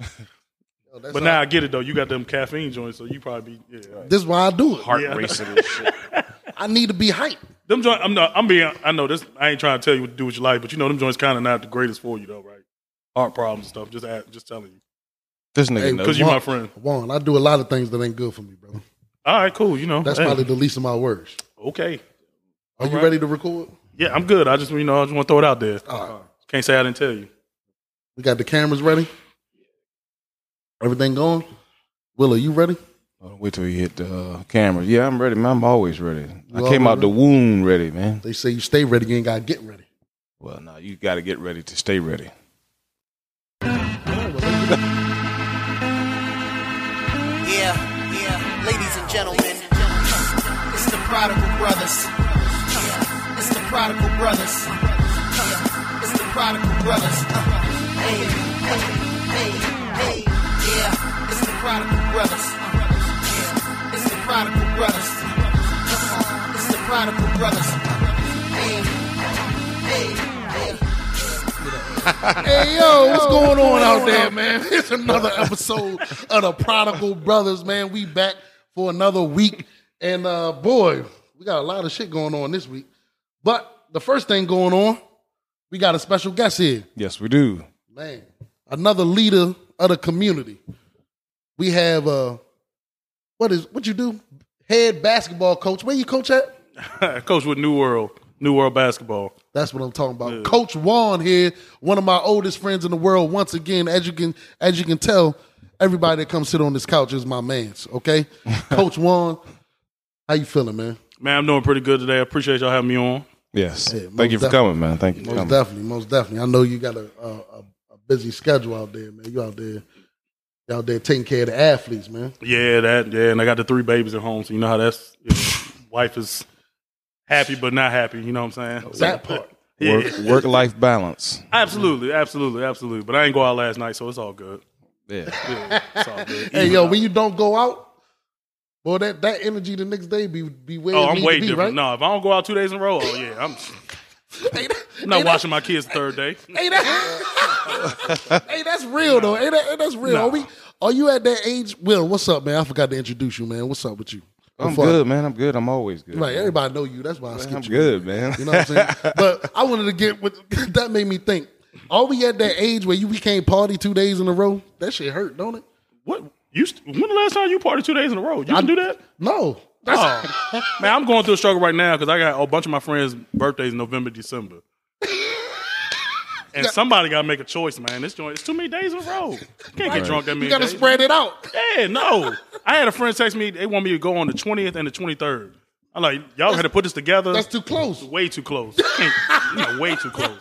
Yo, But now I get it though. You got them caffeine joints, so you probably be yeah. right. this is why I do it. Heart Yeah. racing and shit. I need to be hyped. Them joints. I'm not. I'm being. I know this. I ain't trying to tell you what to do with your life, but you know them joints kind of not the greatest for you though, right? Heart problems and stuff. Just add, just telling you. This nigga Hey, knows. Because you Juan- my friend. Juan, I do a lot of things that ain't good for me, bro. All right, cool. You know That's hey, probably the least of my worries. okay. Are you right. ready to record? Yeah, I'm good. I just you know I just want to throw it out there. All right. Can't say I didn't tell you. We got the cameras ready. Everything going. Will, are you ready? Uh, Wait till you hit the uh, camera. Yeah, I'm ready, man. I'm always ready. I came out always the womb ready, man. They say you stay ready, you ain't gotta get ready. Well, now you got to get ready to stay ready. Yeah, yeah, ladies and gentlemen, it's the Prodigal Brothers. Yeah, It's the Prodigal Brothers. It's the Prodigal Brothers. Uh, Hey, hey, hey, hey, yeah, it's the Prodigal Brothers. Yeah, It's the Prodigal Brothers. It's the Prodigal Brothers. Hey, hey, hey. Hey yo, what's going on out there, man? It's another episode of the Prodigal Brothers, man. We back for another week. And uh boy, we got a lot of shit going on this week. But the first thing going on, we got a special guest here. Yes, we do. Man, another leader of the community. We have uh what is what you do? Head basketball coach. Where you coach at? Coach with New World, New World basketball. That's what I'm talking about. Coach Juan here, one of my oldest friends in the world. Once again, as you can as you can tell, everybody that comes sit on this couch is my man's. Okay, Coach Juan, how you feeling, man? Man, I'm doing pretty good today. I appreciate y'all having me on. Yes. Yeah, Thank you for coming, man. Thank you for Most coming. definitely, most definitely. I know you got a, a, a, a busy schedule out there, man. You out there, you out there taking care of the athletes, man. Yeah, that. Yeah, and I got the three babies at home, so you know how that's. You know, wife is happy but not happy. You know what I'm saying? That part. Yeah. Work work life balance. Absolutely, absolutely, absolutely. But I ain't go out last night, so it's all good. Yeah. Yeah, it's all good. Hey, yo, when you don't go out, boy, that, that energy the next day be be where Oh, it I'm way to be, different. right? No, if I don't go out two days in a row, oh yeah, I'm, Hey, that- I'm not hey, that- watching my kids the third day. Hey, that, hey, that's real though. Hey, that, hey, that's real. Nah. Are we? Are you at that age? Will, what's up, man? I forgot to introduce you, man. What's up with you? I'm Before- good, man. I'm good. I'm always good. Right, man. everybody know you. That's why I skipped I'm you. good, man. You know what I'm saying? but I wanted to get with that. Made me think. Are we at that age where you we can't party two days in a row? That shit hurt, don't it? What? You? st- When the last time you party two days in a row? You can do that? No. Oh, man, I'm going through a struggle right now because I got a bunch of my friends' birthdays in November, December. And somebody got to make a choice, man. This joint, it's too many days in a row. You can't get drunk that many You got to days. spread it out. Yeah, no. I had a friend text me, they want me to go on the 20th and the 23rd. I'm like, y'all had to put this together. That's too close. way too close. Can't- you know, way too close.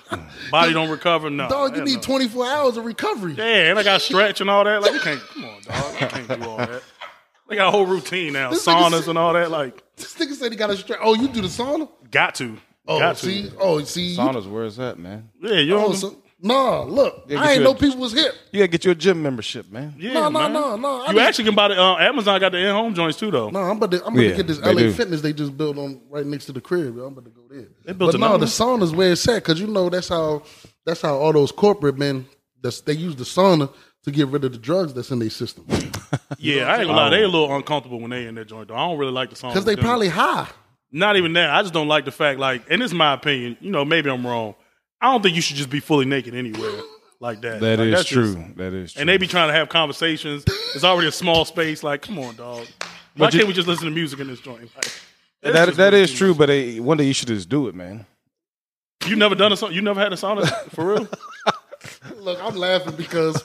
Body don't recover, no. Dog, you need no. 24 hours of recovery. Yeah, and I got stretch and all that. Like, you can't, come on, dog. I can't do all that. They got a whole routine now, This nigga saunas said- and all that. Like, This nigga said he got a stretch. Oh, you do the sauna? got to. Oh, got to. see? Oh, see? You, Saunas, where's that, man? Yeah, you oh, know. so, nah, look. Yeah, I get ain't you know a- people was hip. You gotta get you a gym membership, man. yeah, No, no, man. no, no. I You mean- actually can buy the uh, Amazon got the in home joints too, though. No, I'm about to, I'm about Yeah, to get this they LA do. Fitness they just built on right next to the crib. yo. I'm about to go there. They built but no, another the one? sauna's where it's at because you know that's how that's how all those corporate men that's, they use the sauna to get rid of the drugs that's in their system Yeah, I ain't gonna lie. They a um, little uncomfortable when they in that joint. Though I don't really like the song because they probably high. Not even that. I just don't like the fact, like, and this is my opinion. You know, maybe I'm wrong. I don't think you should just be fully naked anywhere like that. That Like, is that's true. just- that is true. and they be trying to have conversations. It's already a small space. Like, come on, dog. Why But can't we just listen to music in this joint? Like, that just that way is too true, much. but hey, one day you should just do it, man. You never done a song? You never had a song for real? Look, I'm laughing because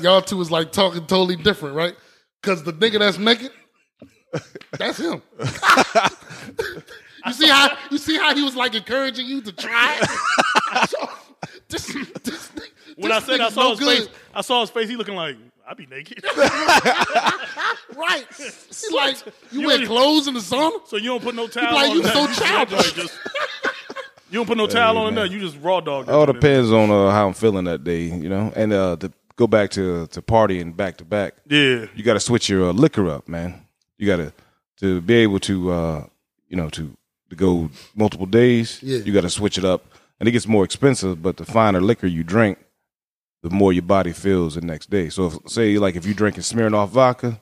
y'all two is like talking totally different, right? Because the nigga that's naked, that's him. you see how you see how he was like encouraging you to try it. So, this, this, When I said I saw no his good. face, I saw his face. He looking like I be naked. right? He's like, you, You wear clothes in the sauna? So you don't put no towel like, on. you so childish. just- You don't put no towel on in man. there. You just raw dog. All depends on uh, how I'm feeling that day, you know. And uh, to go back to to partying back to back, Yeah. you got to switch your uh, liquor up, man. You got to to be able to uh, you know to to go multiple days. Yeah. You got to switch it up, and it gets more expensive. But the finer liquor you drink, the more your body feels the next day. So, if, say like if you're drinking Smirnoff vodka,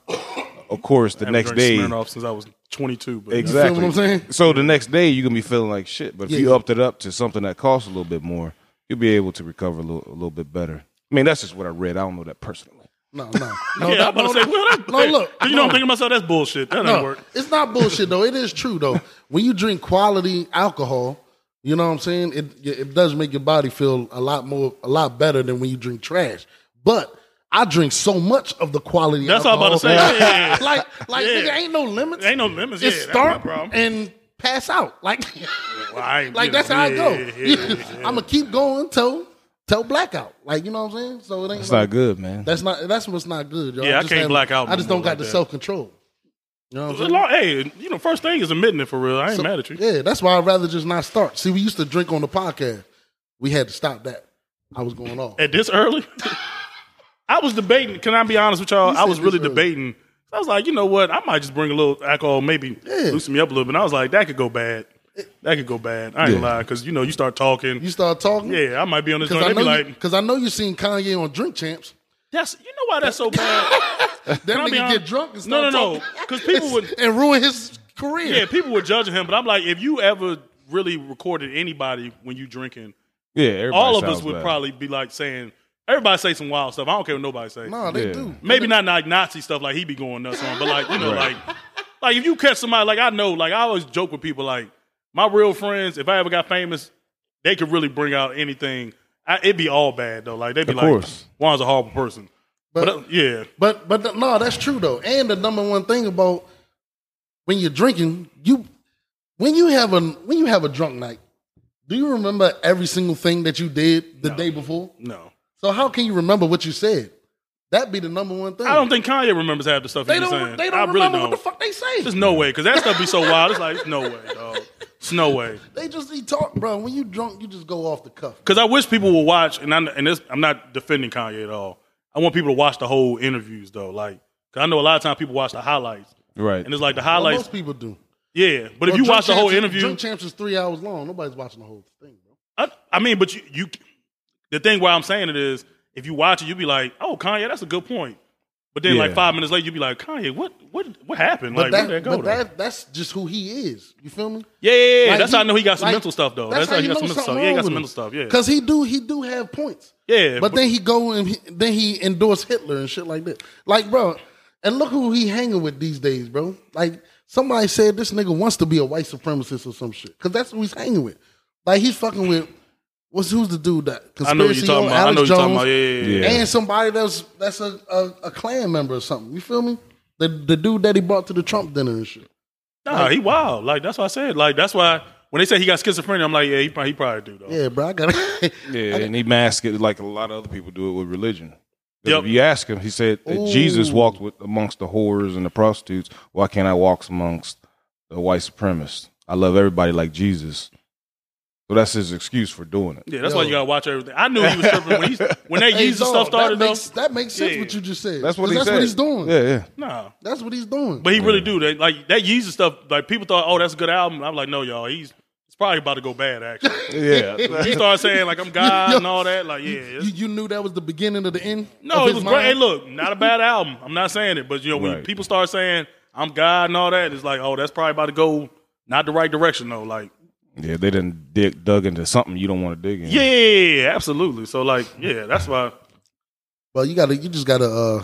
of course the I next drank day, Smirnoff since I was 22. But exactly. what I'm saying? So the next day you're gonna be feeling like shit. But if Yeah, you yeah. upped it up to something that costs a little bit more, you'll be able to recover a little, a little bit better. I mean, that's just what I read. I don't know that personally. No, no, no. yeah, that- I'm about to no, say, well, that, no, look, you know, I'm no. thinking to myself, that's bullshit. That doesn't No, work. it's not bullshit though. It is true though. when you drink quality alcohol, you know what I'm saying. It it does make your body feel a lot more, a lot better than when you drink trash. But I drink so much of the quality. That's all I'm about to say. alcohol. Yeah. like, like, Yeah. nigga, ain't no limits. Ain't no limits. It's yeah, that's start my problem. and pass out. Like, Well, like that's know, how I go. yeah, yeah, yeah. I'm gonna keep going till till blackout. Like, you know what I'm saying? So it ain't. It's like- not good, man. That's not. That's what's not good, y'all. Yeah, I just can't haven't- black out I just more don't got like the self control. You know what I'm saying? lot- Hey, you know, first thing is admitting it for real. I ain't So- mad at you. Yeah, that's why I'd rather just not start. See, we used to drink on the podcast. We had to stop that. I was going off. At this early, I was debating. Can I be honest with y'all? You I was really early. debating. I was like, you know what? I might just bring a little alcohol, maybe Yeah. loosen me up a little bit. And I was like, that could go bad. That could go bad. I ain't gonna Yeah. lie, because you know, you start talking. You start talking. yeah, I might be on this Because. I know you, like, because I know you seen Kanye on Drink Champs. that's you know why that's so bad. That Can I be nigga honest? get drunk and No, start no, no. talking. 'Cause people would- and ruin his career. yeah, people were judging him, but I'm like, if you ever really recorded anybody when you drinking, yeah, all of us would bad. probably be like saying, everybody say some wild stuff. I don't care what nobody say. No, they Yeah. do. Maybe not like Nazi stuff like he be going nuts on, but like you know, like like if you catch somebody like I know, like I always joke with people like my real friends. If I ever got famous, they could really bring out anything. I, it'd be all bad though. Like they'd be Of like, course. Juan's a horrible person. But, But- uh, yeah, But but th- no, that's true though. And the number one thing about when you're drinking, you when you have a when you have a drunk night, do you remember every single thing that you did the day before? no, So how can you remember what you said? That'd be the number one thing. I don't think Kanye remembers half the stuff they he was don't. saying. They don't really remember don't. what the fuck they say. There's no way because that stuff be so wild. It's like no way, dog. It's no way. They just he talk, bro. When you drunk, you just go off the cuff. Because I wish people would watch, and I'm, and this, I'm not defending Kanye at all. I want people to watch the whole interviews though, like because I know a lot of times people watch the highlights, right. and it's like the Well, highlights. most people do. yeah, but if you watch the whole interview, Drunk Champs is three hours long. Nobody's watching the whole thing, bro. I, I mean, but you, you, the thing why I'm saying it is, if you watch it, you'll be like, oh, Kanye, that's a good point. But then, like five minutes later, you'd be like, Kanye, what, what, what happened? But like, that, where'd that go? but that, that's just who he is. You feel me? yeah, yeah, yeah. Like, that's he- how I know he got some like, mental stuff though. That's, That's, how he you got know some mental stuff. Yeah, he got some mental stuff. Yeah, Because he do he do have points. yeah. But then he go and he, then he endorse Hitler and shit like that. Like, bro, and look who he hanging with these days, bro. Like somebody said this nigga wants to be a white supremacist or some shit. Cause that's who he's hanging with. Like he's fucking with what's who's the dude that I know conspiracy you're talking on about. I Alex know you're Jones talking about. Yeah, yeah, yeah. Yeah. and somebody that's that's a, a, a Klan member or something. You feel me? The the dude that he brought to the Trump dinner and shit. Nah, he wild. Like that's what I said. Like that's why when they say he got schizophrenia, I'm like, yeah, he probably, he probably do though. Yeah, bro. I gotta Yeah, and he masked it like a lot of other people do it with religion. Yep. If you ask him, he said that Jesus Ooh. walked with amongst the whores and the prostitutes. Why can't I walk amongst the white supremacists? I love everybody like Jesus. So that's his excuse for doing it. Yeah, that's Yo. why you gotta watch everything. I knew he was tripping when he when that Hey, Yeezus dog, stuff started that though. makes, that makes sense Yeah. what you just said. That's what 'Cause he that's said. what he's doing. Yeah, yeah. Nah, That's what he's doing. but he really do that. Like that Yeezus stuff. Like people thought, oh, that's a good album. I'm like, no, y'all, he's it's probably about to go bad. Actually, Yeah. he started saying like I'm God Yo, and all that. Like, yeah, You, you knew that was the beginning of the end. no, of it his was great. Hey, look, not a bad album. I'm not saying it, but you know when Right. people start saying I'm God and all that, it's like, oh, that's probably about to go not the right direction though. Like, yeah, they didn't dig dug into something you don't want to dig in. yeah, yeah, yeah, absolutely. So like, yeah, that's why Well, you gotta, you just gotta. uh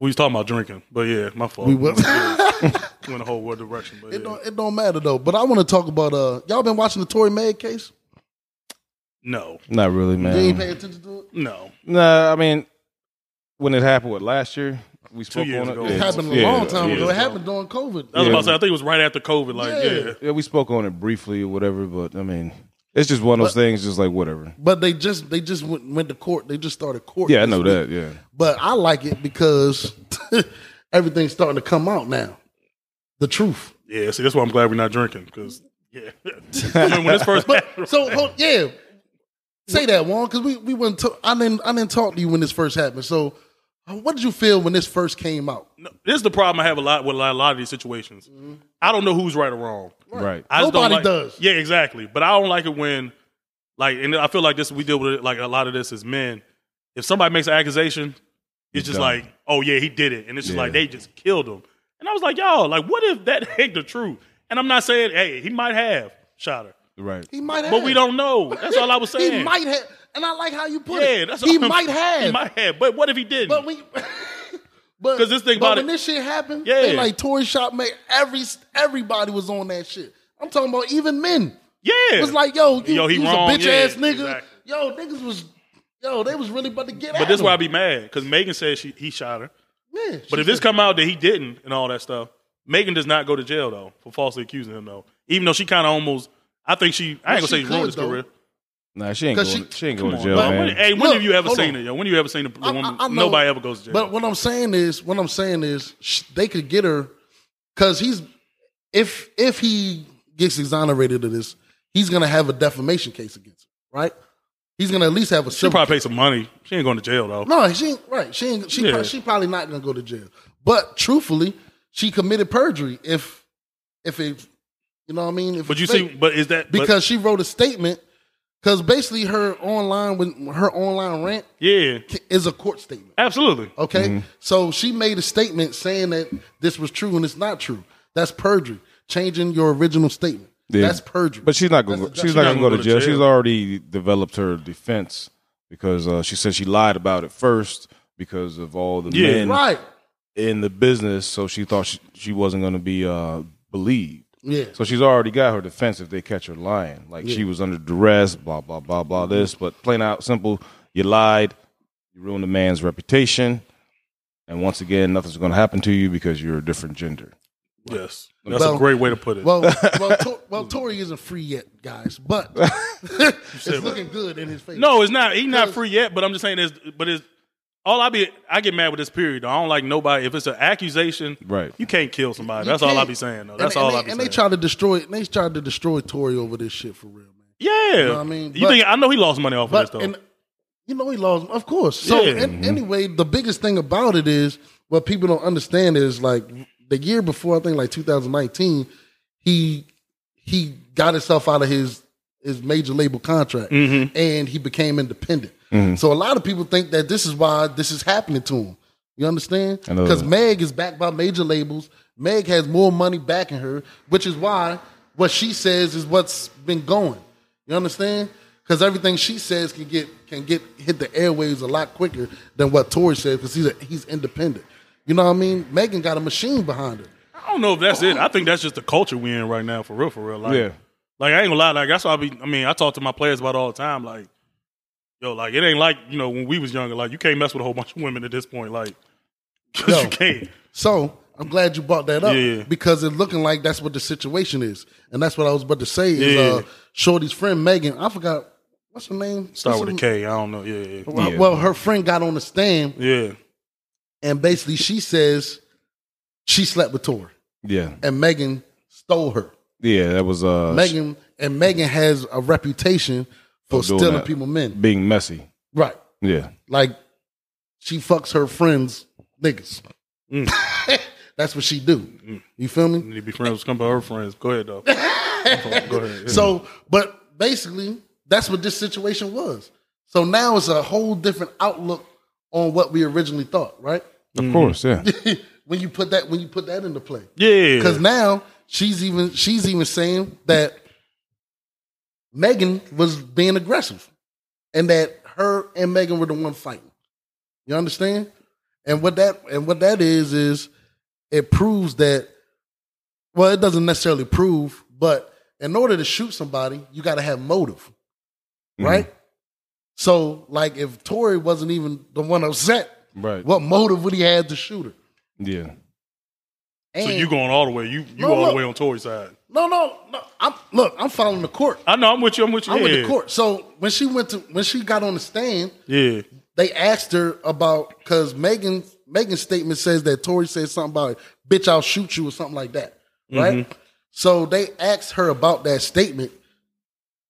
we was talking about drinking. But yeah, my fault. We was. went a whole weird direction. But It yeah. don't, it don't matter though. But I want to talk about. uh Y'all been watching the Tory May case? no, Not really, You ain't man. pay attention to it. no. Nah, I mean, when it happened, what last year we spoke years on ago. it. It happened a yeah, long time yeah. ago. It happened during COVID. I was Yeah. about to say, I think it was right after COVID. Like, Yeah. yeah, Yeah, we spoke on it briefly or whatever, but I mean, it's just one of those things. Just like whatever. But they just they just went, went to court. They just started court. Yeah, I this know week. that. Yeah, But I like it because everything's starting to come out now. The truth. yeah. See, that's why I'm glad we're not drinking because yeah. I mean, when this first happened, So hold, yeah, say that Juan, because we we went. To, I didn't I didn't talk to you when this first happened. So what did you feel when this first came out? No, this is the problem I have a lot with a lot, a lot of these situations. Mm-hmm. I don't know who's right or wrong. right. I just don't Nobody like- does. Yeah, exactly. But I don't like it when, like, and I feel like this we deal with it, like a lot of this as men. If somebody makes an accusation, it's just done. like, oh yeah, he did it, and it's just Yeah. like they just killed him. And I was like, y'all, like, what if that ain't the truth? And I'm not saying, hey, he might have shot her, Right. He might have. but we don't know. That's all I was saying. He might have. And I like how you put yeah, it. that's he might have. He might have, but what if he didn't? But we. But 'Cause this thing but about when it- this shit happened, Yeah. they like Toy Shop made every everybody was on that shit. I'm talking about even men. yeah, It was like, yo, you, Yo, he was wrong. a bitch Yeah, ass nigga. exactly. Yo, niggas was, yo, they was really about to get but this him. why I be mad because Megan said she he shot her. Yeah, But she if this come out that he didn't and all that stuff, Megan does not go to jail though for falsely accusing him though. Even though she kind of almost, I think she, I ain't gonna Well, say she she ruined his though. career. Nah, she ain't going. she- She, ain't Come going on, to jail, but man. when, hey, when Look, have you ever seen on. it? Yo? When you ever seen a, a I- woman? I- I know. nobody ever goes to jail. But what I'm saying is, what I'm saying is, sh- they could get her because he's if if he gets exonerated of this, he's gonna have a defamation case against her, right? He's gonna at least have a she civil. probably pay some money. She ain't going to jail though. no, she ain't right. She ain't. She Yeah. prob- she probably not gonna go to jail. But truthfully, she committed perjury. If if it, you know what I mean. If But you it's see, but is that but- because she wrote a statement. Because basically, her online when her online rant yeah, is a court statement. absolutely. Okay. So she made a statement saying that this was true and it's not true. That's perjury. Changing your original statement. Yeah. That's perjury. But she's not going. That's to She's not not going to go gonna to jail. She's already developed her defense because uh, she said she lied about it first because of all the Yeah. men right. in the business. So she thought she, she wasn't going to be uh, believed. Yeah. So she's already got her defense if they catch her lying. Like she was under duress, blah blah blah blah. Mm-hmm. This, but plain out simple, you lied, you ruined a man's reputation, and once again, nothing's going to happen to you because you're a different gender. Yes, that's Well- a great way to put it. Well, well, Tor- well, Tory isn't free yet, guys, but it's looking good in his face. no, it's not. He's not free yet. But I'm just saying this. But it's all I be. I get mad with this period. Though. I don't like nobody. If it's an accusation, Right. You can't kill somebody. You That's all I can't. be saying. Though. That's and all they, I be And saying. And they tried to destroy. They tried to destroy Tory over this shit for real, man. yeah, know what I mean? You But- think I know he lost money off of this But though? and you know he lost, of course. So Yeah. an- mm-hmm. anyway, the biggest thing about it is what people don't understand is like the year before, I think like 2019, he he got himself out of his his major label contract Mm-hmm. and he became independent. So a lot of people think that this is why this is happening to him. You understand? Because. Meg is backed by major labels. Meg has more money backing her, which is why what she says is what's been going. You understand? Because everything she says can get can get hit the airwaves a lot quicker than what Tory says because he's a, he's independent. You know what I mean? Megan got a machine behind her. I don't know if that's it. I think that's just the culture we're in right now, for real, for real. Like, Yeah. Like I ain't gonna lie. Like that's why I be. I mean, I talk to my players about it all the time. Like, yo, like it ain't like you know when we was younger. Like you can't mess with a whole bunch of women at this point. Like, cause Yo. you can't. So I'm glad you brought that up Yeah. because it's looking like that's what the situation is, and that's what I was about to say. Is Yeah. uh, Shorty's friend Megan? I forgot what's her name. Start What's with a her- K. I don't know. Yeah, yeah, Well, Yeah. well, her friend got on the stand, yeah. and basically she says she slept with Tory, Yeah, and Megan stole her. Yeah, that was uh Megan and Megan has a reputation for stealing that. people men. being messy. Right. Yeah, Like she fucks her friends niggas. Mm. That's what she do. You feel me? You need to be friends with some of her friends. Go ahead though. Go ahead. yeah. So, but basically, that's what this situation was. So now it's a whole different outlook on what we originally thought, right? of course. Yeah, when you put that when you put that into play. yeah, Because now she's even she's even saying that Megan was being aggressive, and that her and Megan were the one fighting. You understand? And what that and what that is is it proves that. Well, it doesn't necessarily prove, but in order to shoot somebody, you got to have motive, mm-hmm. right? So, like, if Tory wasn't even the one upset, right. what motive would he have to shoot her? Yeah, so And- you going all the way? You you No, all no. the way on Tory's side? No, no, no. I'm look. I'm following the court. I know. I'm with you. I'm with you. I'm yeah. with the court. So when she went to when she got on the stand, Yeah. they asked her about because Megan Megan's statement says that Tory said something about "bitch, I'll shoot you" or something like that, right? So they asked her about that statement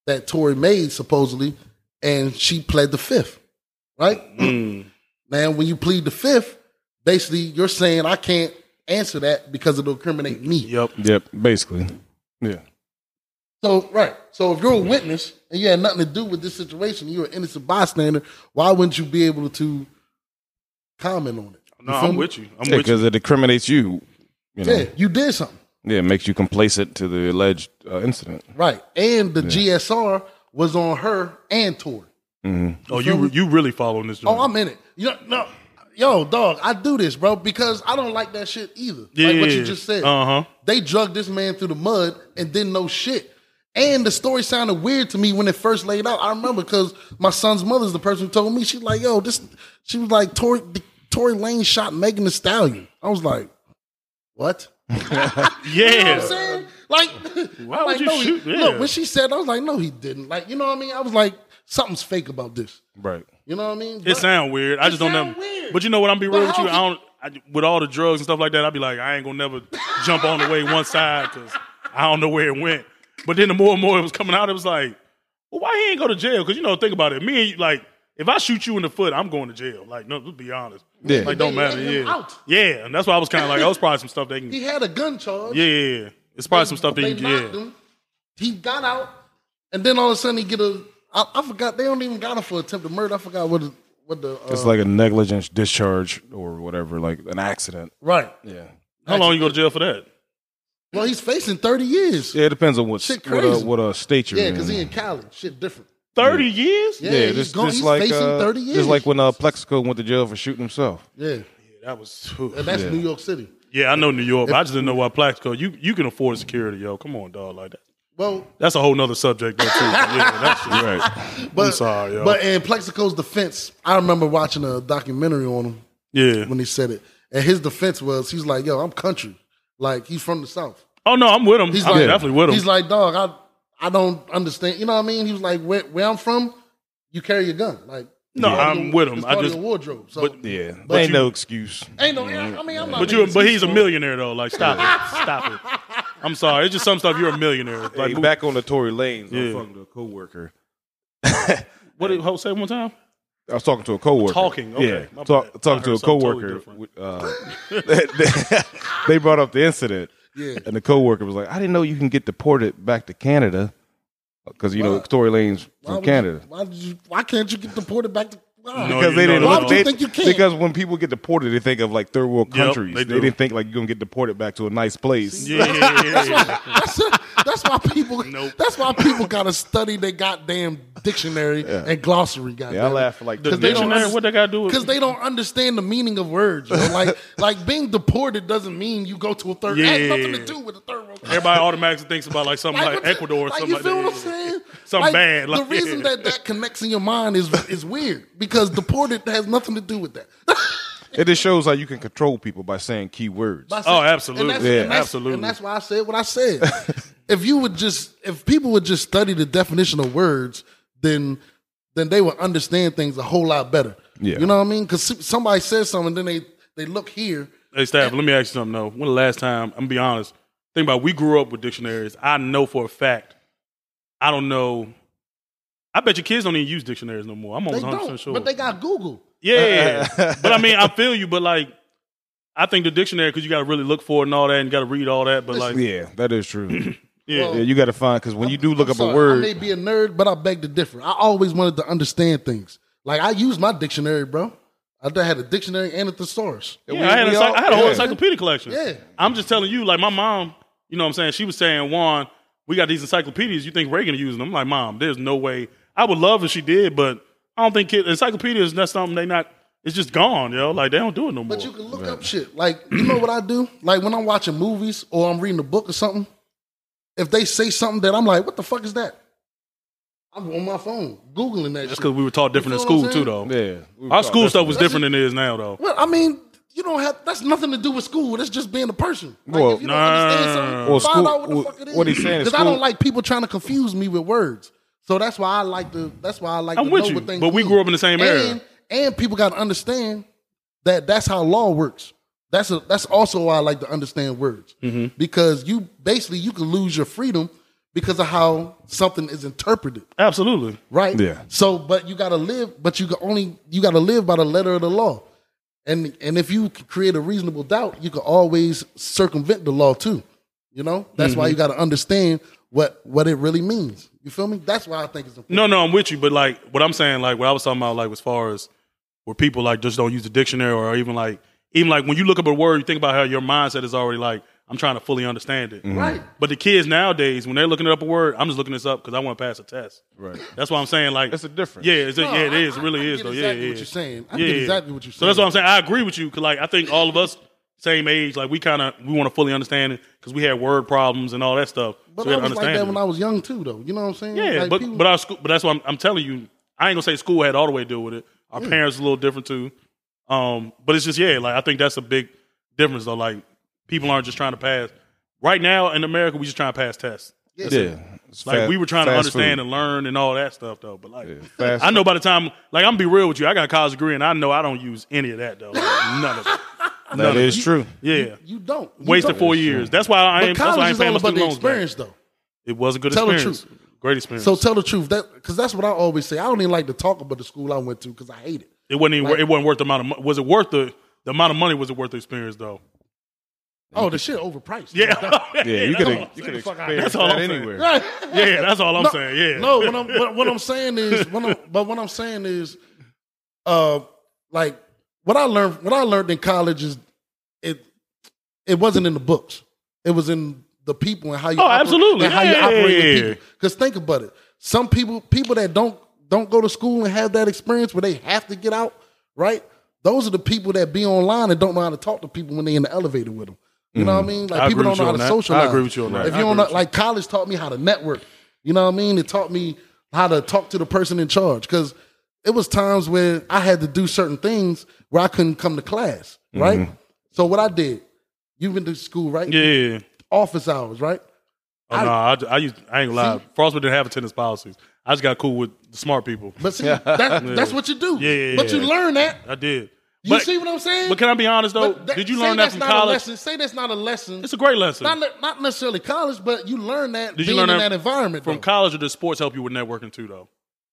that Tory made supposedly, and she pled the fifth, right? Mm. Now, when you plead the fifth, basically you're saying I can't answer that because it'll incriminate me. Yep. yep. Basically, yeah. So right. So if you're a witness and you had nothing to do with this situation, you're an innocent bystander. Why wouldn't you be able to comment on it? No, I'm me? with you. I'm with you. because it incriminates you. You know, Yeah, you did something. yeah, it makes you complacent to the alleged uh, incident. Right. And the GSR was on her and Tory. Oh, you you really following this? Oh. I'm in it. You know, no, yo, dog, I do this, bro, because I don't like that shit either. yeah, like what you just said. Uh huh. They drugged this man through the mud and didn't know shit. And the story sounded weird to me when it first laid out. I remember because my son's mother's the person who told me. She's like, "Yo, this." She was like, "Tory, Tory Lanez shot Megan Thee Stallion." I was like, "What?" You know what Yeah. I'm saying? Like, Why I'm would like, you no, he- shoot? Yeah. Look, when she said, I was like, "No, he didn't." Like, you know what I mean? I was like, "Something's fake about this." Right. You know what I mean? It But- sound weird. I just don't know. weird. But you know what? I'm be real with you. I don't. I, with all the drugs and stuff like that, I'd be like, I ain't gonna never jump on the way one side because I don't know where it went. But then the more and more it was coming out, it was like, well, why he ain't go to jail? Because you know, think about it. Me and you, like, if I shoot you in the foot, I'm going to jail. Like, no, let's be honest. Yeah. Like, don't matter. Yeah. Yeah. And that's why I was kind of like, that was probably some stuff they can. he had a gun charge. Yeah, yeah, yeah. It's probably some stuff they, they can. Yeah. him. He got out, and then all of a sudden he get a. I, I forgot they don't even got him for attempted murder. I forgot what the- what the. Uh, It's like a negligence discharge or whatever, like an accident. right. Yeah. How long you go to jail for that? Well, he's facing thirty years. Yeah, it depends on what Shit what, uh, crazy. what uh, state you're in. Yeah, in. because he in Cali. Shit different. Thirty years? Yeah, yeah, he's, just, going, just he's like facing uh, thirty years. just like when uh, Plaxico went to jail for shooting himself. yeah, That was. and that's Yeah. New York City. Yeah, I know New York, but I just didn't know why Plaxico. You you can afford security, yo. Come on, dog. Like that. Well, That's a whole nother subject, though, too. yeah, that's just, Right. but sorry, yo. but in Plaxico's defense, I remember watching a documentary on him yeah. when he said it, and his defense was he's like, "Yo, I'm country, like he's from the south." Oh no, I'm with him. He's I'm like, definitely with him. He's like, dog, I I don't understand. You know what I mean? He was like, where, where I'm from, you carry your gun. Like, No, it's part of I'm your- with him. It's I part of just- your wardrobe. So, but- Yeah. But ain't you- no excuse. ain't no. I mean, I'm not. but you, but he's a millionaire though. Like, stop it, stop it. I'm sorry. It's just some stuff. You're a millionaire. Like, Hey, back on the Tory Lanez, I Yeah. was talking to a coworker. what did Ho say one time? I was talking to a coworker. Talking, okay. Yeah, talk, talking to a something totally coworker. uh, they brought up the incident, Yeah. and the coworker was like, "I didn't know you can get deported back to Canada because you know Tory Lanez from would Canada." You, why did you? Why can't you get deported back to? Why? No, because they didn't. that. Why would you they- think you can't? Because when people get deported, they think of like third world Yep, countries. they they, didn't think like you're gonna get deported back to a nice place. Yeah, yeah, yeah, yeah, yeah. That's, that's why people. Nope. That's why people gotta study their goddamn dictionary and glossary. Goddamn. Yeah, I laughed for like The two they don't minutes. dictionary. What they got to do because they don't understand the meaning of words. You know? Like like being deported doesn't mean you go to a third. It has nothing to do with a third world. Country. Everybody automatically thinks about like something like, what the- Ecuador or like, something you like feel that. what I'm saying? Something bad, the like- reason that that connects in your mind is is weird because deported has nothing to do with that. It just shows how you can control people by saying key words. By Oh, absolutely. and Yeah, and absolutely. And that's why I said what I said. if you would just, if people would just study the definition of words, then then they would understand things a whole lot better. Yeah. you know what I mean? Because somebody says something, then they they look here. Hey, staff, let me ask you something though. When the last time, I'm gonna be honest, think about it, we grew up with dictionaries. I know for a fact, I don't know. I bet your kids don't even use dictionaries no more. I'm They almost 100 don't, percent sure. but they got Google. yeah, but I mean, I feel you. But like, I think the dictionary because you got to really look for it and all that, and you got to read all that. But like, yeah, that is true. yeah, Well, yeah, you got to find because when you do look I'm up sorry, a word, I may be a nerd, but I beg to differ. I always wanted to understand things. Like I use my dictionary, bro. I had a dictionary and a thesaurus. Yeah, we- I, had a, all- I had a whole yeah. encyclopedia collection. Yeah. I'm just telling you, like my mom, you know what I'm saying? She was saying, Juan, we got these encyclopedias. You think Reagan using them? I'm like, Mom, there's no way. I would love if she did, but I don't think kid, encyclopedias, that's something they not, it's just gone, yo. Like they don't do it no more. But you can look up shit. Like, you know what I do? Like when I'm watching movies or I'm reading a book or something, if they say something that I'm like, what the fuck is that? I'm on my phone, Googling that That's shit. because we were taught different in You feel what school too, though. yeah, we Our school stuff was that's different than it is now, though. Well, I mean, you don't have that's nothing to do with school. That's just being a person. Like, Well, if you don't no, understand no, no, something, no, no. Well, find school- out what the well, fuck it is. what he's saying is Because I don't like people trying to confuse me with words. So that's why I like to. That's why I like I'm to with know you, what things. but we mean. grew up in the same era. and, And people got to understand that that's how law works. That's a, that's also why I like to understand words Mm-hmm. because you basically you can lose your freedom because of how something is interpreted, Absolutely. right? Yeah. So, but you got to live, but you can only you got to live by the letter of the law, and and if you create a reasonable doubt, you can always circumvent the law too. You know, that's Mm-hmm. why you got to understand what what it really means. You feel me? That's why I think it's important. No, no, I'm with you, but like what I'm saying, like what I was talking about, like as far as where people like just don't use the dictionary, or even like even like when you look up a word, you think about how your mindset is already like I'm trying to fully understand it. Mm-hmm. Right. But the kids nowadays, when they're looking up a word, I'm just looking this up because I want to pass a test. Right. That's why I'm saying like That's a difference. Yeah, it's a, No, yeah, it I- is. It I- really I is get though. exactly yeah, what you're saying. I yeah, get yeah. exactly what you're saying. So that's what I'm saying. I agree with you because like I think all of us same age, like we kind of we want to fully understand it because we had word problems and all that stuff. But so we I had to was like understand that it. when I was young too, though. You know what I'm saying? Yeah, Like, but people- but our school, but that's what I'm, I'm telling you. I ain't gonna say school had all the way to deal with it. Our parents a little different too. Um, but it's just yeah, like I think that's a big difference though. Like people aren't just trying to pass. Right now in America, we just trying to pass tests. Yeah. It's Like fa- we were trying to understand food. and learn and all that stuff though. But like fast I know by the time like I'm gonna be real with you, I got a college degree and I know I don't use any of that though. Like, none of it. That is true. Yeah. you don't You Wasted don't. four years. That's why I But ain't that's why I college ain't is paying all my about the loans back. experience, though. It was a good Tell the experience. Great experience. So tell the truth, that because that's what I always say. I don't even like to talk about the school I went to because I hate it. It wasn't even, wor- it wasn't worth the amount of money. Was it worth the the amount of money? Was it worth the experience though? Oh, the shit overpriced. Yeah, Yeah, you could have all- you could fuck out. That's all that I'm saying. anywhere. Right. yeah, that's all I'm no, saying. Yeah, No, what I'm what, what I'm saying is, what I'm, but what I'm saying is, uh, like what I learned, what I learned in college is, it, it wasn't in the books. It was in the people and how you, Oh, operate- absolutely. and how you operate with people. Because think about it, some people, people that don't don't go to school and have that experience where they have to get out, right? Those are the people that be online and don't know how to talk to people when they in the elevator with them. You know what I mm. mean? Like. I people don't know how to you on that. I agree with you on that. If you don't know, like college taught me how to network. You know what I mean? It taught me how to talk to the person in charge because it was times where I had to do certain things where I couldn't come to class, mm-hmm. right? So what I did, you've been to school, right? yeah. Office hours, right? Oh, no, I, I, used, I ain't gonna lie. Frostburg didn't have attendance policies. I just got cool with the smart people. But see, that, that's what you do. Yeah, yeah, But you yeah. learn that. I did. You but, see what I'm saying? but can I be honest though? That- did you learn that from college? lesson. Say that's not a lesson. It's a great lesson. not, not necessarily college, but you learn that Did you being learn in that that environment. from though. college, or does sports help you with networking too, though?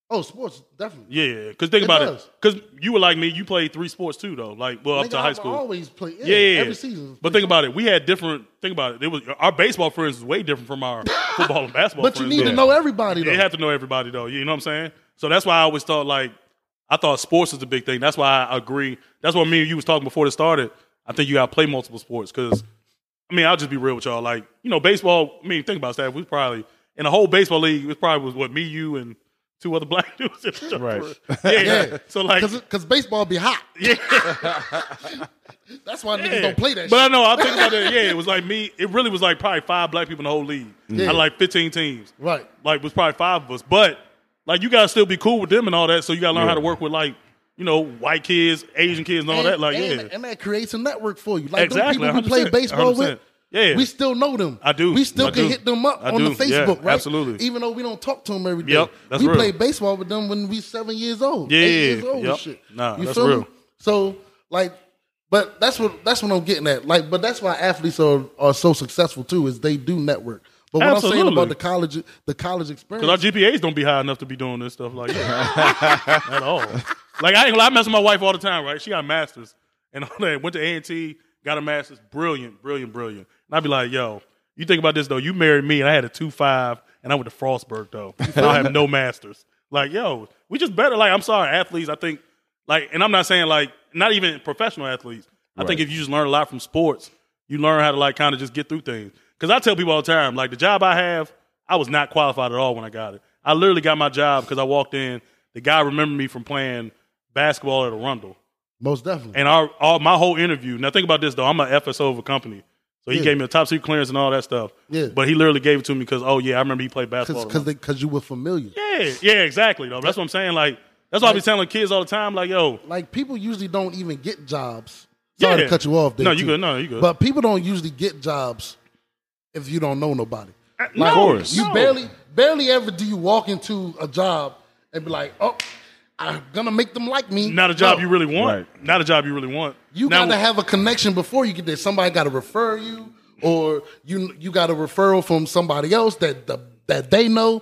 Oh, sports definitely. Yeah, because think It about does. it. Because you were like me, you played three sports too, though. Like, well, up Nigga, to high I've school. always play. Yeah, yeah, yeah, every season. But think about it. We had different. Think about it. It was our baseball friends was way different from our football and basketball. But you friends. need to know everybody though. They have to know everybody though. You know what I'm saying? So that's why I always thought like I thought sports is a big thing. That's why I agree. That's what me and you was talking before it started. I think you got to play multiple sports because I mean I'll just be real with y'all. Like you know baseball. I mean think about that. We probably in the whole baseball league. It probably was what me, you, and two other black dudes. in the Right. Yeah. Yeah. So like because baseball be hot. yeah. That's why niggas don't play that. But I know I think about it. Yeah, it was like me. It really was like probably five black people in the whole league. Yeah. Out of like 15 teams. Right. Like it was probably five of us. But like you gotta still be cool with them and all that. So you gotta learn Yeah. how to work with like you know white kids, Asian kids, and all that. Like and, yeah, and that creates a network for you. Like Exactly, them people we play 100%, baseball with, 100%. Yeah. we still know them. I do, We still I can do. hit them up I on the do, yeah, Facebook, right? absolutely. Even though we don't talk to them every day. Yep, that's we real. played baseball with them when we seven years old. Yeah, eight years old and yep. shit. Nah, you that's feel real. Me? So like, but that's what that's what I'm getting at. Like, but that's why athletes are are so successful too, is they do network. But what I'm saying about the college, the college experience, because our GPAs don't be high enough to be doing this stuff like that at all. Like I ain't I mess with my wife all the time. Right? She got a masters and all that. Went to A and T, got a masters. Brilliant, brilliant, brilliant. And I'd be like, yo. You think about this though. You married me, and I had a two five, and I went to Frostburg though. I have no masters. Like, yo, we just better. Like, I'm sorry, athletes. I think, like, and I'm not saying like, not even professional athletes. I think if you just learn a lot from sports, you learn how to like kind of just get through things. Because I tell people all the time, like the job I have, I was not qualified at all when I got it. I literally got my job because I walked in. The guy remembered me from playing basketball at Arundel. Most definitely. And our, all my whole interview. Now think about this though. I'm an FSO of a company, so he Yeah. gave me a top secret clearance and all that stuff. Yeah. But he literally gave it to me because oh yeah, I remember he played basketball. because because you were familiar. yeah, yeah, exactly. Though that's what I'm saying. Like that's why I be telling kids all the time. Like yo, Like people usually don't even get jobs. Sorry Yeah. to cut you off. There, No, you too. good. No, you good. But people don't usually get jobs if you don't know nobody. Uh, no, Of course. You no. barely, barely ever do you walk into a job and be like, "Oh, I'm gonna make them like me." Not a job No. you really want. Right. Not a job you really want. You Now- got to have a connection before you get there. Somebody got to refer you, or you you got a referral from somebody else that the, that they know.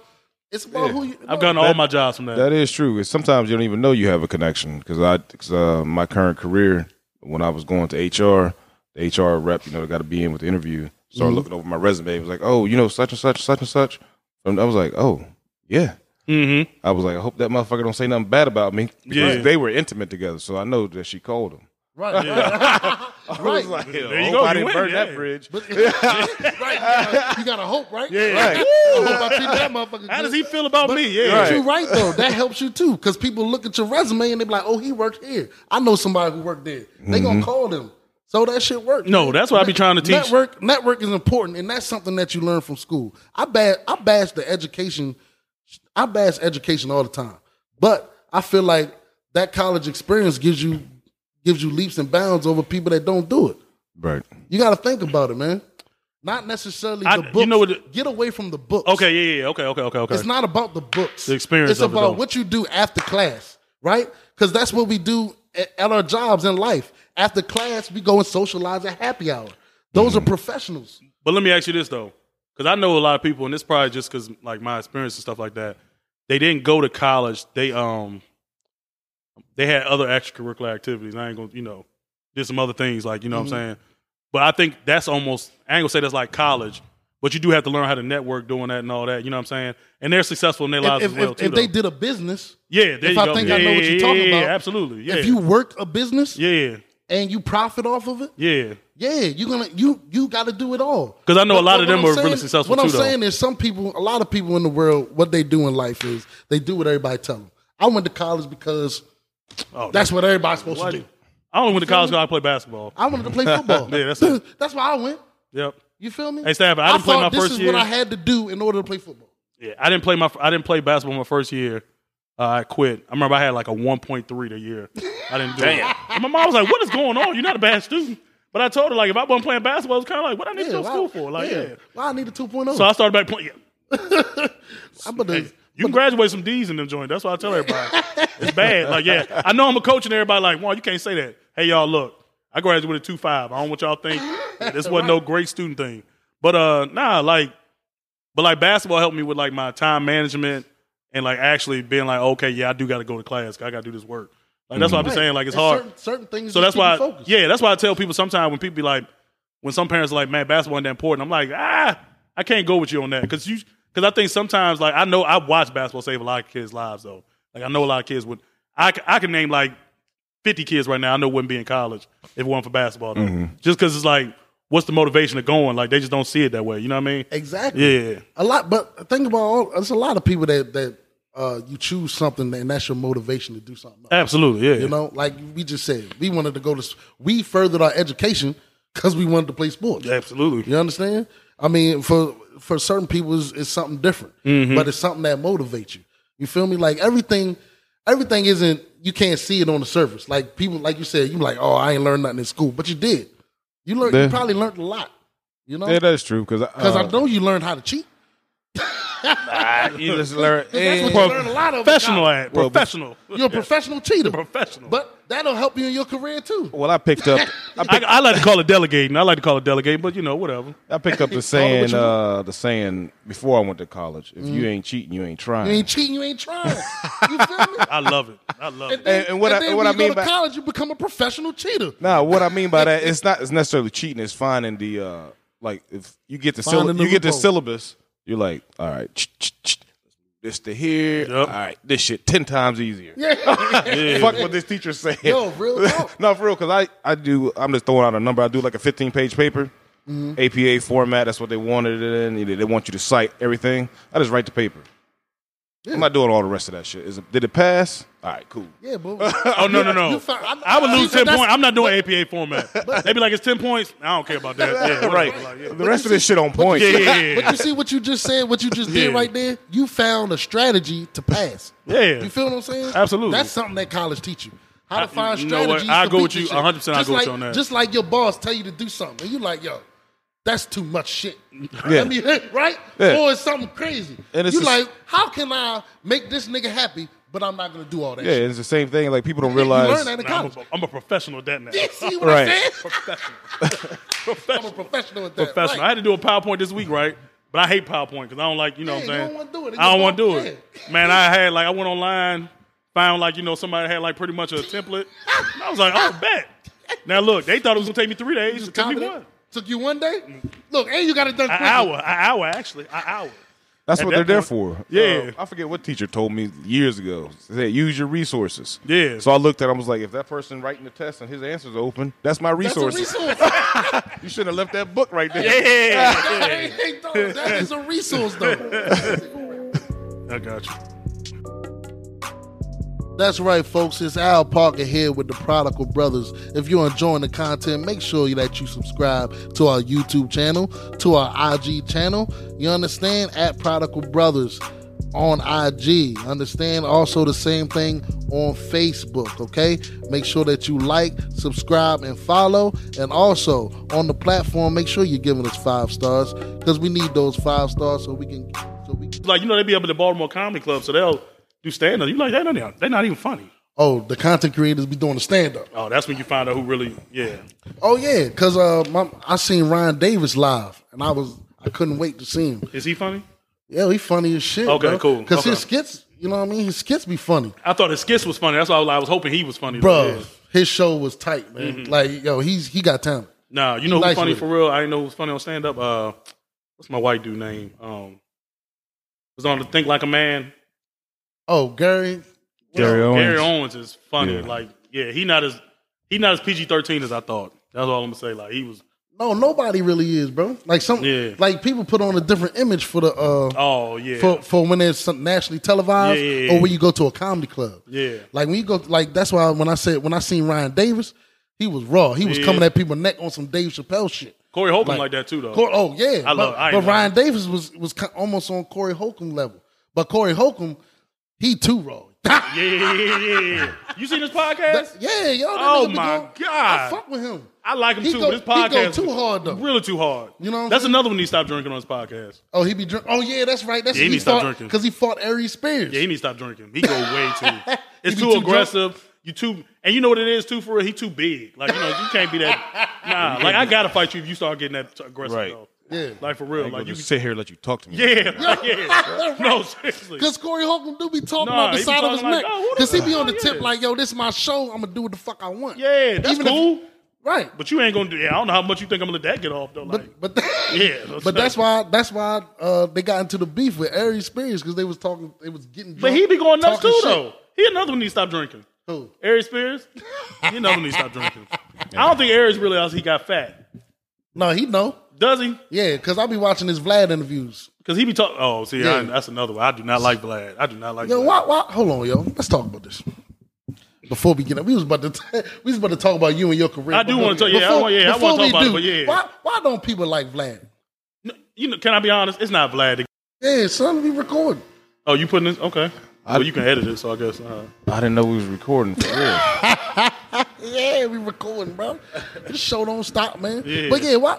It's about who you. I've gotten all my jobs from that. That is true. It's sometimes you don't even know you have a connection because I, cause, uh, my current career, when I was going to HR, the HR rep, you know, got to be in with the interview. Started Mm-hmm. looking over my resume. It was like, oh, you know, such and such, such and such. And I was like, oh, yeah. Mm-hmm. I was like, I hope that motherfucker don't say nothing bad about me because Yeah. they were intimate together. So I know that she called him. Right. I Right. was like, There I you hope go, I you didn't win, burn yeah. that bridge. right. You gotta, you gotta hope, right? Yeah. Right. I hope I treat that motherfucker. How good. does he feel about But- me? Yeah. But you're right though. That helps you too, because people look at your resume and they be like, "Oh, he worked here. I know somebody who worked there." They gonna call them. So that shit works. No, that's what I be trying to teach. Network, network is important, and that's something that you learn from school. I bash, I bash the education. I bash education all the time, but I feel like that college experience gives you gives you leaps and bounds over people that don't do it. Right. You got to think about it, man. Not necessarily I- the you know what it- Get away from the books. Okay, yeah, yeah, yeah. okay, okay, okay, okay. It's not about the books. The experience It's of it, about though. what you do after class, right? Because that's what we do at, at our jobs in life. After class, we go and socialize at happy hour. Those Mm-hmm. are professionals. But let me ask you this though, because I know a lot of people, and this probably just because like my experience and stuff like that. They didn't go to college. They um, they had other extracurricular activities. I ain't gonna, you know, did some other things like you know Mm-hmm. what I'm saying. But I think that's almost. I ain't gonna say that's like college, but you do have to learn how to network doing that and all that. You know what I'm saying? And they're successful in their lives If, as well if- too. if they did a business, yeah, there if you I go. think yeah, I know what you're talking yeah, about, absolutely. Yeah, if you work a business yeah, and you profit off of it, yeah. yeah, you're gonna you you got to do it all. Because I know a lot of them are I'm really saying- successful What I'm though. saying is, some people, a lot of people in the world, what they do in life is they do what everybody tell them. I went to college because Oh, that's what everybody's supposed what? to do. I only went to college because I play basketball. I wanted to play football. Yeah, that's it. that's why I went. Yep. You feel me? Hey, Stafford, I didn't play thought my this first is year. what I had to do in order to play football. Yeah, I didn't play my. I didn't play basketball my first year. Uh, I quit. I remember I had like a 1.3 the year. I didn't do it. And my mom was like, "What is going on? You're not a bad student." But I told her like, if I wasn't playing basketball, it was kind of like, what I need to go to school for? Like, yeah. Why I need a 2.0? So I started back playing. I'm gonna, Hey, you can graduate some D's in them joint. That's what I tell everybody. it's bad. Like, yeah, I know I'm a coach and everybody like, well, you can't say that. Hey, y'all, look, I graduated two five. I don't want y'all to think this wasn't no great student thing. But uh, nah, like, but like basketball helped me with like my time management and like actually being like, okay, yeah, I do got to go to class. I got to do this work. Like that's what I'm Right. saying. Like it's And hard. Certain, certain things. So that's why, keep you focused. yeah, that's why I tell people sometimes when people be like, when some parents are like, man, basketball ain't that important. I'm like, ah, I can't go with you on that because you, because I think sometimes like I know I watch basketball save a lot of kids' lives though. Like I know a lot of kids would, I I can name like 50 kids right now I know wouldn't be in college if it weren't for basketball though. Just because it's like, what's the motivation of going? Like they just don't see it that way. You know what I mean? Exactly. Yeah. A lot, but think about all. There's a lot of people that that uh, you choose something and that's your motivation to do something. Else. Absolutely. Yeah. You know, like we just said, we wanted to go to. We furthered our education because we wanted to play sports. Absolutely. You understand? I mean, for for certain people, it's, it's something different, Mm-hmm. but it's something that motivates you. You feel me? Like everything, everything isn't. You can't see it on the surface. Like people, like you said, you like, oh, I ain't learned nothing in school, but you did. You learned. You probably learned a lot. You know, Yeah, that's true. Because because I know you learned how to cheat. you just learn. That's what you Pro- learn a lot of. in Professional college. at professional. You're a professional cheater. professional. But that'll help you in your career too. well, I picked up. I I, picked, I like to call it delegating. I like to call it delegating, but you know, whatever. I picked up the saying. Uh, the saying before I went to college: If you ain't cheating, you ain't trying. You ain't cheating. You ain't trying. You feel me? I love it. I love it. And- and what I- then what when I you go mean to by- college, you become a professional cheater. Now, what I mean by that, it's not it's necessarily cheating. It's finding the uh, like if you get the Finding the you get the syllabus, you're like, all right, ch- ch- ch- this to here, Yep. all right, this shit ten times easier. Yeah. Fuck what this teacher saying. Yo, real talk. no, for real, because I I do. I'm just throwing out a number. I do like a 15 page paper, Mm-hmm. APA format. That's what they wanted it in. They- They want you to cite everything. I just write the paper. I'm not doing all the rest of that shit. Is it, did it pass? All right, cool. Yeah, but Oh no no no! You found- I, would lose ten points. I'm not doing APA format. They be like it's ten points. I don't care about that. Yeah, right. Like, yeah. The rest of this shit on point. Yeah, yeah, yeah. But you see what you just said, what you just did right there? You found a strategy to pass. Yeah. You feel what I'm saying? Absolutely. That's something that college teach you. How I- to find you know what? strategies. I'll to go beat with you 100% I'll Just go with like, you on that. Just like your boss tell you to do something, and you like, yo, that's too much shit. Yeah. I mean, right? Yeah. Or it's something crazy. And it's you the- like, how can I make this nigga happy, but I'm not gonna do all that Yeah, shit? it's the same thing. Like people don't You realize. learn that in Nah, I'm, a, I'm a professional at that now. You see what Right. I'm saying? Professional. I'm a professional. professional at that. Professional. I had to do a PowerPoint this week, right? But I hate PowerPoint because I don't like, you know Yeah, what I'm you saying? don't wanna do it. It I don't want to do it. Man, I had like, I went online, found like, you know, somebody had like pretty much a template. And I was like, oh, bet. Now look, they thought it was going to take me three days. It took me Confident? one. Took you one day? Look, and you got it done An quickly. hour, an hour actually, an hour. That's At what that they're there for. Yeah. Uh, I forget what teacher told me years ago. They said, use your resources. Yeah. So I looked at him, I was like, if that person writing the test and his answer's open, that's my That's a resources. resource. You should have left that book right there. Yeah, Hey, hey, dog, that is a resource, though. I got you. That's right, folks. It's Al Parker here with the Prodigal Brothers. If you're enjoying the content, make sure that you subscribe to our YouTube channel, to our IG channel. You understand? At Prodigal Brothers on IG. Understand? Also, the same thing on Facebook, okay? Make sure that you like, subscribe, and follow. And also, on the platform, make sure you're giving us five stars because we need those five stars so we can. So we can Like you know, they be up at the Baltimore Comedy Club, so they'll do stand up. You like they're not, they're not even funny. oh, the content creators be doing the stand up. Oh, that's when you find out who really, yeah. Oh yeah, cause uh, my, I seen Ryan Davis live, and I was I couldn't wait to see him. Is he funny? Yeah, he funny as shit. Okay, bro. cool. Cause Okay. his skits, you know what I mean. His skits be funny, I thought his skits was funny. That's why I was, I was hoping he was funny. bro. Yeah. Mm-hmm. His show was tight, man. Like yo, he's he got talent. Nah, you know who's Nice funny for real? I didn't know who's funny on stand up. Uh, what's my white dude name? Um, was on the Think Like a Man. Oh, Gary. Gary Owens. Gary Owens is funny. Yeah. Like, yeah, he not as he not as PG thirteen as I thought. That's all I'm gonna say. Like, he was. No, nobody really is, bro. Like some, Yeah. like people put on a different image for the uh Oh yeah, for for when it's some nationally televised Yeah, yeah, yeah. or when you go to a comedy club. yeah. Like when you go, like that's why when I said when I seen Ryan Davis, he was raw. He was Yeah. coming at people's neck on some Dave Chappelle shit. Corey Holcomb like, Like- that too, though. Cor- oh yeah, I love- But, I but know Ryan Davis was was almost on Corey Holcomb level. But Corey Holcomb, he too raw. yeah, yeah, yeah, yeah, yeah. You seen this podcast? yeah, yo. that Oh, nigga be my God. I fuck with him. I like him He too. go- but his he go too hard, though. Really too hard. You know that's saying? another one he stopped drinking on his podcast. Oh, he be drink. Oh yeah, that's right. That's Yeah, he to stop drinking. because he fought Aries Spears. Yeah, he needs to stop drinking. He go way too. It's too, too drunk? aggressive. You too, and you know what it is too for real. He too big. Like you know, you can't be that. Nah, like I gotta fight you if you start getting that aggressive. Right. Though. Yeah, Like for real. Like, Like you. just sit here and let you talk to me. Yeah, like, yeah. No, seriously. Because Corey Holcomb do be talking Nah, about the he be side of his like, neck. oh, Because he be on the Oh, tip yeah. like, yo, this is my show. I'm gonna do what the fuck I want. Yeah, that's Even if- cool. Right. But you ain't gonna do. Yeah, I don't know how much you think I'm gonna let that get off though. Like, But but Yeah, but that's why that's why uh, they got into the beef with Aries Spears because they was talking they was getting but drunk, he be going nuts talking too shit. though. He another one needs to stop drinking. Who? Aries Spears, he another one needs to stop drinking. I don't think Aries realized he got fat. No, he know. Does he? Yeah, because I be watching his Vlad interviews. Because he be talking. Oh, see, Yeah. I, that's another one. I do not like Vlad. I do not like. Yo, Vlad. why, why, hold on, yo. Let's talk about this. Before we get up, we was about to we was about to talk about you and your career. I do wanna talk- yeah, I before- want- yeah, I wanna before talk we about it, do, but yeah. Why why don't people like Vlad? No, You know, can I be honest? It's not Vlad. Yeah, son, we recording. Oh, you putting this? Okay. well, you can edit it, so I guess. Uh, I didn't know we was recording for real. Yeah, we recording, bro. This show don't stop, man. Yeah. But yeah, why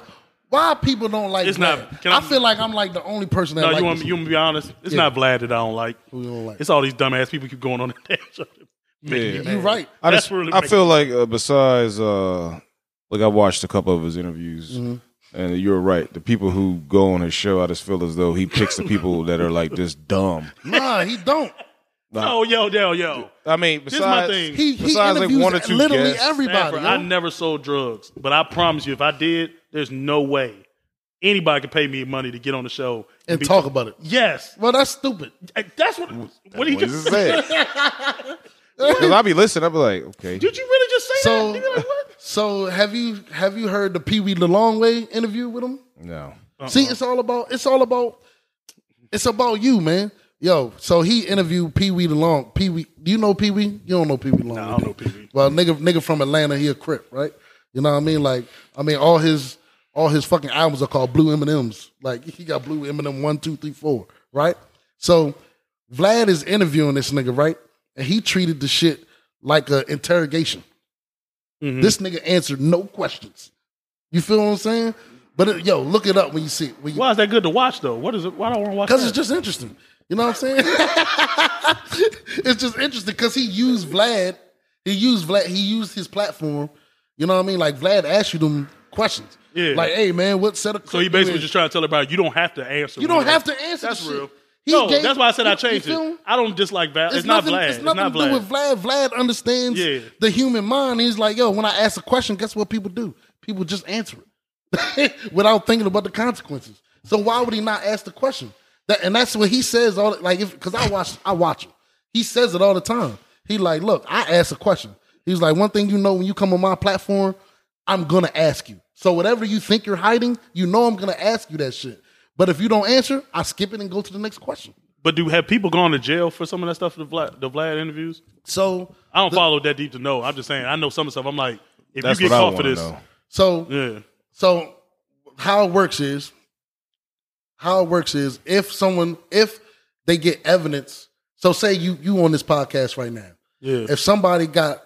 why people don't like It's Vlad? not- I, I- feel like I'm like the only person that no, like you want me, you want me to be honest? It's Yeah. not Vlad that I don't like. Who you don't like? It's all these dumbass people keep going on that damn show. Making me Yeah. mad. You right. I That's just, really I feel like uh, besides, uh, like I watched a couple of his interviews, Mm-hmm. and you're right. The people who go on his show, I just feel as though he picks the people that are like this dumb. Nah, he don't. Oh, yo, yo, yo. I mean, This is my besides, thing. He he besides like interviews one or two literally guests, everybody. Stafford. I never sold drugs, but I promise you, if I did, there's no way anybody could pay me money to get on the show and be- talk about it. Yes, Well, that's stupid. that's what. What he what just said. Because I'll be listening, I'll be like, okay. Did you really just say So that? Nigga, like, what? so have you have you heard the Pee Wee the Long Way interview with him? No. Uh-uh. See, it's all about it's all about it's about you, man. Yo, so he interviewed Pee Wee the Long Pee Wee. Do you know Pee Wee? You don't know Pee Wee Long. Nah, I don't know? Pee Wee. Well, nigga, nigga from Atlanta, he a Crip, right? You know what I mean? Like, I mean, all his all his fucking albums are called Blue M and M's. Like, he got Blue M and M one, two, three, four, right? So, Vlad is interviewing this nigga, right? And he treated the shit like an interrogation. Mhm. This nigga answered no questions. You feel what I'm saying? But it, yo, look it up when you see it. You, Why is that good to watch though? What is it? Why don't I want to watch? because it's just interesting. You know what I'm saying? it's just interesting because he used Vlad. He used Vlad. He used his platform. You know what I mean? Like Vlad asked you them questions. Yeah. Like, hey man, what set of so he basically just trying to tell everybody you don't have to answer. you don't have to answer. That's real. He no, gave- that's why I said I changed it. I don't dislike Vlad. It's, It's, not nothing, Vlad. It's It's, nothing not to do with Vlad. Vlad understands Yeah. the human mind. He's like, yo, when I ask a question, guess what people do? People just answer it. without thinking about the consequences. So why would he not ask the question? That and that's what he says all like if because I watch I watch him. He says it all the time. He like, look, I ask a question. He's like, one thing you know when you come on my platform, I'm gonna ask you. So whatever you think you're hiding, you know I'm gonna ask you that shit. But if you don't answer, I skip it and go to the next question. But do have people gone to jail for some of that stuff? The Vlad, the Vlad interviews. So I don't follow that deep to know. I'm just saying. I know some of the stuff. I'm like, if you get caught for this, know. so yeah, So how it works is how it works is if someone if they get evidence. So say you you on this podcast right now. yeah, If somebody got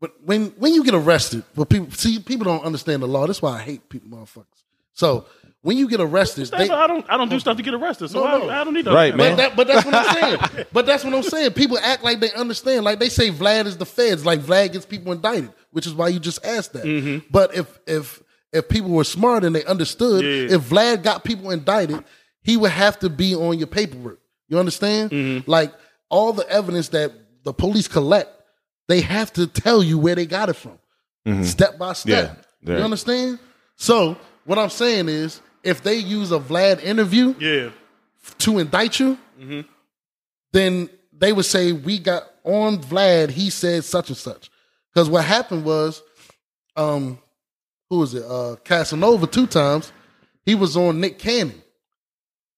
but when when you get arrested, well people see people don't understand the law. That's why I hate people motherfuckers. So when you get arrested, they, I don't. I don't do stuff to get arrested, so No, no. I, I don't need to. Right, man. But, that, but that's what I'm saying. but that's what I'm saying. People act like they understand. Like they say Vlad is the feds. Like Vlad gets people indicted, which is why you just asked that. Mm-hmm. But if if if people were smart and they understood, Yeah. if Vlad got people indicted, he would have to be on your paperwork. You understand? Mm-hmm. Like all the evidence that the police collect, they have to tell you where they got it from, step by step. Yeah. You understand? So what I'm saying is, if they use a Vlad interview, Yeah, to indict you, then they would say we got on Vlad. He said such and such. Because what happened was, um, who was it? Uh, Casanova two times. He was on Nick Cannon,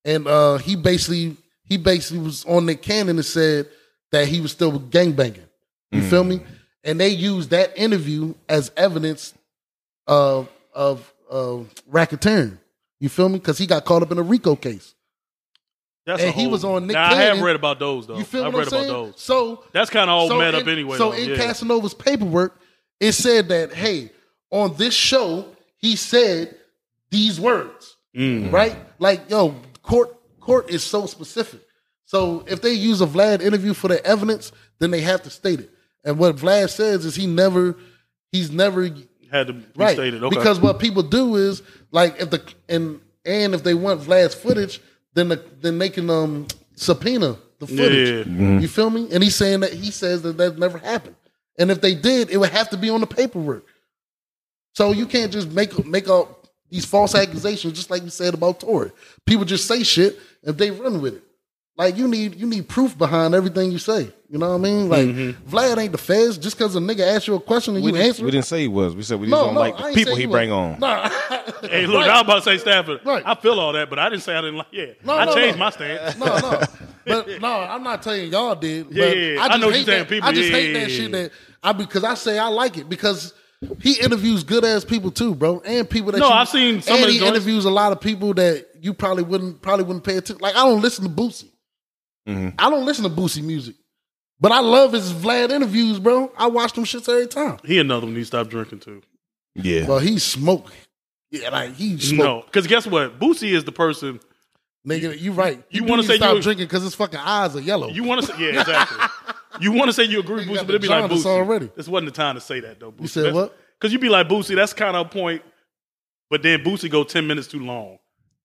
and uh, he basically he basically was on Nick Cannon and said that he was still gangbanging. You feel me? And they used that interview as evidence of of of racketeering. You feel me? Because he got caught up in a RICO case. that's And he was on Nick Now, I have Cannon. read about those though. You feel I've what read I'm saying? about those. So That's kind of all so met in, up anyway. So though. in yeah. Casanova's paperwork, it said that hey, on this show, he said these words, Mm. right? Like yo, court court is so specific. So if they use a Vlad interview for the evidence, then they have to state it. And what Vlad says is he never, he's never had to be right stated. Okay. because what people do is like if the and and if they want Vlad's footage, then the, then they can um subpoena the footage. Yeah. You feel me? And he's saying that he says that that never happened. And if they did, it would have to be on the paperwork. So you can't just make make up these false accusations, just like you said about Tory. People just say shit if they run with it. Like you need you need proof behind everything you say. You know what I mean? Like mm-hmm. Vlad ain't the feds. Just because a nigga asked you a question and We, you didn't, answer, we didn't say he was. We said we just no, don't no, like the people he was. bring on. Nah. Hey, look, Right. I was about to say Stafford. Right. I feel all that, but I didn't say I didn't like. Yeah, No, I changed my stance. no, no. But no, I'm not telling y'all did. Yeah, yeah. I, I just know hate you're saying, that. people. I just Yeah, hate yeah, that shit that I because I say I like it because he interviews good ass people too, bro, and people that No, you- I've seen some and he interviews a lot of people that you probably wouldn't probably wouldn't pay attention. Like I don't listen to Boosie. Mm-hmm. I don't listen to Boosie music, but I love his Vlad interviews, bro. I watch them shits every time. He another one. He stopped drinking too. Yeah. But he smoke. Yeah, like he smoke. No, because guess what? Boosie is the person Nigga, you right. You do wanna say stop you- drinking because his fucking eyes are yellow. you want to say. Yeah, exactly. you want to say you agree with Boosie, but it'd be like jaundice Boosie. already. This wasn't the time to say that though. Boosie. You said what? Because you'd be like Boosie. That's kind of a point. But then Boosie go ten minutes too long,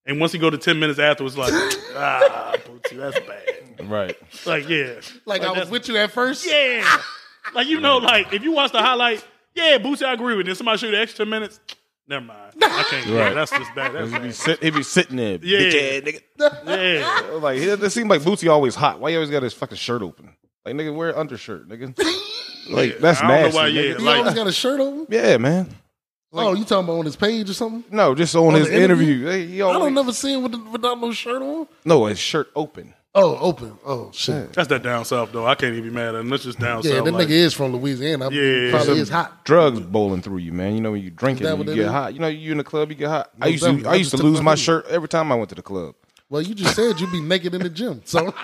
and once he go to ten minutes afterwards, like ah, Boosie, that's bad. Right. Like yeah, like I was with you at first. Yeah. like you know, like if you watch the highlight, yeah, Boosie, I agree with. Then somebody shoot the extra minutes. Never mind. I can't. Yeah, Right. that's just bad. That's He be, sit, he be sitting there, Yeah. bitch ass nigga. Yeah. Like it, it seems like Boosie always hot. Why you always got his fucking shirt open? Like nigga, wear an undershirt, nigga. Like that's I don't know nasty. why, yeah. nigga. He Like- always got a shirt on. Yeah, man. Oh, you talking about on his page or something? No, just on, On his interview? interview. Hey, he I don't never see him with the, without no shirt on. No, his shirt open. Oh, open. Oh shit. That's that down south though. I can't even be mad at him. That's just down Yeah, south. Yeah, that like- nigga is from Louisiana. Yeah. probably Some is hot. Drugs bowling through you, man. You know when you drink it, that you get is? hot. You know you in the club, you get hot. I used to, definitely. I I used to lose my my shirt every time I went to the club. Well, you just said you'd be naked in the gym, so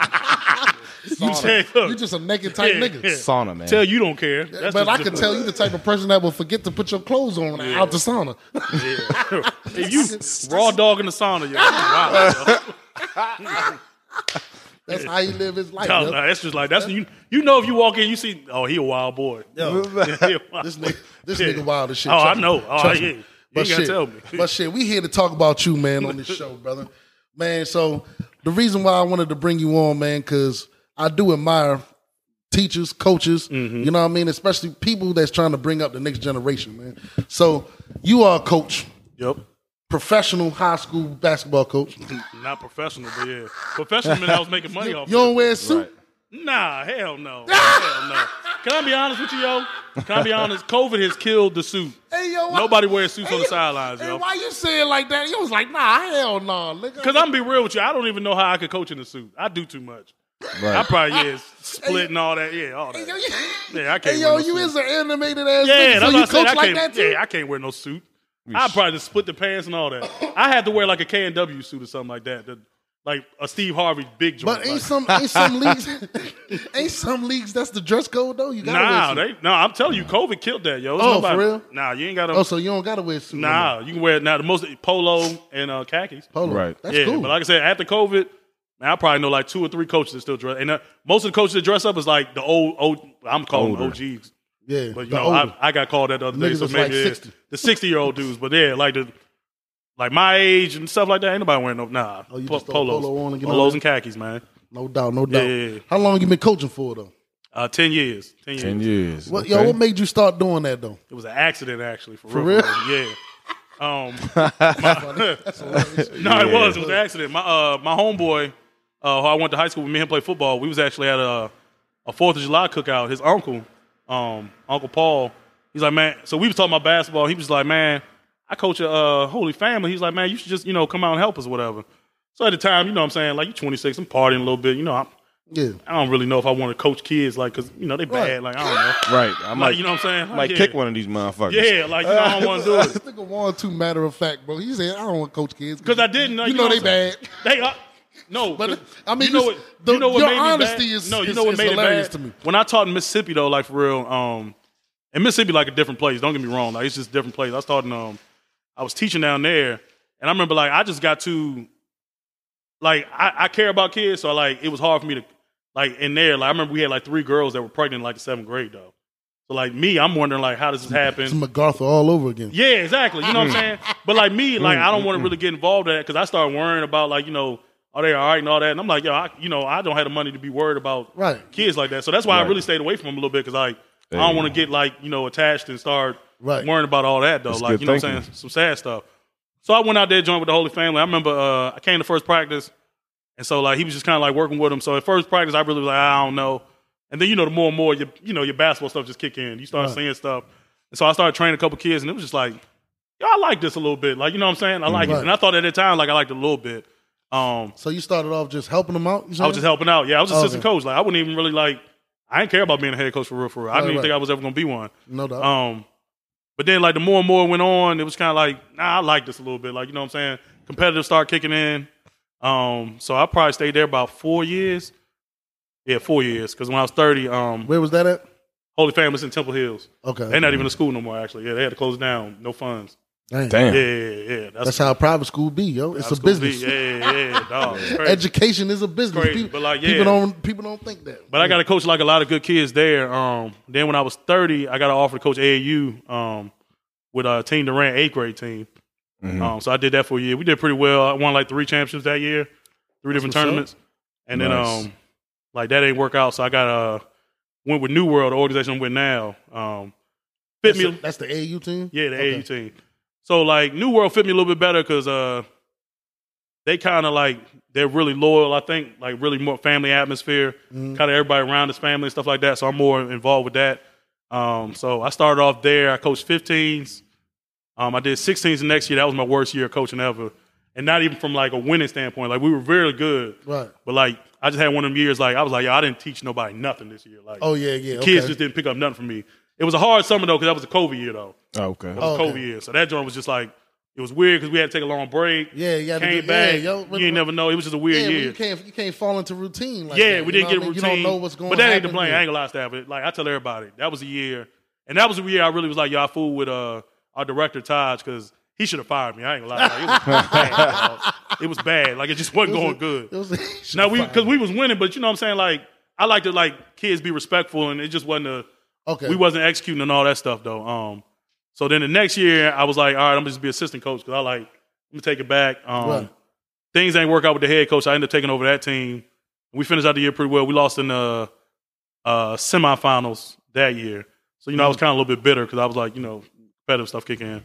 you tell, you just a naked type Yeah, nigga. yeah. Sauna, man. tell you don't care. That's But I can tell you the type of person that will forget to put your clothes on out the sauna. if you raw dog in the sauna, yo, wow, That's how he live his life. yo. yo. Nah, that's just like that's you. You know, if you walk in, you see, oh, he a wild boy. Yo, Yeah, wild this nigga, this Yeah. nigga wild as shit. Oh, I trust me. know. Oh, Trust yeah. me. You But ain't shit, tell me. but shit, we here to talk about you, man, on this show, brother. Man, so the reason why I wanted to bring you on, man, because I do admire teachers, coaches, Mm-hmm. you know what I mean, especially people that's trying to bring up the next generation, man. So you are a coach, Yep. professional high school basketball coach. Not professional, but yeah. Professional meant I was making money off You don't wear a suit. Right. Nah, hell no. hell no. Can I be honest with you, yo? Can I be honest? COVID has killed the suit. Hey, yo, why- Nobody wears suits on the sidelines, Hey, yo. why you saying like that? You was like, nah, hell no. nigga. Because I'm gonna be real with you, I don't even know how I could coach in a suit. I do too much. I probably is split and all that. Yeah, all Hey, yo, that. you- Yeah, I can't Hey, wear yo, no you suit. is an animated ass Yeah, nigga, that's so what you I said. coach I like can't, that too? yeah, I can't wear no suit. I'd probably just split the pants and all that. I had to wear like a K and W suit or something like that. that- like a Steve Harvey big joint. But ain't like- some ain't some leagues ain't some leagues that's the dress code though? You gotta Nah, wear a suit. they, no, I'm telling you, COVID killed that, yo. It's Oh, nobody- for real? Nah, you ain't got to. Oh, so you don't gotta wear a suit. no nah, more. you can wear now the most polo and uh, khakis. Polo. Right. That's yeah, cool. but like I said, after COVID, man, I probably know like two or three coaches that still dress. And uh, most of the coaches that dress up is like the old, old. I'm calling them OGs. yeah, But you know. I, I got called that the other day. So is maybe like yeah, 60. the 60 year old dudes. But yeah, like the like my age and stuff like that. Ain't nobody wearing no nah. Oh, you po- just throw a polos, polo on and get polos on and khakis, man. no doubt, no doubt. Yeah, yeah, yeah. How long you been coaching for though? Uh, ten years. Ten years. Ten years. What okay. yo? What made you start doing that though? It was an accident, actually. For, For real? real? real. Yeah. Um, my- no, it was. It was an accident. My uh, my homeboy, uh, who I went to high school with, me and him play football. We was actually at a a Fourth of July cookout. His uncle, um, Uncle Paul, he's like, man. So we was talking about basketball. He was like, man, I coach a uh, Holy Family. He's like, man, you should just you know come out and help us, or whatever. So at the time, you know, what I'm saying like you 26, I'm partying a little bit. You know, I'm, Yeah, I don't really know if I want to coach kids, like, cause you know they bad. Like I don't know. Right. I'm Like like, you know what I'm saying? Like, might yeah. kick one of these motherfuckers. Yeah, like you know, I don't want to do this it. nigga one or two matter of fact, bro. He said I don't want to coach kids Because I didn't. You, know, what they bad. They are. No, but I mean, you know what? the- you know what your made honesty bad? is- no. You is- know what made hilarious it to me. When I taught in Mississippi though, like for real, um, and Mississippi like a different place. Don't get me wrong, like it's just a different place. I was taught in, um, I was teaching down there, and I remember like I just got to, like I, I care about kids, so like it was hard for me to, like in there, like I remember we had like three girls that were pregnant in like the seventh grade though. So like me, I'm wondering like how does this happen? It's MacArthur all over again. Yeah, exactly. You know what I'm saying? But like me, like I don't want to really get involved in that because I start worrying about like you know are they all right and all that, and I'm like yo, I, you know I don't have the money to be worried about Right. kids like that. So that's why I really stayed away from them a little bit because like I don't want to get like you know attached and start Right. worrying about all that though. That's like you know what I'm saying? Some sad stuff. So I went out there joined with the Holy Family. I remember uh, I came to first practice, and so like he was just kind of like working with him. So at first practice, I really was like I don't know. And then you know the more and more your you know your basketball stuff just kick in. You start Right. seeing stuff, and so I started training a couple kids, and it was just like, yo, I like this a little bit. Like you know what I'm saying? I like Right. it, and I thought at the time like I liked it a little bit. Um, So you started off just helping them out. You I was just helping out. Yeah, I was Okay. assistant coach. Like I wouldn't even really like. I didn't care about being a head coach for real. For real, I didn't even right. think I was ever going to be one. No doubt. Um, but then like the more and more it went on, it was kind of like, nah, I like this a little bit. Like you know what I'm saying? Competitive start kicking in. Um, so I probably stayed there about four years. Yeah, four years. Because when I was 30, um, Where was that at? Holy Family's in Temple Hills. Okay. They're not even a school no more. Actually, yeah, they had to close down. No funds. Dang. Damn. Yeah, yeah, yeah. That's how a private school be, yo. It's a schools be. business. Yeah, yeah, dog. Education is a business. Crazy, people, but, like, yeah. people don't people don't think that. But I got to coach like a lot of good kids there. Um, then when I was 30, I got an offer to coach AAU um, with uh, Team Durant, eighth grade team. Mhm. Um, so I did that for a year. We did pretty well. I won like three championships that year, three different what's up. tournaments. And then um, like that didn't work out. So I got uh, went with New World, the organization I'm with now. Um, fit that's, me. the, that's the AAU team. Yeah, the Okay. AAU team. So like New World fit me a little bit better because uh, they kind of like they're really loyal. I think like really more family atmosphere. Mhm. Kind of everybody around his family and stuff like that. So I'm more involved with that. Um, so I started off there. I coached 15s. Um, I did 16s the next year. That was my worst year of coaching ever, and not even from like a winning standpoint. Like we were very good, Right. but like I just had one of them years. Like I was like, yeah, I didn't teach nobody nothing this year. Like Oh yeah, yeah. kids okay. just didn't pick up nothing from me. It was a hard summer though because that was a COVID year though. Oh, okay. It was Oh, a COVID okay. year. So that joint was just like it was weird because we had to take a long break. Yeah, you gotta Came do- back. yeah, yo, you ain't never know. It was just a weird yeah, year. You can't you can't fall into routine. Like yeah, that, we didn't get a I mean? routine. You don't know what's going. On. But that ain't happen, the blame. yeah. I ain't gonna lie, Stafford. Like I tell everybody, that was a year, and that was the year I really was like, y'all fool with uh our director Taj because he should have fired me. I ain't gonna lie. Like, it, was bad, it was bad. Like it just wasn't going good. It was, Now we because we was winning, but you know what I'm saying. Like I like to like kids be respectful, and it just wasn't a okay. we wasn't executing and all that stuff though. Um, so then the next year I was like, all right, I'm gonna just be assistant coach because I like let me take it back. Um, Right. things ain't work out with the head coach. I ended up taking over that team. We finished out the year pretty well. We lost in the uh, semifinals that year. So you know I was kind of a little bit bitter because I was like, you know, competitive stuff kicking in.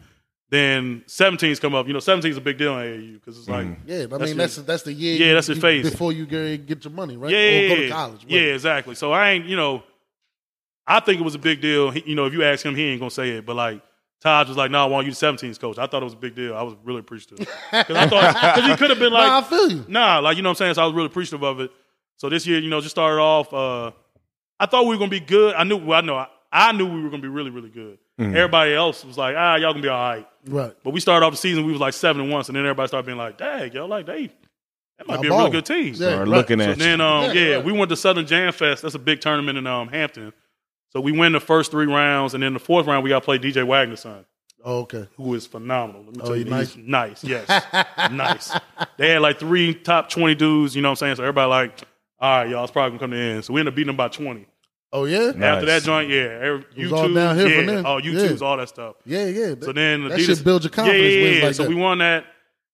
Then 17s come up. You know, 17 is a big deal in AAU because it's like Yeah, I That's mean your- that's that's the year. Yeah, that's you- phase. before you get, get your money, right? yeah, or go to college. yeah, exactly. So I ain't, you know, I think it was a big deal. He, you know, if you ask him, he ain't gonna say it. But like Taj was like, "No, I want you to 17s coach." I thought it was a big deal. I was really appreciative because I thought because he could have been like, nah, I feel you. Nah, like you know what I'm saying. So I was really appreciative of it. So this year, you know, just started off. Uh, I thought we were gonna be good. I knew. Well, I know. I, I knew we were gonna be really, really good. Everybody else was like, ah, y'all gonna be all right. Right. But we started off the season, we was like seven and one, and then everybody started being like, dang, yo, like they, that might Y'all be a balling. really good team. Yeah, right. looking So at then, um, Yeah, yeah, right. we went to Southern Jam Fest. That's a big tournament in um, Hampton. So we win the first three rounds, and then the fourth round we got to play DJ Wagner's son, Oh, okay. who is phenomenal. Let me Oh, tell he you, he's nice. Yes, nice. They had like three top twenty dudes. You know what I'm saying? So everybody like, all right, y'all, it's probably gonna come to the end. So we end up beating them by twenty. Oh yeah. Nice. After that joint, yeah, every, was all YouTube, downhill yeah, from there. oh, YouTube's Yeah. all that stuff. Yeah, yeah. So then that Adidas should build your confidence. Yeah, yeah, yeah. like so that. we won that,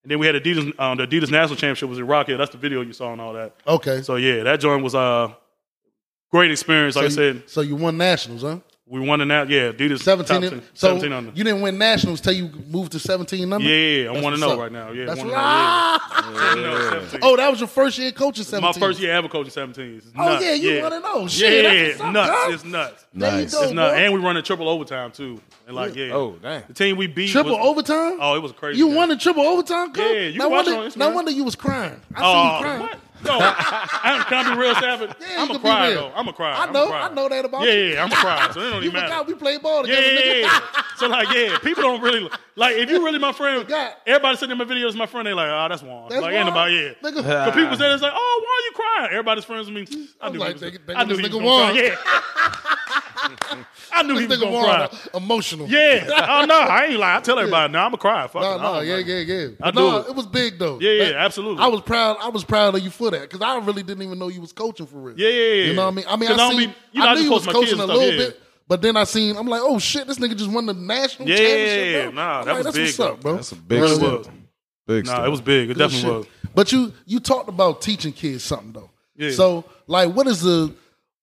and then we had Adidas. Um, the Adidas National Championship was in Rock Hill. That's the video you saw and all that. okay. So yeah, that joint was uh, great experience. Like I so you, said, so you won nationals, huh? we won in that. Yeah, Adidas Seventeen. top 10 so 17 under. you didn't win nationals till you moved to seventeen under. yeah, yeah, yeah. I That's want to know up. right now. Yeah, That's wanna what. know, Ah! yeah. Yeah, Oh, that was your first year coaching seventeen. my first year ever coaching 17s. It's Oh yeah, you yeah. want to know? Shit, yeah, that's what's up, nuts. dog. It's nuts. Nice. go, It's nuts. bro. And we run a triple overtime too. And like, yeah. Oh, dang. The team we beat Triple was, overtime. Oh, it was crazy. You man. won the triple overtime, coach? Yeah, you no watch wonder, on Instagram. No wonder you was crying. I Oh, see you crying. what? No, I'm, can I be real, Savage? Yeah, I'm a cry though. I'm a cry. I know. I know that about Yeah, you. yeah, yeah, I'm a cry. So it don't even matter. forgot we played ball together. yeah, nigga. yeah. So like, yeah, people don't really like. If you really my friend, everybody sitting in my videos, my friend, they like, oh, that's Juan. That's like, ain't nobody, yeah. Nigga, But people say it's like, oh, why are you crying? Everybody's friends with me. I knew like, he was, nigga, nigga, I knew this he was nigga gonna Juan. cry. Yeah. I knew he was gonna cry. emotional. Yeah. Oh no, I ain't lying. I tell everybody now. I'm a cry. Fuck No. No, yeah, yeah, yeah. I do it. it was big though. Yeah, yeah, absolutely. I was proud. I was proud of you for that because I really didn't even know you was coaching for real. Yeah, yeah, yeah. You know what I mean? I mean, I, I don't seen, be- you know, I I knew you was post my kids coaching a and stuff, little yeah. bit, but then I seen. I'm like, oh shit, this nigga just won the national Yeah, championship. Bro. nah, I'm that like, was that's big, what's up, though. bro. That's a big Real step. shit. Big Nah, step. it was big. It Good definitely shit. was. But you you talked about teaching kids something though. Yeah. So like, what is the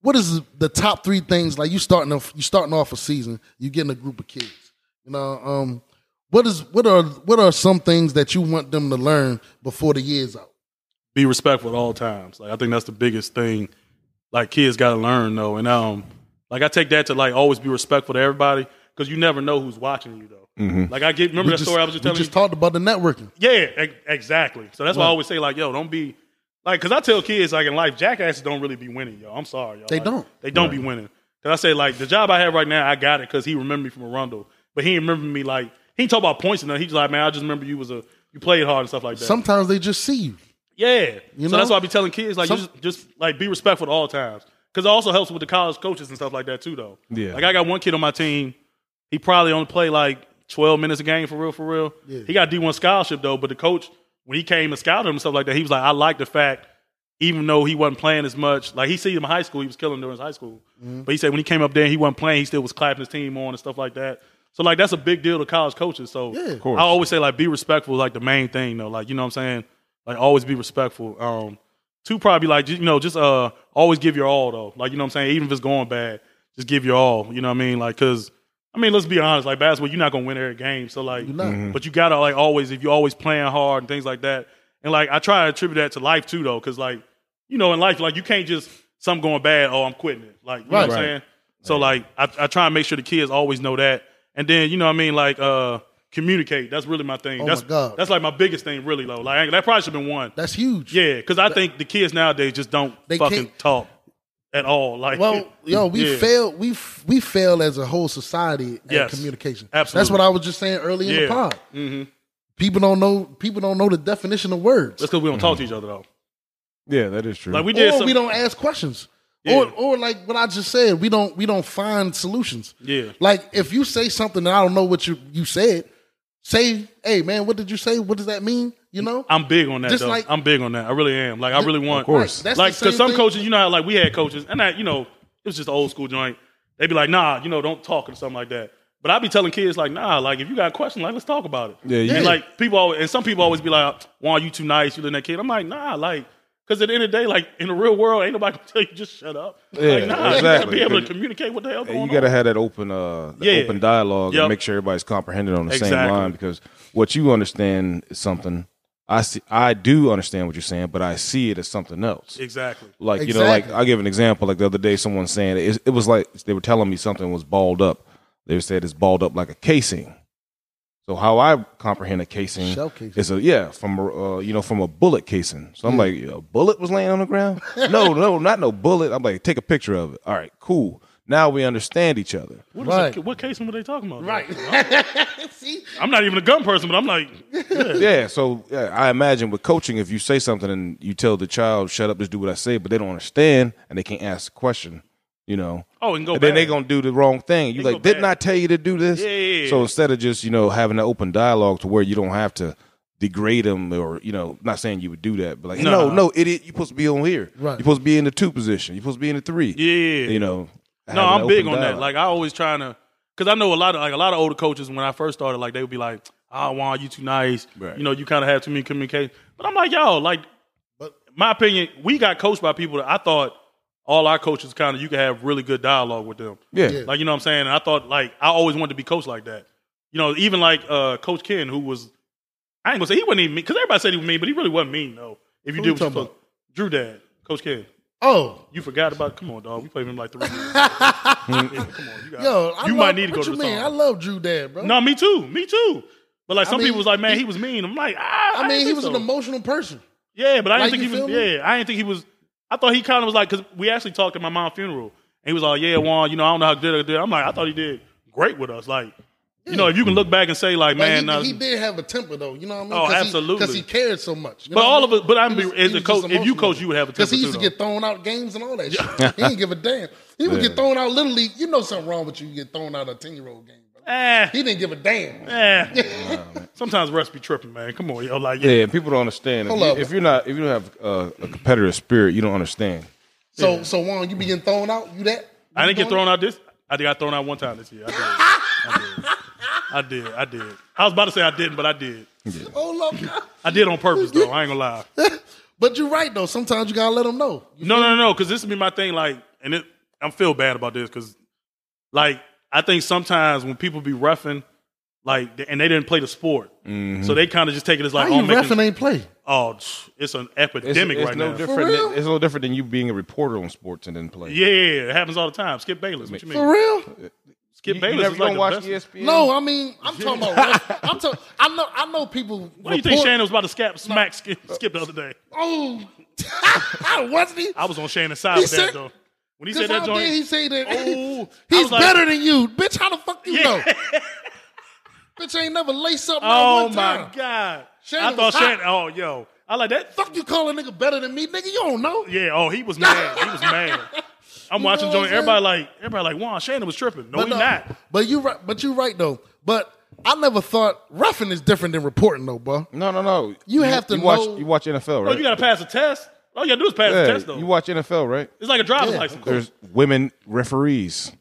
what is the top three things like you starting off you starting off a season you getting a group of kids you know um what is what are what are some things that you want them to learn before the year's out be respectful at all times. Like I think that's the biggest thing. Like kids got to learn though, and um, like I take that to like always be respectful to everybody because you never know who's watching you though. Like I get remember We that story I was just telling just you. Just talked about the networking yeah, ex- exactly. So that's why I always say like, yo, don't be like because I tell kids like in life, jackasses don't really be winning, yo. I'm sorry, yo. They Like, don't. They don't be winning. Cause I say like the job I have right now, I got it because he remembered me from Arundel, but he didn't remember me like he talk about points and nothing. He's like, man, I just remember you was a you played hard and stuff like that. sometimes they just see you Yeah. You so know? that's why I be telling kids like Some- you just, just like be respectful at all times. Because it also helps with the college coaches and stuff like that too, though. Yeah. Like I got one kid on my team. He probably only played like twelve minutes a game for real, for real. Yeah. He got D one scholarship though, but the coach when he came and scouted him and stuff like that, he was like, I like the fact. Even though he wasn't playing as much, like he see him in high school, he was killing during his high school. Mm-hmm. But he said when he came up there, he wasn't playing. He still was clapping his team on and stuff like that. So like that's a big deal to college coaches. So Yeah. Of course. I always say like be respectful like the main thing though. Like you know what I'm saying? Like always be respectful. Um two probably like you know just uh always give your all though. Like you know what I'm saying? Even if it's going bad, just give your all. You know what I mean? Like cuz I mean, let's be honest, like basketball, you're not going to win every game. So like not. but you got to like always if you're always playing hard and things like that. And like I try to attribute that to life too though cuz like you know in life like you can't just something going bad, oh, I'm quitting it. Like you know Right. what I'm saying? So like I, I try and make sure the kids always know that. And then you know what I mean like uh communicate. That's really my thing. Oh, that's my God. that's like my biggest thing really though. Like that probably should have been one. that's huge Yeah, because I think the kids nowadays just don't They fucking can't- talk at all. Like well, yo, we Yeah. fail. We f- we fail as a whole society at Yes. communication. Absolutely. That's what I was just saying early in the Yeah. pod. hmm People don't know. People don't know the definition of words. That's because we don't talk to each other though. Yeah, that is true. Like we did. or some, we don't ask questions. Yeah. Or or like what I just said, we don't we don't find solutions. Yeah. Like if you say something and I don't know what you you said, say, hey man, what did you say? What does that mean? You know? I'm big on that Just though. like- I'm big on that. I really am. Like I really want. Of course. Right, that's like because some thing- coaches, you know, how, like we had coaches, and that you know, it was just an old school joint. They'd be like, nah, you know, don't talk or something like that. But I'd be telling kids like, nah, like if you got a question, like let's talk about it. Yeah, you- And like people always, and some people always be like, "Why are you too nice? You letting that kid?" I'm like, nah, like Because at the end of the day, like in the real world, ain't nobody gonna tell you just shut up. Yeah, like, nah, you gotta exactly. be able to communicate what the hell going you got to have that open, uh, the Yeah. open dialogue Yep. and make sure everybody's comprehending on the same line. Because what you understand is something I see. I do understand what you're saying, but I see it as something else. exactly. Like you know, like I'll give an example. Like the other day, someone saying it, it was like they were telling me something was balled up. They said it's balled up like a casing. So how I comprehend a casing Shell casing. is a yeah from a, uh, you know from a bullet casing. So I'm like a bullet was laying on the ground. no, no, not no bullet. I'm like take a picture of it. All right, cool. Now we understand each other. What, is Right. it- what casing were they talking about? Right. See? I'm not even a gun person, but I'm like, Yeah, so yeah, I imagine with coaching, if you say something and you tell the child, "Shut up, just do what I say," but they don't understand and they can't ask a question, you know, oh, and go and back. then they gonna do the wrong thing. You like, didn't bad. I tell you to do this? Yeah, yeah, yeah. So instead of just you know having an open dialogue to where you don't have to degrade them or you know, not saying you would do that, but like, no, Nah. no, idiot, you're supposed to be on here. Right. You're supposed to be in the two position. You're supposed to be in the three. Yeah. You know. No, I'm big open on that. Like I always trying to, because I know a lot of like a lot of older coaches when I first started, like they would be like, "Oh, Juan, you too nice. Right. You know, you kind of have too many communication." But I'm like, yo, like, But- my opinion, we got coached by people that I thought all our coaches kind of you can have really good dialogue with them. yeah. Yeah. Like you know what I'm saying? And I thought like I always wanted to be coached like that. You know, even like uh, Coach Ken, who was I ain't gonna say he wasn't even mean because everybody said he was mean, but he really wasn't mean though. If you Who did you what you talking Drew Dad, Coach Ken. Oh, You forgot about? Come on, dog. We played him like three years. Yeah, come on, you got. yo, I you love, might need to go to the mean? I love Drew Dad, bro. No, me too. Me too. But like I some mean, people was like, man, he- he, was mean. I'm like, ah, I didn't mean, he think was so. an emotional person. Yeah, but I didn't think he was. me? Yeah, I didn't think he was. I thought he kind of was like because we actually talked at my mom's funeral, and he was like, "Yeah, Juan, you know, I don't know how good I did." I'm like, I thought he did great with us. Like, you know, if you can look back and say, like, man, he, nah, he did have a temper, though. You know what I mean? Oh, he- absolutely. Because he, cared so much. you But all I of it- but I'm He be- as a coach- if you coach, you would have a temper Because he used too, to get thrown out games and all that shit. he didn't give a damn. He would Yeah. get thrown out Literally. You know something wrong with you. You get thrown out of a ten year old game. Eh, He didn't give a damn. eh. Sometimes refs be tripping, man. Come on, yo, like, yeah, Yeah, people don't understand. If, Hold you, up. if you're not, if you don't have uh, a competitive spirit, you don't understand. So, so Juan, you be getting thrown out. You that? I didn't get thrown doing out this. I got thrown out one time this year. I did. I did. I did. I did. I was about to say I didn't, but I did. it? Hold up. I did on purpose though. I ain't gonna lie. But you're right though. Sometimes you gotta let them know. You No, no, no, because this would be my thing. Like, and it, I feel bad about this because, like, I think sometimes when people be roughing, like, and they didn't play the sport, mm-hmm. so they kind of just take it as like, How oh, you making- refing ain't play? oh, it's an epidemic it's right no now. different. real? Than, it's no different than you being a reporter on sports and then play. Yeah, it happens all the time. Skip Bayless, what you mean? For real? Skip you, Bayless you never is like don't the watch best. ESPN. No, I mean I'm talking about. I'm talking. I know. I know people. What do you think Shannon was about to scap, smack Skip, Skip the other day? Oh, I wasn't he? I was on Shannon's side He with said- that though. When he Because said that how dare he say that? Oh, he's like- better than you, bitch. How the fuck you Yeah. know? bitch ain't never laced up. oh not one my god, Shannon I thought was hot. Shannon. Oh, yo, I like that. Fuck you, call a nigga better than me, nigga. You don't know. Yeah, oh, he was mad. He was mad. I'm You watching know joint. Everybody like, everybody like, wow, Shannon was tripping. No, but he not. But you right. But you right though. But I never thought roughing is different than reporting though, bro. no, no, no. You have to you watch. You watch NFL, Bro, oh, right? you gotta pass a test. All you gotta do is pass yeah, the test though. you watch NFL, right? it's like a driver's Yeah. license. There's women referees.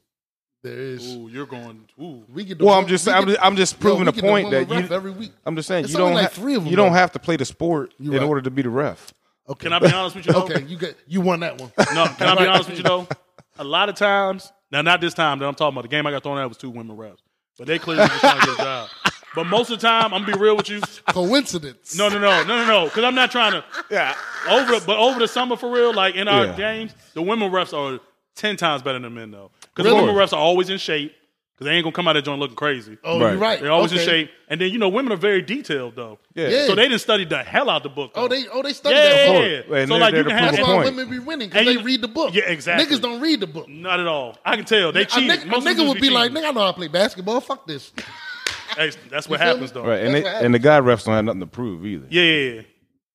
There is. Ooh, you're going. Ooh. We get the Well, I'm just, we I'm get- just, I'm just Yo, proving we a get the point one that with you. every week. I'm just saying It's you only don't like have three of 'em, you don't though. have to play the sport You in right. order to be the ref. Okay. Can I be honest with you? Though? Okay, you get you won that one. No, can I be honest with you though? A lot of times, now not this time that I'm talking about. The game I got thrown out was two women refs, but they clearly was trying to get a job. But most of the time, I'm gonna be real with you. Coincidence. No, no, no, no, no, no. Because I'm not trying to. Yeah. Over, but over the summer for real, like in our Yeah. games, the women refs are ten times better than men though. Because Really? the women refs are always in shape. Because they ain't gonna come out of joint looking crazy. Oh, Right. you're right. They're always okay. in shape, and then you know women are very detailed though. Yeah. Yeah. So they didn't study the hell out the book. Oh, though. they oh they study yeah, that book. course. And so they're like there you to can prove have That's why point. women be winning because And they you- read the book. Yeah, exactly. Niggas don't read the book. not at all. I can tell they A cheat. nigga, a Most nigga dudes would be like, nigga, I know how to play basketball. Fuck this. Hey, that's what happens me? though. Right, and they, what and the guy refs don't have nothing to prove either. Yeah, yeah, yeah.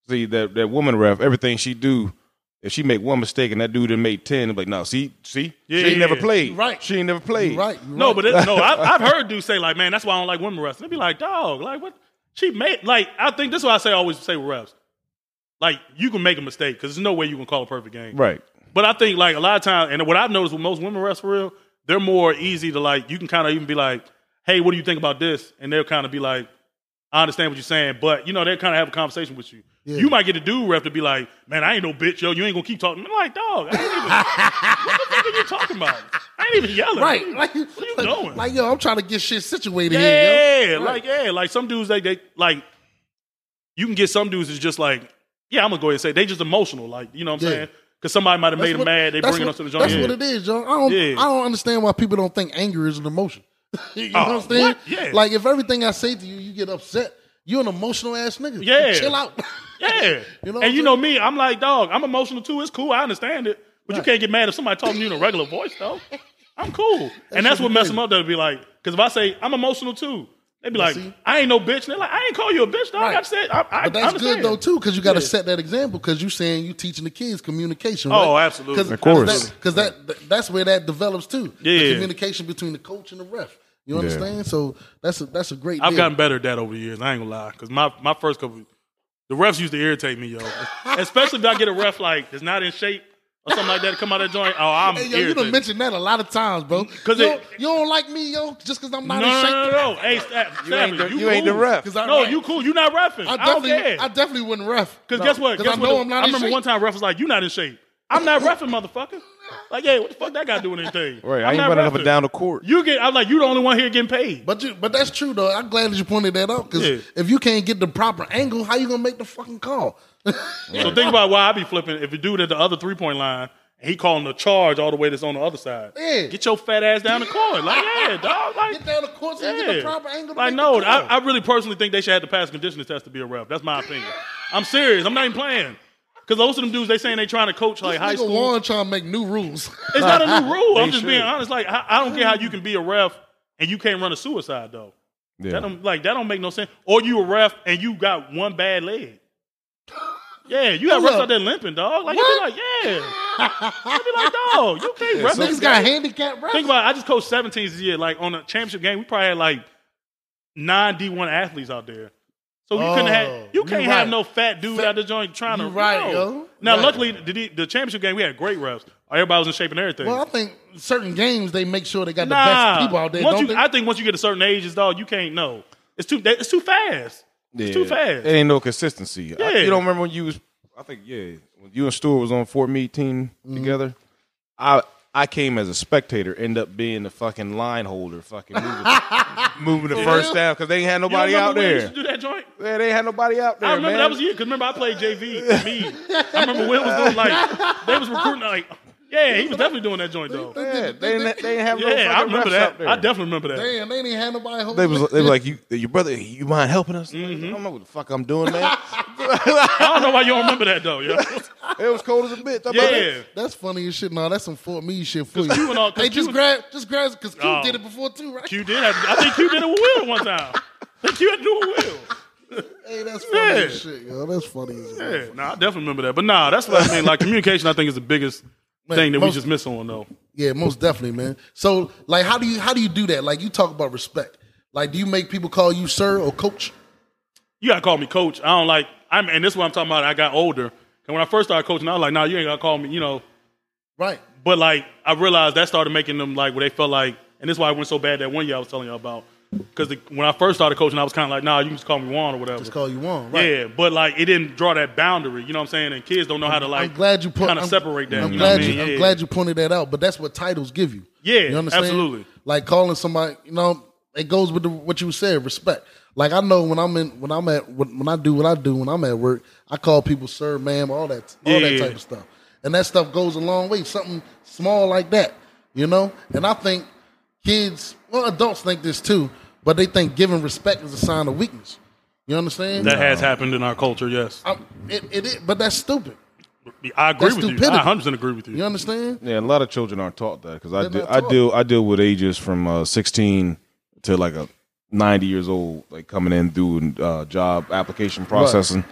See that that woman ref, everything she do, if she make one mistake and that dude done made ten, I'm like, no, see, see, Yeah, she ain't yeah, never played. You right. she ain't never played. You right. you No, right. but it, no, I, I've heard dudes say like, man, that's why I don't like women refs. They be like, dog, like what? She made like I think this is why I say I always say with refs. Like you can make a mistake because there's no way you can call a perfect game. Right. But I think like a lot of times, and what I've noticed with most women refs for real, they're more easy to like. You can kind of even be like, hey, what do you think about this? And they'll kind of be like, I understand what you're saying, but you know they kind of have a conversation with you. You might get a dude ref to be like, "Man, I ain't no bitch, yo. You ain't gonna keep talking." I'm like, "Dog, I ain't even, what the fuck are you talking about? I ain't even yelling. Right. Like, what are you like, doing? Like, yo, I'm trying to get shit situated here, yeah, yo. like yeah, like some dudes they they like. You can get some dudes that's just like, yeah, I'm gonna go ahead and say they just emotional, like you know what I'm Yeah. saying? Because somebody might have made them mad, they that's bring it what- up to the joint. That's yeah. what it is, John. I don't, Yeah. I don't understand why people don't think anger is an emotion. you know Oh, what I'm saying? what? Yeah. Like if everything I say to you, you get upset, you're an emotional ass nigga. Yeah. chill out. Yeah. You know and I'm you know me, I'm like, dog, I'm emotional too. It's cool. I understand it. But you can't get mad if somebody talking to you in a regular voice, though. I'm cool. and that's what be mess them up. They'll be like, because if I say, I'm emotional too, they be like, see? I ain't no bitch. And they're like, I ain't call you a bitch, dog. Right. I said, I, I But that's understand. good though too, because you got to Yeah. set that example. Because you saying you teaching the kids communication. Oh, absolutely. Cause, Of course. because that, that- that's where that develops too. the Yeah. communication between the coach and the ref. You understand? So that's a that's a great. I've deal. gotten better at that over the years. I ain't gonna lie. Because my, my first couple, the refs used to irritate me, yo. Especially if I get a ref like that's not in shape or something like that to come out of that joint. Oh, I'm Hey, yo, you done irritated. mentioned that a lot of times, bro. 'Cause you, you don't like me, yo, just because I'm not no, in shape. no, no, no. Hey, Stav- You ain't Stafford, the- you ain't the cool. ref. 'Cause I- No, right. you cool. You not refing. I I, don't definitely, care. I definitely wouldn't ref. Because guess what? 'Cause Guess I what? know I'm not I in remember shape. one time ref was like, "You not in shape." I'm not refing, motherfucker. Like, hey, what the fuck that got to do with anything? Right, I'm I ain't not running up reffing. and down the court. You get. I'm like, you the only one here getting paid. But you, but that's true though. I'm glad that you pointed that out because Yeah. if you can't get the proper angle, how you gonna make the fucking call? So think about why I be flipping. If a dude at the other three point line, and he calling the charge all the way that's on the other side. Yeah. Get your fat ass down the court. Like, yeah, dog. Like, Get down the court so you get the proper angle. To Like, no. I, I really personally think they should have to pass a conditioning test to be a ref. That's my opinion. I'm serious. I'm not even playing. Because most of them dudes, they saying they trying to coach like This high nigga school. Warren trying to make new rules. It's not a new rule. I'm just should. being honest. Like, I, I don't care how you can be a ref and you can't run a suicide though. Yeah. That don't like that don't make no sense. Or you a ref and you got one bad leg. Yeah, you got Hold refs up. out there limping, dog. Like you What? be like, yeah. you be like, dog, you can't ref this Niggas got game. handicap refs. Think about it. I just coached 17s this year. Like on a championship game, we probably had like nine D1 athletes out there. So you couldn't Oh, have you you can't right. have no fat dude out the joint trying to right, no. yo. Now, Right. luckily, the, the championship game we had great refs. Everybody was in shape and everything. Well, I think certain games they make sure they got the best people out there. once Don't you, they? I think once you get to certain ages, dog, you can't know. It's too. It's too fast. It's too fast. It ain't no consistency. I- Yeah. you don't remember when you was? I think yeah, when you and Stewart was on Fort Meade team Mm-hmm. together. I I came as a spectator, end up being the fucking line holder, fucking moving, moving the first down because they ain't had You nobody out when there. used to do that joint? Yeah, they ain't had nobody out there. I remember man. that was you because remember I played JV. Me, I remember Will was doing like they was recruiting like yeah, he was definitely doing that joint though. Yeah, they ain't, they ain't have no Yeah, I remember refs that. out there. I definitely remember that. Damn, they didn't have nobody hold. They was they was like you, your brother. You mind helping us? Mm-hmm. I don't know what the fuck I'm doing, man. I don't know why you don't remember that though. Yeah, it was cold as a bitch. I'm yeah. That's funny as shit. No, that's some Fort Meade shit for you. Q all- 'cause hey, just Q- grab, just grab, because Q Oh. did it before too, right? Q did. Have, I think Q did it with Will one time. I think Q had to do it with Will. Hey, that's funny Yeah. as shit, yo. That's funny as shit. Yeah, nah, I definitely remember that. But nah, that's what I mean. Like communication, I think is the biggest thing that we just miss on though. Yeah, most definitely, man. So, like, how do you how do you do that? Like, you talk about respect. Like, do you make people call you sir or coach? You gotta call me coach. I don't like. I'm, and this is what I'm talking about. I got older, and when I first started coaching, I was like, "Nah, you ain't gotta call me." You know, Right. But like I realized that started making them like where they felt like, and this is why it went so bad that one year I was telling you about. Because when I first started coaching, I was kind of like, nah, you can just call me Juan or whatever. Just call you on. Right. Yeah, but like it didn't draw that boundary. You know what I'm saying? And kids don't know how to like. I'm glad you kind of separate that. I'm you know what I glad mean? you. I'm Yeah. glad you pointed that out. But that's what titles give you. Yeah, you understand? absolutely. Like calling somebody, you know, it goes with the, what you said, respect. Like I know when I'm in, when I'm at, when, I do what I do when I'm at work, I call people sir, ma'am, all that, all that Yeah. type of stuff, and that stuff goes a long way. Something small like that, you know. And I think kids, well, adults think this too, but they think giving respect is a sign of weakness. You understand? That has happened in our culture. Yes, I'm- it, it is, but that's stupid. I agree That's with you. stupidity. I 100 percent agree with you. You understand? Yeah, a lot of children aren't taught that because I They're deal, not I taught. deal I deal with ages from uh, 16 to like a 90 years old, like coming in through uh, job application processing,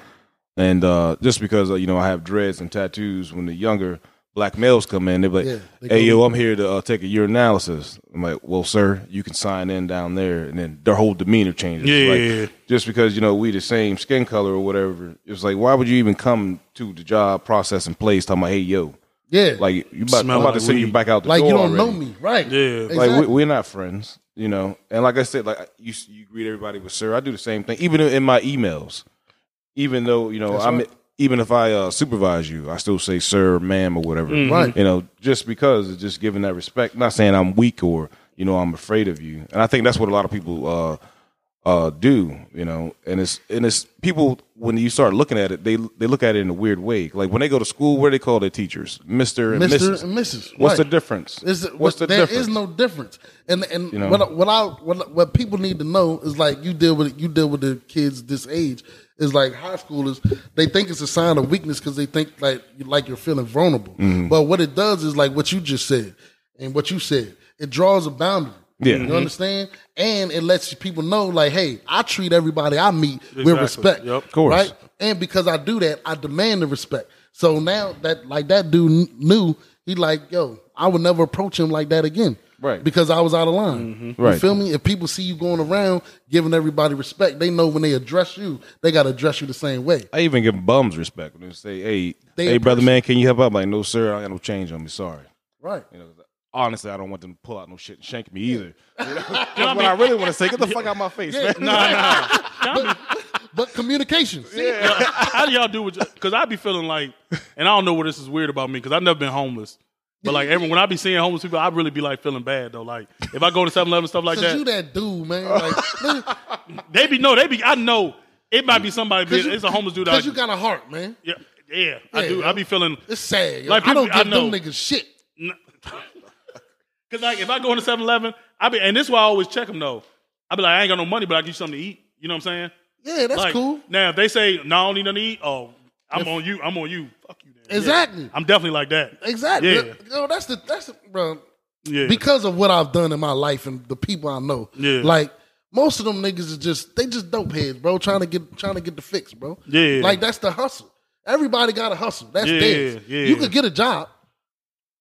and uh, just because uh, you know I have dreads and tattoos, when the younger black males come in, they're like, Yeah, they "Hey, yo, I'm here to uh, take a urinalysis." I'm like, "Well, sir, you can sign in down there," and then their whole demeanor changes. Yeah. Like, just because you know we the same skin color or whatever, it's like, why would you even come to the job processing place talking about, "Hey, yo"? Yeah. Like you about, I'm about like to send you back out the like door you don't already. know me, right? Yeah. Exactly. Like we, we're not friends. You know, and like I said, like you you greet everybody with sir. I do the same thing, even in my emails. Even though you know That's I'm right. Even if I uh, supervise you, I still say sir, ma'am, or whatever. Right. You know, just because it's just giving that respect. Not saying I'm weak or you know I'm afraid of you. And I think that's what a lot of people uh, uh, do. You know, and it's and it's people when you start looking at it, they they look at it in a weird way. Like when they go to school, what do they call their teachers? Mister and Mister Mrs. and Mrs. What's Right. the difference? Is What's the there difference? is no difference, and and You know? what I- what I what, what people need to know is like you deal with you deal with the kids this age is like high schoolers. They think it's a sign of weakness because they think like you like you're feeling vulnerable. Mm-hmm. But what it does is like what you just said and what you said. It draws a boundary. Yeah. you understand, and it lets people know like, hey, I treat everybody I meet with respect. Yep. Of course. right? And because I do that, I demand the respect. So now that like that dude knew, he like, yo, I would never approach him like that again. Right. Because I was out of line. Mm-hmm. You Right. feel me? If people see you going around giving everybody respect, they know when they address you, they gotta address you the same way. I even give bums respect when they say, "Hey, They hey, brother, person. man, can you help out?" I'm like, no, sir, I got no change on me. Sorry. Right. You know, honestly, I don't want them to pull out no shit and shank me either. You know? That's what I really want to say. Get the fuck out my face, man. Nah, nah. Y'all But communication. Yeah. How do y'all do it? Because I be feeling like, and I don't know what this is weird about me because I've never been homeless. But like every when I be seeing homeless people, I really be like feeling bad though. Like if I go to 7-Eleven stuff like that, you that dude, man. Like, they be no, they be. I know it might be somebody. Be, it's a homeless dude. Cause I, you got a heart, man. yeah, yeah, I Yeah, do. yo. I be feeling It's sad. yo. Like, I don't people- I give them niggas shit. because like if I go into 7-Eleven, I be and this is why I always check them though. I be like, I ain't got no money, but I give you something to eat. You know what I'm saying? Yeah, that's like, cool. Now if they say no, I don't need nothing to eat, oh, I'm on you. I'm on you. Fuck you. Then. Yeah. Exactly. I'm definitely like that. Exactly. Yeah. Yo, that's the that's the, bro. Yeah. because of what I've done in my life and the people I know. Yeah. Like most of them niggas is just they just dope heads, bro, trying to get trying to get the fix, bro. Yeah. Like that's the hustle. Everybody got a hustle. That's Yeah, theirs. yeah. You could get a job.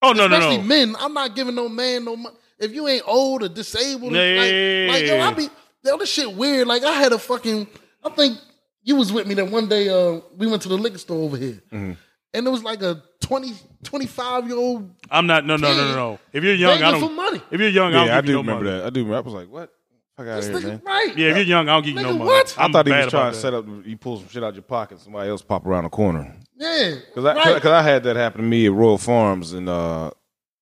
oh no, no, Especially no. men. I'm not giving no man no money. If you ain't old or disabled, Yeah. like, like yo, I be yo, this shit weird. Like I had a fucking I think you was with me that one day uh we went to the liquor store over here. Mm-hmm. And it was like a 20, 25 year old I'm not. No, no, no, no, no. If you're young, I don't. for money. If you're young, I don't Yeah, I give you do no remember money. that. I do remember. I was like, "What? Fuck out here, man." right. Yeah, if you're young, I don't give you no Nigga, money. what? I I'm thought he bad was trying about to set up. You pull some shit out your pocket, somebody else pop around the corner. Yeah. Because I, right. cause I had that happen to me at Royal Farms in uh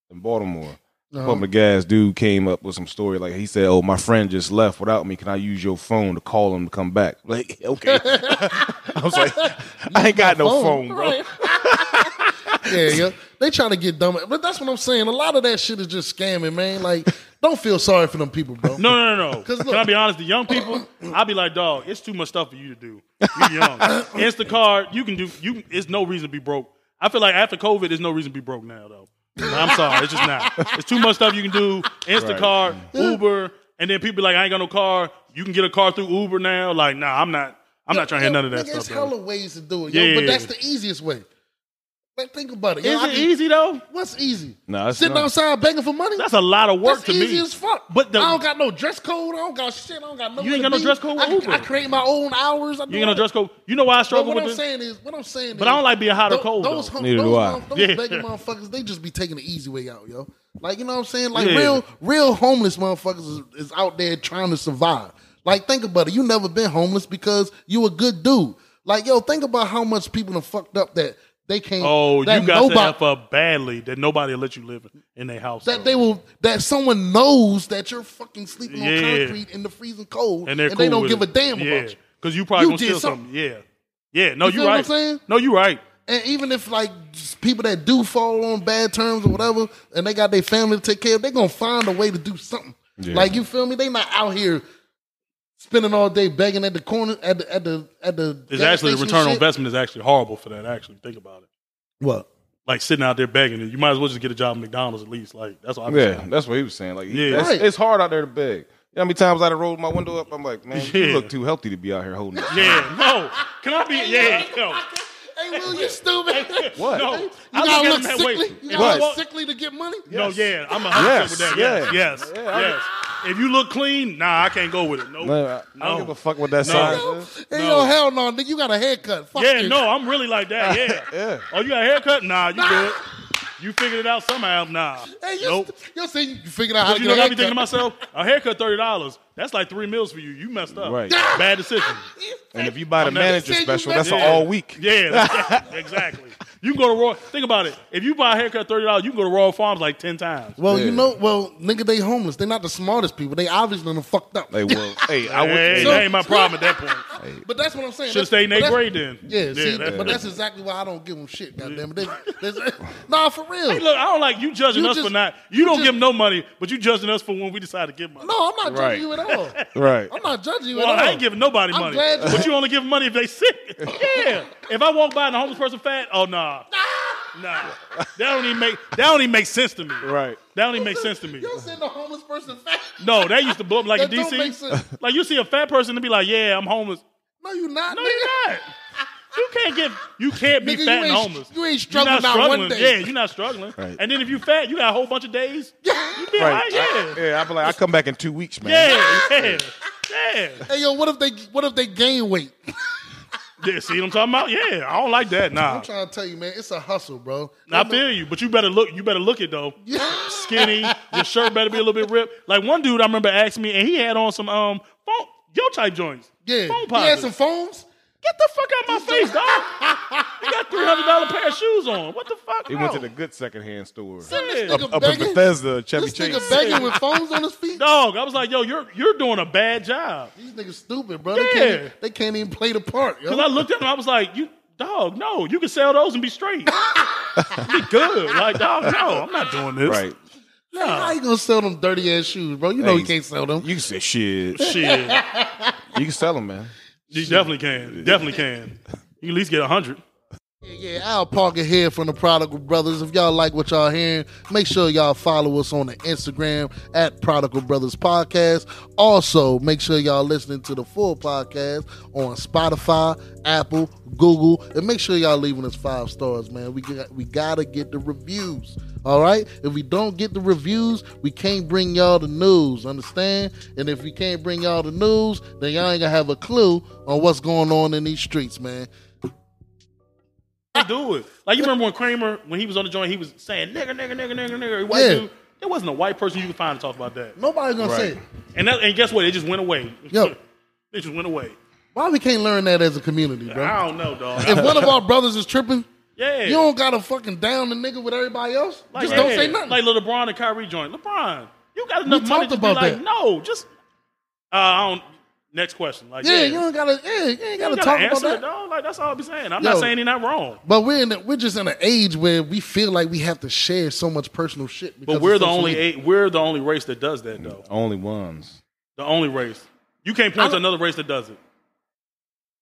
in Baltimore. Uh-huh. Pumping the gas, dude came up with some story like he said, "Oh, my friend just left without me. Can I use your phone to call him to come back?" Like, okay. I was like, I ain't got no phone, bro. Right. yeah, yeah. They trying to get dumb. But that's what I'm saying. A lot of that shit is just scamming, man. Like, don't feel sorry for them people, bro. No, no, no, no. 'Cause Can I be honest? The young people, I'll be like, dog, it's too much stuff for you to do. You're young. Instacart, you can do. You, it's no reason to be broke. I feel like after COVID, there's no reason to be broke now, though. I'm sorry, it's just not. It's too much stuff you can do. Instacart, mm-hmm. Uber, and then people be like, I ain't got no car. You can get a car through Uber now. Like, nah, I'm not. I'm not trying to hear none of that Nigga, stuff. There's hella ways to do it, yo. Yeah. But that's the easiest way. Like, think about it. yo. Is I it can- easy though? What's easy? Nah, it's Sitting not. outside begging for money? That's a lot of work That's to easy me. as fuck. But the- I don't got no dress code. I don't got shit. I don't got no. You ain't got no dress code with I, Uber. I create my own hours. I do You ain't got no all dress code. You know why I But struggle what with I'm this? saying is, what I'm saying But is, I don't like being hot or tho- cold, Those, though. hum- Neither those, do I. motherf- those Yeah. begging motherfuckers, they just be taking the easy way out, yo. Like you know what I'm saying? Like Yeah. real, real homeless motherfuckers is, is out there trying to survive. Like think about it. You never been homeless because you a good dude. Like yo, think about how much people have fucked up that they can't. Oh, that you got nobody, to F up badly that nobody will let you live in their house. that though. they will that someone knows that you're fucking sleeping on concrete in the freezing cold, and they're they don't give it. a damn yeah. about you. Because you probably You gonna did steal something. something. Yeah, yeah. No, You you feel what right. I'm saying? No, you right. And even if like people that do fall on bad terms or whatever, and they got their family to take care of, they gonna find a way to do something. Yeah. Like you feel me? They not out here spending all day begging at the corner at the at the at the. It's actually the return on investment is actually horrible for that. Actually, think about it. What? Like sitting out there begging, you might as well just get a job at McDonald's at least. Like that's what I'm Yeah, saying. that's what he was saying. Like, Yeah. that's- Right. it's hard out there to beg. You know how many times I done rolled my window up? I'm like, man, you look too healthy to be out here holding it. Yeah, no. Can I be? Yeah, no. Hey, Will, you stupid. What? No, You I gotta look look at way. sickly. You gotta look sickly to get money. No, yeah, I'm a Yes, with that. Yes, yeah. yes, Yeah, I- yes. If you look clean, nah, I can't go with it. No, Man, I, I don't give a fuck what that No. sign is. hey, No. yo, hell no, nigga, you got a haircut. Fuck Yeah, you. no, I'm really like that. Yeah. Yeah. Oh, you got a haircut? Nah, you good. You figured it out somehow. Nah. Hey, you, nope. you see, you figured out how But to you get know a what I be thinking to myself? A haircut thirty dollars. That's like three meals for you. You messed up. Right. Bad decision. And if you buy the I'm manager special, that's Yeah. all week. Yeah, that's- exactly. You can go to Royal. Think about it. If you buy a haircut thirty dollars, you can go to Royal Farms like ten times. Well, you know, well, nigga, they homeless. They're not the smartest people. They obviously done fucked up. Like, well, hey, I would. Hey, hey, that ain't my problem at that point. But that's what I'm saying. Should stay That's- in but eighth grade then. Yeah, see, that's- but that's exactly why I don't give them shit. Goddamn it, They- they- nah, for real. Hey, look, I don't like you judging You us just- for not. You, you don't just- give them no money, but you judging us for when we decide to give money. no, I'm not judging you at all. right. I'm not judging you Well, at all. I ain't giving nobody I'm money, glad you- but you only give money if they sick. yeah. If I walk by and a homeless person fat, oh nah, nah, that don't even make that don't even make sense to me. Right. That don't even make sense to me. You don't send a homeless person fat. No, that used to blow up like That in don't make DC. sense. Like you see a fat person and be like, "Yeah, I'm homeless." No, you're not. No, nigga. you're not. You can't get. You can't be Nigga, fat you and ain't- homeless. you ain't You're not struggling not one day. Yeah, you're not struggling. Right. And then if you fat, you got a whole bunch of days. You be all Right. right. Yeah. I, yeah, I be like, I come back in two weeks, man. Yeah, yeah, yeah. Hey, yo, what if they what if they gain weight? Yeah, see what I'm talking about? Yeah, I don't like that. Nah, I'm trying to tell you, man, it's a hustle, bro. I feel you, but you better look. You better look it though. Skinny, your shirt better be a little bit ripped. Like one dude I remember asked me, and he had on some um phone, yo type joints. Yeah, phone he had some phones. Get the fuck out of my face, dog. you got three hundred dollar pair of shoes on. What the fuck? He went to the good secondhand store This Yeah. nigga up, up in begging- Bethesda, Chevy This Chase. nigga begging with phones on his feet. Dog, I was like, yo, you're you're doing a bad job. These niggas stupid, bro. They Yeah. can't. They can't even play the part. Yo. Because I looked at him, I was like, you dog, no, you can sell those and be straight. be good. Like, dog, no, I'm not doing this. Right. How you gonna sell them dirty ass shoes, bro? You know Hey, you can't sell them. You can say shit. Shit. You can sell them, man. You definitely can. Definitely can. You can at least get a hundred. Yeah, yeah, Al Parker here from the Prodigal Brothers. If y'all like what y'all hearing, make sure y'all follow us on the Instagram at Prodigal Brothers Podcast. Also, make sure y'all listening to the full podcast on Spotify, Apple, Google, and make sure y'all leaving us five stars, man. We got, we gotta get the reviews. All right. If we don't get the reviews, we can't bring y'all the news. Understand? And if we can't bring y'all the news, then y'all ain't gonna have a clue on what's going on in these streets, man. They do it. Like you remember when Kramer, when he was on the joint, he was saying nigger, nigger, nigger, nigger, nigger. White Yeah. dude. There wasn't a white person you could find to talk about that. Nobody's gonna say it. And that, and guess what? It just went away. Yo. it just went away. Why we can't learn that as a community, bro? I don't know, dog. If one of our brothers is tripping, yeah. you don't gotta fucking down the nigga with everybody else. Like, just don't say nothing. Like little LeBron and Kyrie joint. LeBron, you got enough We money talked to be about like, that. no, just uh, I don't. Next question. Like, yeah, yeah, you don't gotta. Yeah, you ain't gotta gotta talk about that. it, dog. Like that's all I'll be saying. I'm Yo. not saying he's not wrong, But we're in. The, we're just in an age where we feel like we have to share so much personal shit. because but we're the only eight, we're the only race that does that though. Only ones. The only race. You can't point to another race that does it.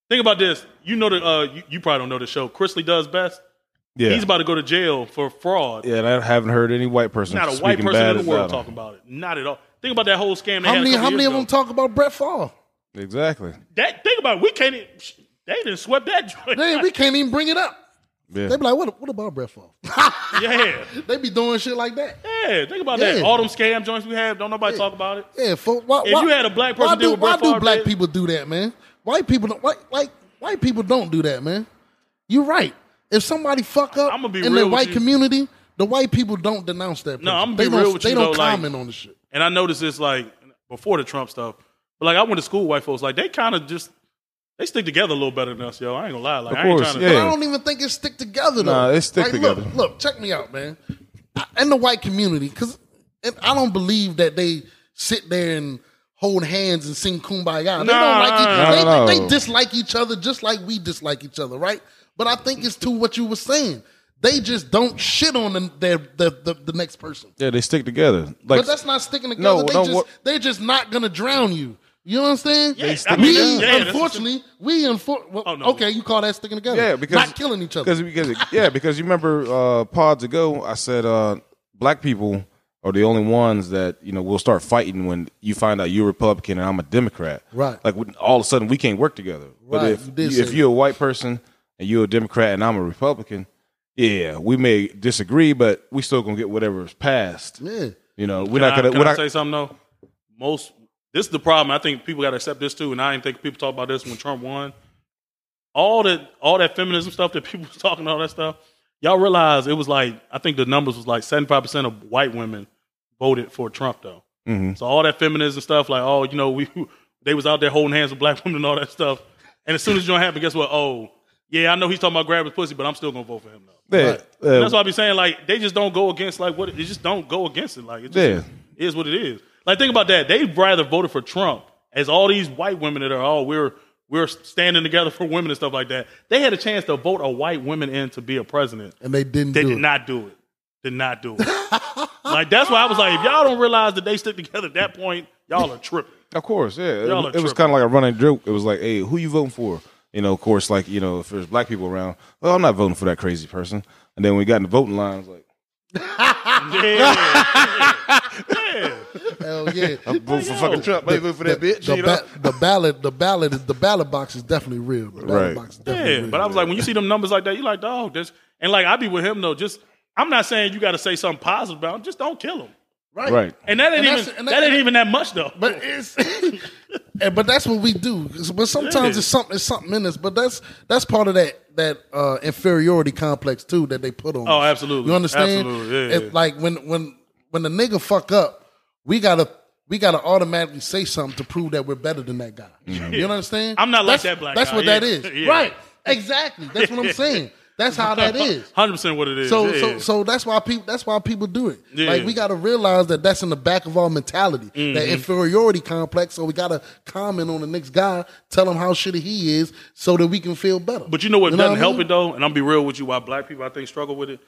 Think about this. You know that uh, you, you probably don't know the show. Chrisley does best. Yeah. He's about to go to jail for fraud. yeah, and I haven't heard any white person Not a speaking white person bad in the world about talking about it. Not at all. Think about that whole scam. They How had a many? How many years of them talk about Brett Favre? Exactly. That think about it. We can't. e- They didn't swept that joint. Man, we can't even bring it up. Yeah. They be like, "What? What about Brett Favre?" yeah, they be doing shit like that. yeah. Think about Yeah. that. All them scam joints we have. Don't nobody talk about it. Yeah, for, why, If why- you had a black person why deal do, with why Brett do black man? people do that, man? White people don't like like white people don't do that, man. You're right. If somebody fuck up I'ma be in real the with white you. community, the white people don't denounce that. Person. No, I'ma they be don't, real with you. They you, don't though, like- comment on the shit. And I noticed this like before the Trump stuff. But like I went to school, with white folks like they kind of just they stick together a little better than us, yo. I ain't gonna lie. Like Of I ain't course, trying to. But Yeah. I don't even think it stick together though. Nah, they stick Like, together. Look, look, check me out, man. I- In the white community, because I don't believe that they sit there and hold hands and sing kumbaya. They don't Nah, like each, nah, they, nah. they, they dislike each other just like we dislike each other, right? But I think it's to what you were saying. They just don't shit on the, their, the, the, the next person. Yeah, they stick together. Like but that's not sticking together. No, they no, just, what- they're just not gonna drown you. You know what I'm saying? Yeah, stick I mean, we yeah, that's- unfortunately, we unfor- well, Oh, no. okay, you call that sticking together? yeah, because not killing each other. Because because yeah, because you remember uh, pods ago, I said uh, black people are the only ones that you know will start fighting when you find out you're Republican and I'm a Democrat. Right. Like when, all of a sudden we can't work together. But Right, if you if you're a white person and you're a Democrat and I'm a Republican, yeah, we may disagree, but we still gonna get whatever's passed. yeah. You know, we're Can not gonna. can We're I not, say something though? Most this is the problem. I think people got to accept this too, and I didn't think people talk about this when Trump won. All that all that feminism stuff that people was talking all that stuff. y'all realize it was like I think the numbers was like seventy five percent of white women voted for Trump though. Mhm. So all that feminism stuff, like oh, you know, we they was out there holding hands with black women and all that stuff. And as soon as it don't happen, guess what? Oh, yeah, I know he's talking about grabbing pussy, but I'm still gonna vote for him though. Yeah, Right. uh, that's why I be saying like they just don't go against like what they just don't go against it. Like it just Yeah. is what it is. Like think about that. They'd rather voted for Trump as all these white women that are oh we're we're standing together for women and stuff like that. They had a chance to vote a white woman in to be a president. and they didn't They do did it. not do it. Did not do it. like that's why I was like, if y'all don't realize that they stick together at that point, y'all are tripping. Of course, yeah. Y'all are It, it was kind of like a running joke. It was like, hey, who you voting for? You know, of course, like, you know, if there's black people around, well, I'm not voting for that crazy person. And then when we got in the voting line, I was like, Yeah. yeah. Hell yeah. I'm voting for fucking Trump. I ain't voting for that bitch. The, you know? ba- the ballot, the ballot, is- the ballot box is definitely real. The ballot Right. box is definitely Yeah, real. but I was like, when you see them numbers like that, you like, dog, this and like I be with him though. Just I'm not saying you got to say something positive about him. Just don't kill him. Right, Right. And that ain't And even that's- and that, that- ain't even that much though. But it's, and, but that's what we do. But sometimes Yeah. it's something, it's something in us. But that's that's part of that that uh, inferiority complex too that they put on. Oh, us. absolutely. You understand? Absolutely, yeah, If, yeah. Like when when when the nigga fuck up, we gotta we gotta automatically say something to prove that we're better than that guy. You understand? I'm not like that black That's guy, what yeah. that is. Yeah. Right. Exactly. That's what I'm saying. That's how that is. Hundred percent what it is. So yeah. so so that's why people that's why people do it. Yeah. Like we got to realize that that's in the back of our mentality, that Mm-hmm. inferiority complex. So we got to comment on the next guy, tell him how shitty he is, so that we can feel better. But you know what You doesn't what help mean? it though, and I'm be real with you. Why black people I think struggle with it.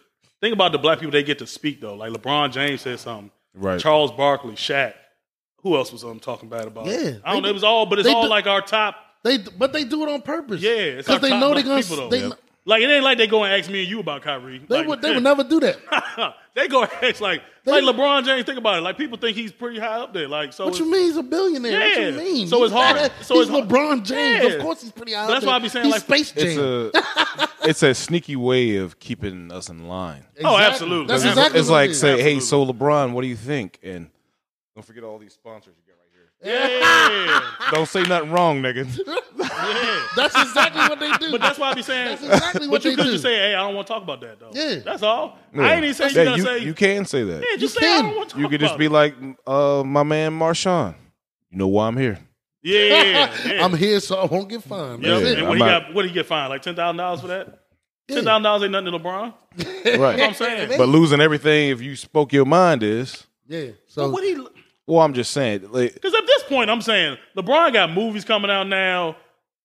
Think about the black people they get to speak though. Like LeBron James said something. Right. Charles Barkley, Shaq. Who else was um, talking bad about? Yeah, I don't know. do- It was all, but it's all do- like our top. They but they do it on purpose. Yeah, it's because our they top know they're gonna. people, though. they, Yep. Like it ain't like they go and ask me and you about Kyrie. they Like, would they would never do that. they go and ask like They- like LeBron James. Think about it. Like people think he's pretty high up there. Like so. What you mean he's a billionaire? Yeah. What you mean? So it's hard- not- so he's it's hard- LeBron James. Yeah. Of course he's pretty high. But up that's there. why I be saying, he's like, Space It's a, it's a sneaky way of keeping us in line. Oh, absolutely. That's It's- exactly It's what it like is. say, hey, so LeBron, what do you think? And don't forget all these sponsors you got right yeah. Don't say nothing wrong, nigga. yeah. That's exactly what they do. But that's why I be saying. That's exactly what But you they could do. just say, "Hey, I don't want to talk about that, though." Yeah. that's all. Yeah. I ain't even saying Yeah, you gotta you, say. you can say that. yeah, just You say I can. don't want to talk You could just about be it. like, uh, my man Marshawn. You know why I'm here. yeah, yeah. I'm here, so I won't get fined. Yep. That's Yeah. it. And what he I'm got? What he get fined? Like ten thousand dollars for that? Ten thousand dollars ain't nothing to LeBron. You know what I'm saying? but losing everything if you spoke your mind is. Yeah. So What he? Well, I'm just saying. Like, Because at this point, I'm saying LeBron got movies coming out now.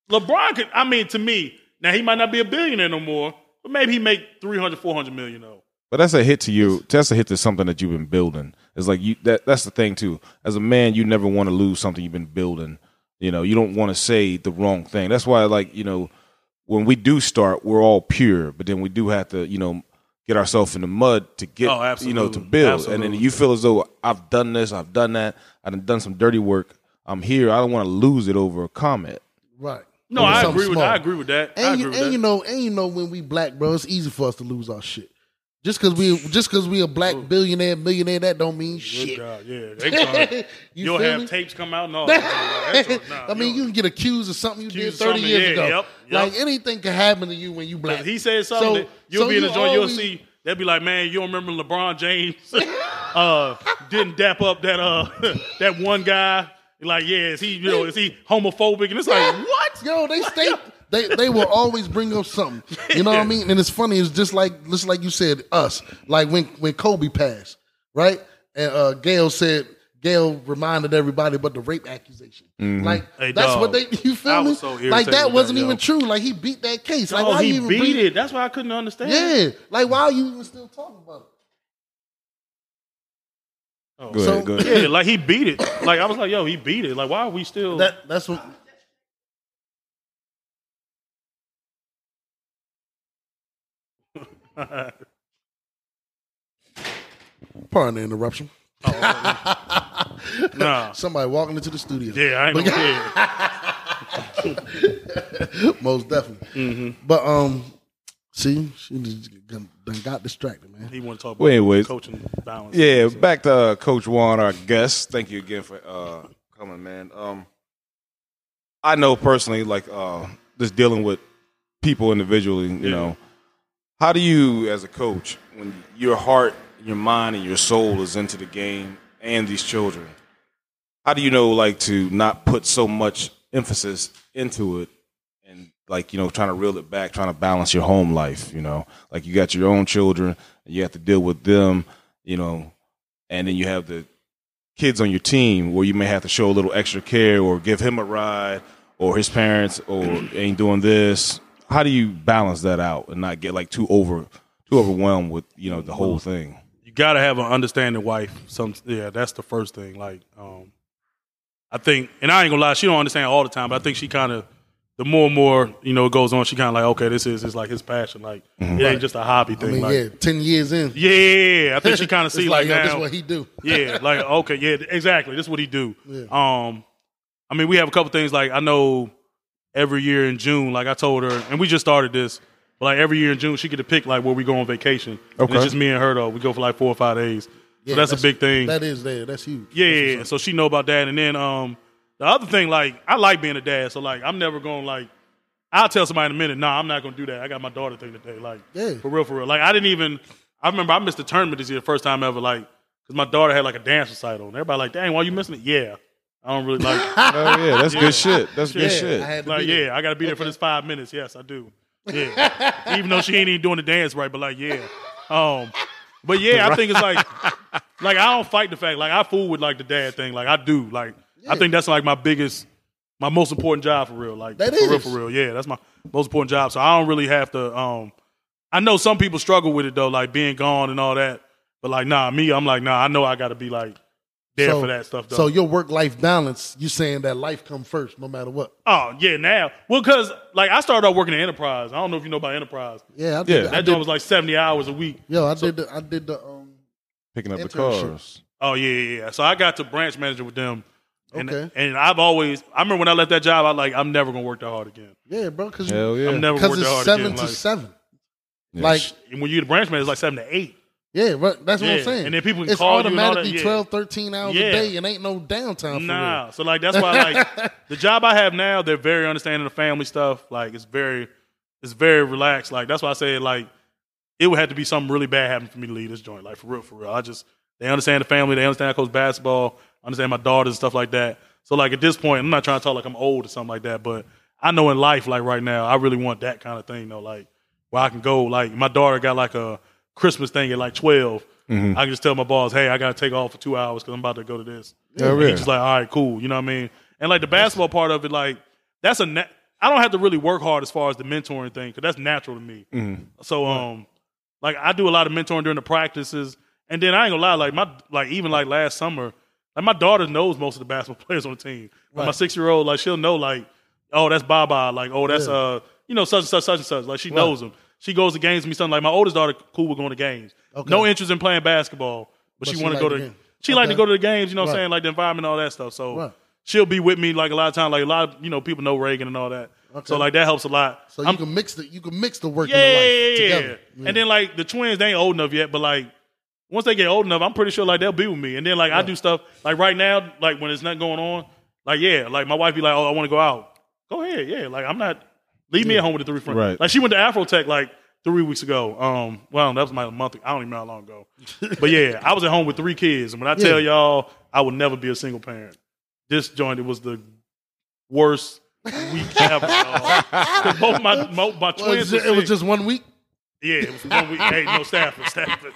LeBron could. I mean, to me, now he might not be a billionaire no more, but maybe he make 300, 400 million though. But that's a hit to you. That's a hit to something that you've been building. It's like you that that's the thing too. As a man, you never want to lose something you've been building. You know, you don't want to say the wrong thing. That's why like, you know, when we do start, we're all pure, but then we do have to, you know, get ourselves in the mud to get Oh, you know, to absolutely. build. And then you feel as though I've done this, I've done that, I've done some dirty work. I'm here. I don't want to lose it over a comment. right. No, I something agree with. I agree with that. I And agree you, with and that. you know, and you know, when we black, bro, it's easy for us to lose our shit. Just cause we, just cause we a black billionaire, millionaire, that don't mean Good shit. God, yeah, they You you'll have me? tapes come out and all. that. Nah, I mean, you can get accused of something you did Accused thirty years yeah, ago. yep, yep. Like anything can happen to you when you black. He said something. So- that you'll so be in the joint. You'll see. They'll be like, "Man, you don't remember LeBron James uh, didn't dap up that uh that one guy? Like, yeah, is he you know is he homophobic? And it's like, what? Yo, they stay. They they will always bring up something. You know what I mean? And it's funny. It's just like just like you said, us. Like when when Kobe passed, right? And uh, Gayle said. Gayle reminded everybody about the rape accusation. Like Hey, that's dog. what they. You feel I me? was so like that that, wasn't yo. even true. Like he beat that case. Like oh, why he you even beat bring- it. That's why I couldn't understand. Yeah. Like why are you even still talking about it? Oh. Go So- ahead, go ahead. Yeah, like he beat it. Like I was like, yo, he beat it. Like why are we still? That that's what. Pardon the interruption. nah. Somebody walking into the studio. Yeah, I ain't no kid. Most definitely. Mm-hmm. But um, see, she just done done got distracted, man. He want to talk about anyways. coaching balance. Yeah, back to uh, Coach Juan, our guest. Thank you again for uh, coming, man. Um, I know personally, like uh, just dealing with people individually, you Yeah. know, How do you, as a coach, when your heart, your mind, and your soul is into the game and these children, how do you know, like, to not put so much emphasis into it and, like, you know, trying to reel it back, trying to balance your home life, you know? Like, you got your own children, and you have to deal with them, you know, and then you have the kids on your team where you may have to show a little extra care or give him a ride or his parents or ain't doing this how do you balance that out and not get like too over too overwhelmed with you know the whole thing you gotta have an understanding wife. Some yeah, that's the first thing. Like, um, I think, and I ain't gonna lie, she don't understand all the time, but I think she kind of, the more and more you know it goes on, she kind of like, okay, this is is like his passion. Like, it ain't just a hobby I thing. mean, like, yeah, ten years in, yeah, I think she kind of see like, like, yo, this is what he do. yeah, like okay, yeah, exactly. This is what he do. Um, I mean, we have a couple things like I know every year in June, like I told her, and we just started this. But like every year in June, she get to pick like where we go on vacation. And Okay. it's just me and her though. We go for like four or five days. Yeah, so that's, a big thing. That is there. That's huge. Yeah, That's yeah, what's yeah. up. so she know about that. And then um, the other thing, like I like being a dad, so like I'm never going to like. I'll tell somebody in a minute. Nah, I'm not gonna do that. I got my daughter thing today. Like, Yeah. for real, for real. Like I didn't even. I remember I missed the tournament this year, first time ever. Like, because my daughter had like a dance recital, and everybody like, dang, why you missing it? Yeah, I don't really like. oh yeah that's good shit that's good Yeah, shit I had to like, yeah, I got to be there for this five minutes. Yes, I do. Yeah, even though she ain't even doing the dance right, but like, yeah. Um, but yeah, I think it's like, like I don't fight the fact. Like I fool with like the dad thing. Like I do. Like I think that's like my biggest, my most important job for real. Like That for real, for real. Yeah, that's my most important job. So I don't really have to. Um, I know some people struggle with it though, like being gone and all that. But like, nah, me, I'm like, nah. I know I got to be like there so, for that stuff. Though. So your work life balance, you saying that life come first, no matter what. Oh yeah, now well, because like I started out working at Enterprise. I don't know if you know about Enterprise. Yeah, I Yeah. did. I That did job was like seventy hours a week. yo, I did. The, I did the. Um, picking up the Internship. cars Oh yeah, yeah, yeah. So I got to branch manager with them. And, Okay. and I've always, I remember when I left that job, I like, I'm never gonna work that hard again. yeah, bro. Because hell yeah I'm never gonna because work that it's hard seven again. to Like, seven. Yeah. Like and when you're the branch manager, it's like seven to eight. Yeah, right, that's what I'm saying. and then people can it's call you and all that, automatically yeah. 12, 13 hours Yeah. a day, and ain't no downtime for Nah, real. so like that's why like the job I have now, they're very understanding of family stuff. Like it's very, it's very relaxed. Like that's why I say like it would have to be something really bad happen for me to leave this joint. Like for real, for real. I just they understand the family, they understand I coach basketball, understand my daughters and stuff like that. So like at this point, I'm not trying to talk like I'm old or something like that, but I know in life, like right now, I really want that kind of thing though. Like where I can go. Like my daughter got like a Christmas thing at like 12. I can just tell my boss, hey, I got to take off for two hours because I'm about to go to this. Yeah. he's just like, all right, cool. You know what I mean? And like the basketball part of it, like that's a. Na- I don't have to really work hard as far as the mentoring thing because that's natural to me. So um, like I do a lot of mentoring during the practices, and then I ain't gonna lie, like my like even like last summer, like my daughter knows most of the basketball players on the team. Like my six year old, like she'll know like, oh that's Baba, like oh that's Yeah. uh you know such and such such and such. Like she knows them. She goes to games with me. Something like my oldest daughter, cool with going to games. Okay. No interest in playing basketball, but, But she she want to go to. She like to go to the games. You know what I'm saying? Like the environment, and all that stuff. So Right. she'll be with me like a lot of times. Like a lot of you know people know Reagan and all that. Okay. So like that helps a lot. So you I'm- can mix the you can mix the work yeah, and the yeah, life yeah, yeah. together. Yeah. And then like the twins, they ain't old enough yet, but like once they get old enough, I'm pretty sure like they'll be with me. And then like I do stuff like right now, like when it's not going on, like yeah, like my wife be like, oh, I want to go out. Go ahead, yeah. Like I'm not leave me at home with the three friends. Right. Like she went to Afrotech like three weeks ago. Um, well, that was my month. I don't even know how long ago. but yeah, I was at home with three kids, and when I tell Yeah. y'all, I would never be a single parent. This joint it was the worst week ever. both my mo- my Well, it, twins. was was just one week. Yeah, it was one week. hey, no Stafford, Stafford.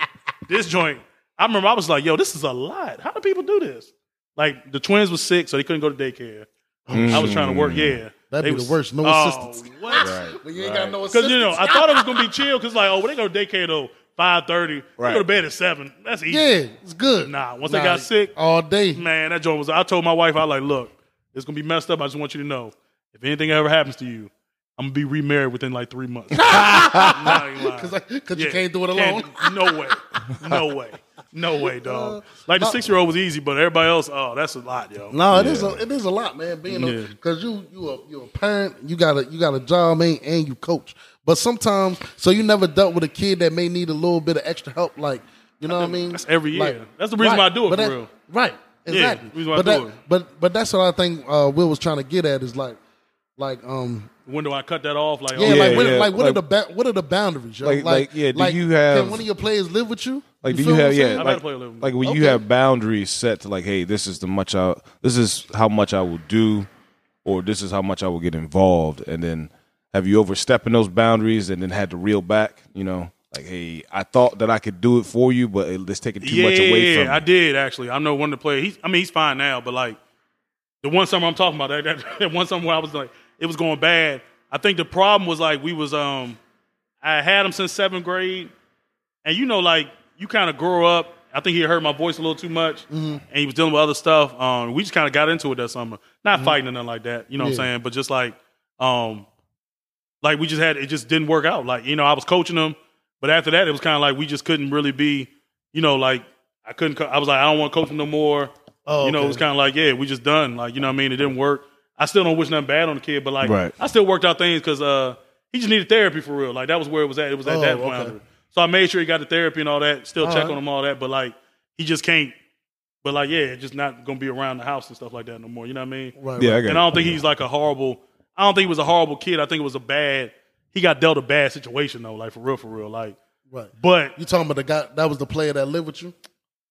This joint, I remember I was like, yo, this is a lot. How do people do this? Like the twins was sick, so they couldn't go to daycare. I was trying to work. Yeah, That'd They be was- the worst. No oh, assistance. What? But you ain't got no Because you know, I thought it was gonna be chill. Because like, oh, when they go to daycare though, five thirty, they Right. go to bed at seven. That's easy. yeah, it's good. Nah, once they got sick- all day. Man, that joint was. I told my wife, I like, look, it's gonna be messed up. I just want you to know, if anything ever happens to you, I'm gonna be remarried within like three months. I'm not even lying. Because you can't do it alone. can't- no way. No way. No way, dog. Like the no. six year old was easy, but everybody else, oh, that's a lot, yo. No, it is a it is a lot, man. Being Yeah. because you you a you a parent, you got a you got a job, man, and you coach. But sometimes, so you never dealt with a kid that may need a little bit of extra help, like you know what I mean. that's every year. That's the reason why I do it, for that- real. Right, exactly. the reason why I but do that, it. but but that's what I think uh, Will was trying to get at is like Like um, When do I cut that off? Like, yeah, oh, like, what, yeah. like what are the ba- what are the boundaries? Yo? Like- like, yeah, do you have- can one of your players live with you? Like, do you have yeah. I've had like, a player live with me. like when you have boundaries set to like, hey, this is the much I, this is how much I will do, or this is how much I will get involved, and then have you overstepping those boundaries and then had to reel back? You know, like, hey, I thought that I could do it for you, but it's taking too yeah, much away from. Yeah, I did actually. I know one of the players. He's, I mean, he's fine now, but like the one summer I'm talking about, that, that, that one summer where I was like, it was going bad. I think the problem was like we was um, I had him since seventh grade, and you know, like you kind of grow up. I think he heard my voice a little too much, Mm-hmm. and he was dealing with other stuff. Um, we just kind of got into it that summer, not fighting or nothing like that. You know what Mm-hmm. I'm saying? But just like, um, like we just had it just didn't work out. Like you know, I was coaching him, but after that, it was kind of like we just couldn't really be. You know, like I couldn't. I was like, I don't want to coach him no more. Oh, You know, okay. it was kind of like, yeah, we just done. Like you know, what I mean, it didn't work. I still don't wish nothing bad on the kid, but like, Right. I still worked out things because uh, he just needed therapy for real. Like that was where it was at. It was at Oh, that okay. point. So I made sure he got the therapy and all that. Still All check right. on him all that, but like he just can't. But like, yeah, just not gonna be around the house and stuff like that no more. You know what I mean? Right, Yeah, I right. got And I don't think he's like a horrible. I don't think he was a horrible kid. I think it was a bad. He got dealt a bad situation though, like for real, for real. Like, right. but You talking about the guy that was the player that lived with you?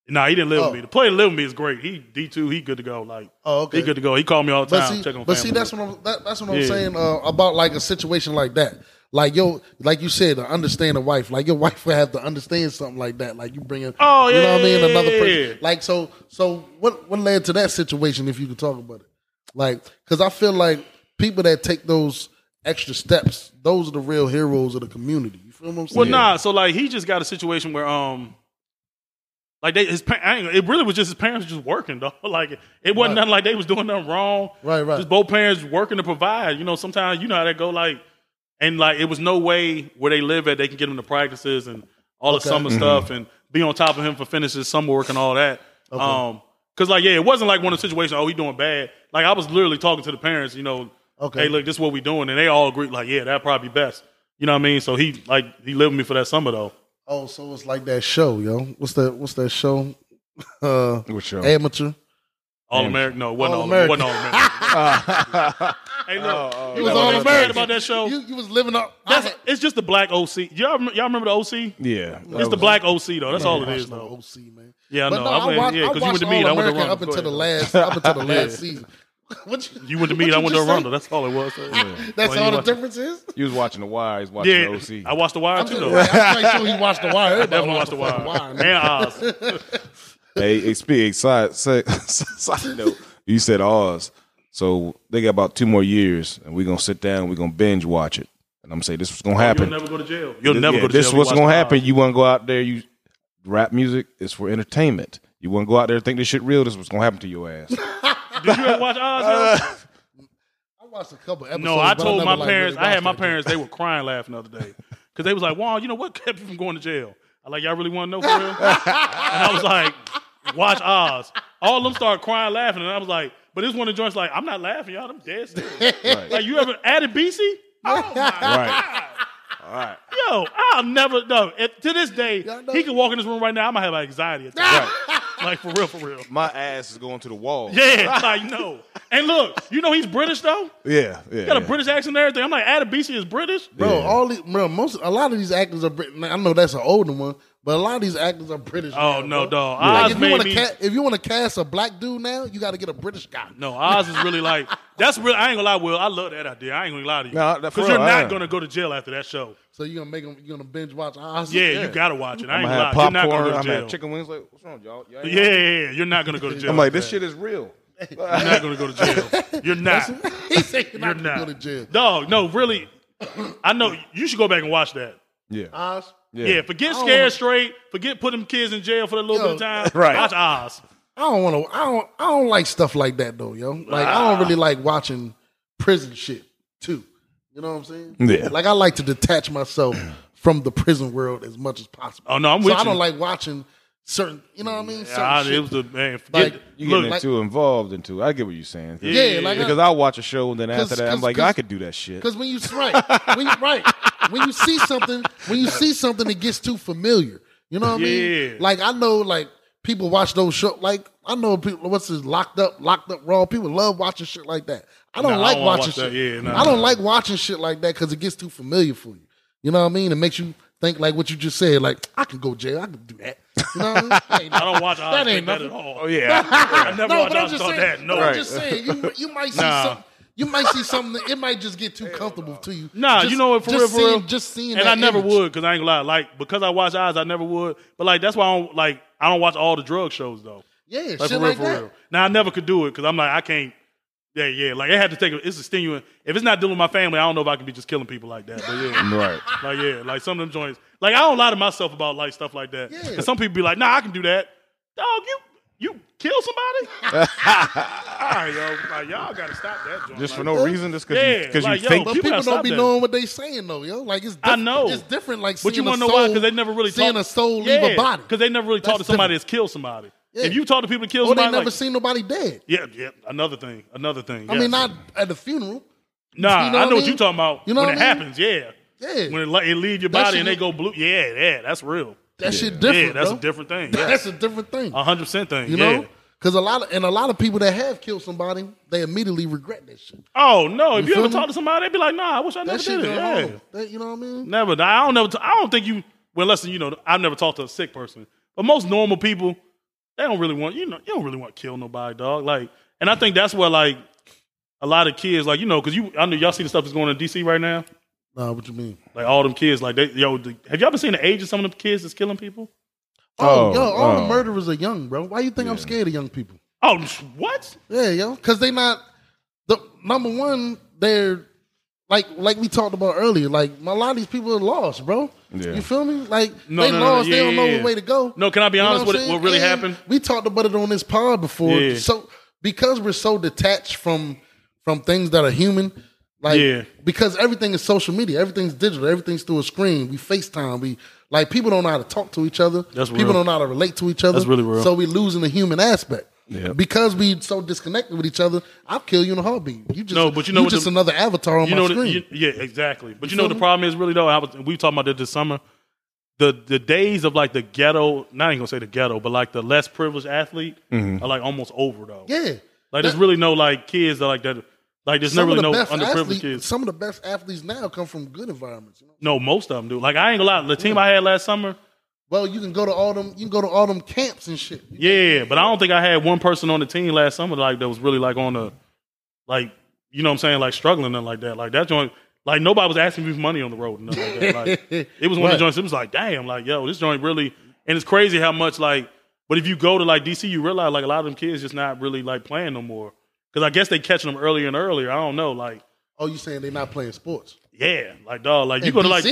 Nah, he didn't live Oh. with me. The player that lived with me is great. He D two. He good to go. Like, Oh, okay. he good to go. He called me all the But time. see, check on but see, family. that's what I'm that, that's what I'm Yeah. saying uh, about like a situation like that. Like yo, like you said, to understand a wife. Like your wife would have to understand something like that. Like you bring in, Oh, you know what I mean? Another yeah, person. Like so, so what what led to that situation? If you could talk about it, like because I feel like people that take those extra steps, those are the real heroes of the community. You feel what I'm saying? Well, nah. So like, he just got a situation where um, like they his pa- I ain't, it really was just his parents just working though. Like it wasn't Right. nothing like they was doing nothing wrong. Right, right. Just both parents working to provide. You know, sometimes you know how that go. Like, and like it was no way where they live at they can get him to practices and all the Okay. summer stuff and be on top of him for finishes summer work and all that. Um, cause like yeah, it wasn't like one of the situations. Oh, he doing bad. Like I was literally talking to the parents. You know, Okay. hey, look, this is what we doing, and they all agreed. Like, yeah, that probably be best. You know what I mean? So he like he lived with me for that summer though. Oh, so it's like that show, yo. What's that? What's that show? Uh, What show? amateur. All American? No, it wasn't all, All-American. Wasn't all American. hey, look, oh, you was know all American. about that show? You, you was living up. That's, had- it's just the black OC. Y'all, y'all remember the OC? yeah, It's the black OC though. That's all it is. I is no though. OC, man. Yeah, I But know. no, I I, went- watched, yeah, I 'cause you watched went to meet, I All went to up until the last, up until the last season. What you, You went to what meet. I went to just say? That's all it was. Yeah. That's Well, all the watch- difference is. You was watching the Wire. He's watching Yeah, the OC. I watched the Wire I'm, too just, though. I'm quite sure he watched the wire. Everybody Definitely watched the fucking Wire man. and Oz. Hey, hey speak side, side, side note. You said Oz, so they got about two more years, and we're gonna sit down. We're gonna binge watch it, and I'm gonna say this is gonna oh, happen. You'll never go to jail. You'll This- never yeah, go to jail. This is what's gonna happen. Oz. You want to go out there. You rap music is for entertainment. You want to go out there and think this shit real. This is what's gonna happen to your ass. Did you ever watch Oz? yo? Uh, I watched a couple episodes. No, I but told never, my like, parents. really I had watched my that parents. They were crying laughing the other day because they was like, "Wow, you know what kept you from going to jail?" I like, "Y'all really want to know for real?" and I was like, "Watch Oz." All of them started crying laughing, and I was like, "But this one of the joints like, I'm not laughing, y'all. I'm dead serious." right. Like, you ever Adebisi? Oh my right. All right. Yo, I'll never no. If, to this day, Y'all know- he could walk in this room right now. I might have an anxiety attack. like for real, for real. My ass is going to the wall. Yeah, like no. And look, you know he's British though. Yeah. Yeah. Got a yeah. British accent and everything. I'm like, Adam BC is British. Bro, Yeah. all these, bro, most, a lot of these actors are British. I know that's an older one, but a lot of these actors are British. Oh now, no, bro. dog. Like, Oz if you made want me. to ca- if you want to cast a black dude now, you got to get a British guy. no, Oz is really like that's really. I ain't gonna lie, Will. I love that idea. I ain't gonna lie to you No, that- because you're not gonna go to jail after that show. So you are gonna make them? You are gonna binge watch Oz? Yeah, you gotta watch it. I I'm ain't gonna gonna have lie. You're not gonna go to gonna have jail. chicken wings. Like, what's wrong, y'all? Y'all ain't Yeah, yeah, yeah. You're not gonna go to jail. I'm like, this shit is real. You're not gonna go to jail. You're not. he said you're You're not, not. gonna go to jail. Dog, no, really. I know you should go back and watch that. Yeah. Oz. Yeah. Yeah, forget don't scared wanna- straight. Forget putting them kids in jail for a little Yo. bit of time. Right. Watch Oz. I don't want to. I don't. I don't like stuff like that though, yo. Like I Ah. don't really like watching prison shit too. You know what I'm saying? Yeah. Like I like to detach myself from the prison world as much as possible. Oh, no, I'm so with I you. don't like watching certain. You know what I mean? Certain Yeah, shit. it was the man. Forget, Like, You look, getting like- too involved into. It. I get what you're saying. Yeah, yeah, like because I'll watch a show and then after that I'm like, I could do that shit. Because when you right, when you right, when you see something, when you see something that gets too familiar, you know what I Yeah. mean? Like I know, like people watch those shows. Like I know people. What's this? Locked up, locked up raw. People love watching shit like that. I don't Nah, I like don't watching watch that. shit. Yeah, nah, I don't nah. like watching shit like that because it gets too familiar for you. You know what I mean? It makes you think like what you just said. Like I can go jail. I can do that. You know what I mean? That I don't watch That Oz ain't that nothing. at all. Oh yeah. I never no, watch but I'm Oz just on saying. that. No, I'm just saying. You you might see Nah. some. You might see something. That, it might just get too comfortable to you. Nah, Just- you know what? For just real, for seeing, real. Just seeing, and that I never image. would because I ain't gonna lie. Like because I watch Oz, I never would. But like that's why I don't like. I don't watch all the drug shows though. Yeah, Like shit for real, like for that. real. Now I never could do it because I'm like I can't. Yeah, yeah. Like it had to take. A, it's a stimulant. If it's not dealing with my family, I don't know if I can be just killing people like that. But yeah. right. Like yeah, like some of them joints. Like I don't lie to myself about like stuff like that. Yeah. And some people be like, "Nah, I can do that." Dog, you you kill somebody? All right, yo, like y'all got to stop that joint. Just for Like, no reason, just because Yeah, you, cause like, you yo, think. But People people, don't be that. knowing what they saying though, yo. Like it's I know. it's different. Like But you want to know why? Because they never really seeing talk, a soul leave a body. Because they never really talk to somebody different. that's killed somebody. Yeah. If you talk to people that kill Or they never like, seen nobody dead. yeah, yeah, another thing, another thing. I mean, not at the funeral. nah, you know I what know I what you're talking about. You know when what it mean? happens, yeah, Yeah, when it, li- it leave your That body and they go blue, yeah, yeah, that's real. that shit different. yeah, that's bro. a different thing. That's a different thing. a hundred percent thing. You yeah. know, because a lot of and a lot of people that have killed somebody, they immediately regret that shit. Oh no! If You you, ever me? talk to somebody, they'd be like, "Nah, I wish I never That did go it." Yeah. That, you know what I mean? never. I don't never. T- I don't think you. Well, unless you know, I've never talked to a sick person, but most normal people, they don't really want. You know, you don't really want to kill nobody, dog. Like, and I think that's where like a lot of kids, like you know, because you, I know y'all see the stuff that's going on in DC right now. Nah, what you mean? Like all them kids, like they, yo, the, have y'all been seeing the age of some of them kids that's killing people? Oh, Oh, yo, all the oh. murderers are young, bro. Why you think I'm scared of young people? Oh, what? Yeah, yo, because they not the number one. They're like like we talked about earlier. Like a lot of these people are lost, bro. Yeah. You feel me? Like No, they no, no, no. lost. Yeah, they don't know yeah. way to go. No, can I be You honest with it? What really And happened? We talked about it on this pod before. So because we're so detached from from things that are human, like Yeah. because everything is social media, everything's digital, everything's through a screen. We FaceTime. We like people don't know how to talk to each other. That's people real. don't know how to relate to each other. That's really real. So we're losing the human aspect. Yeah. Because we so disconnected with each other, I'll kill you in a heartbeat. You just No, but you know what just the- another avatar on you my know, the, screen. you, yeah, exactly. But you, You know what the me? problem is really though. I was we were talking about that this summer. The the days of like the ghetto, not even gonna say the ghetto, but like the less privileged athlete are like almost over though. Mm-hmm. yeah, Like there's really no like kids that like that. Like there's some never really the no underprivileged athletes, kids. some of the best athletes now come from good environments. You know? No, most of them do. Like I ain't gonna lie. The team I had last summer, Well, you can go to all them. You can go to all them camps and shit. yeah, but I don't think I had one person on the team last summer like that was really like on the, like you know what I'm saying, like struggling and like that. Like that joint, like nobody was asking me for money on the road and nothing like that. Like it was one of the joints. It was like, damn, like yo, this joint really, and it's crazy how much like. But if you go to like DC, you realize like a lot of them kids just not really like playing no more. Because I guess they catching them earlier and earlier. I don't know, like Oh, you saying they're not playing sports? yeah, like dog, like you go to like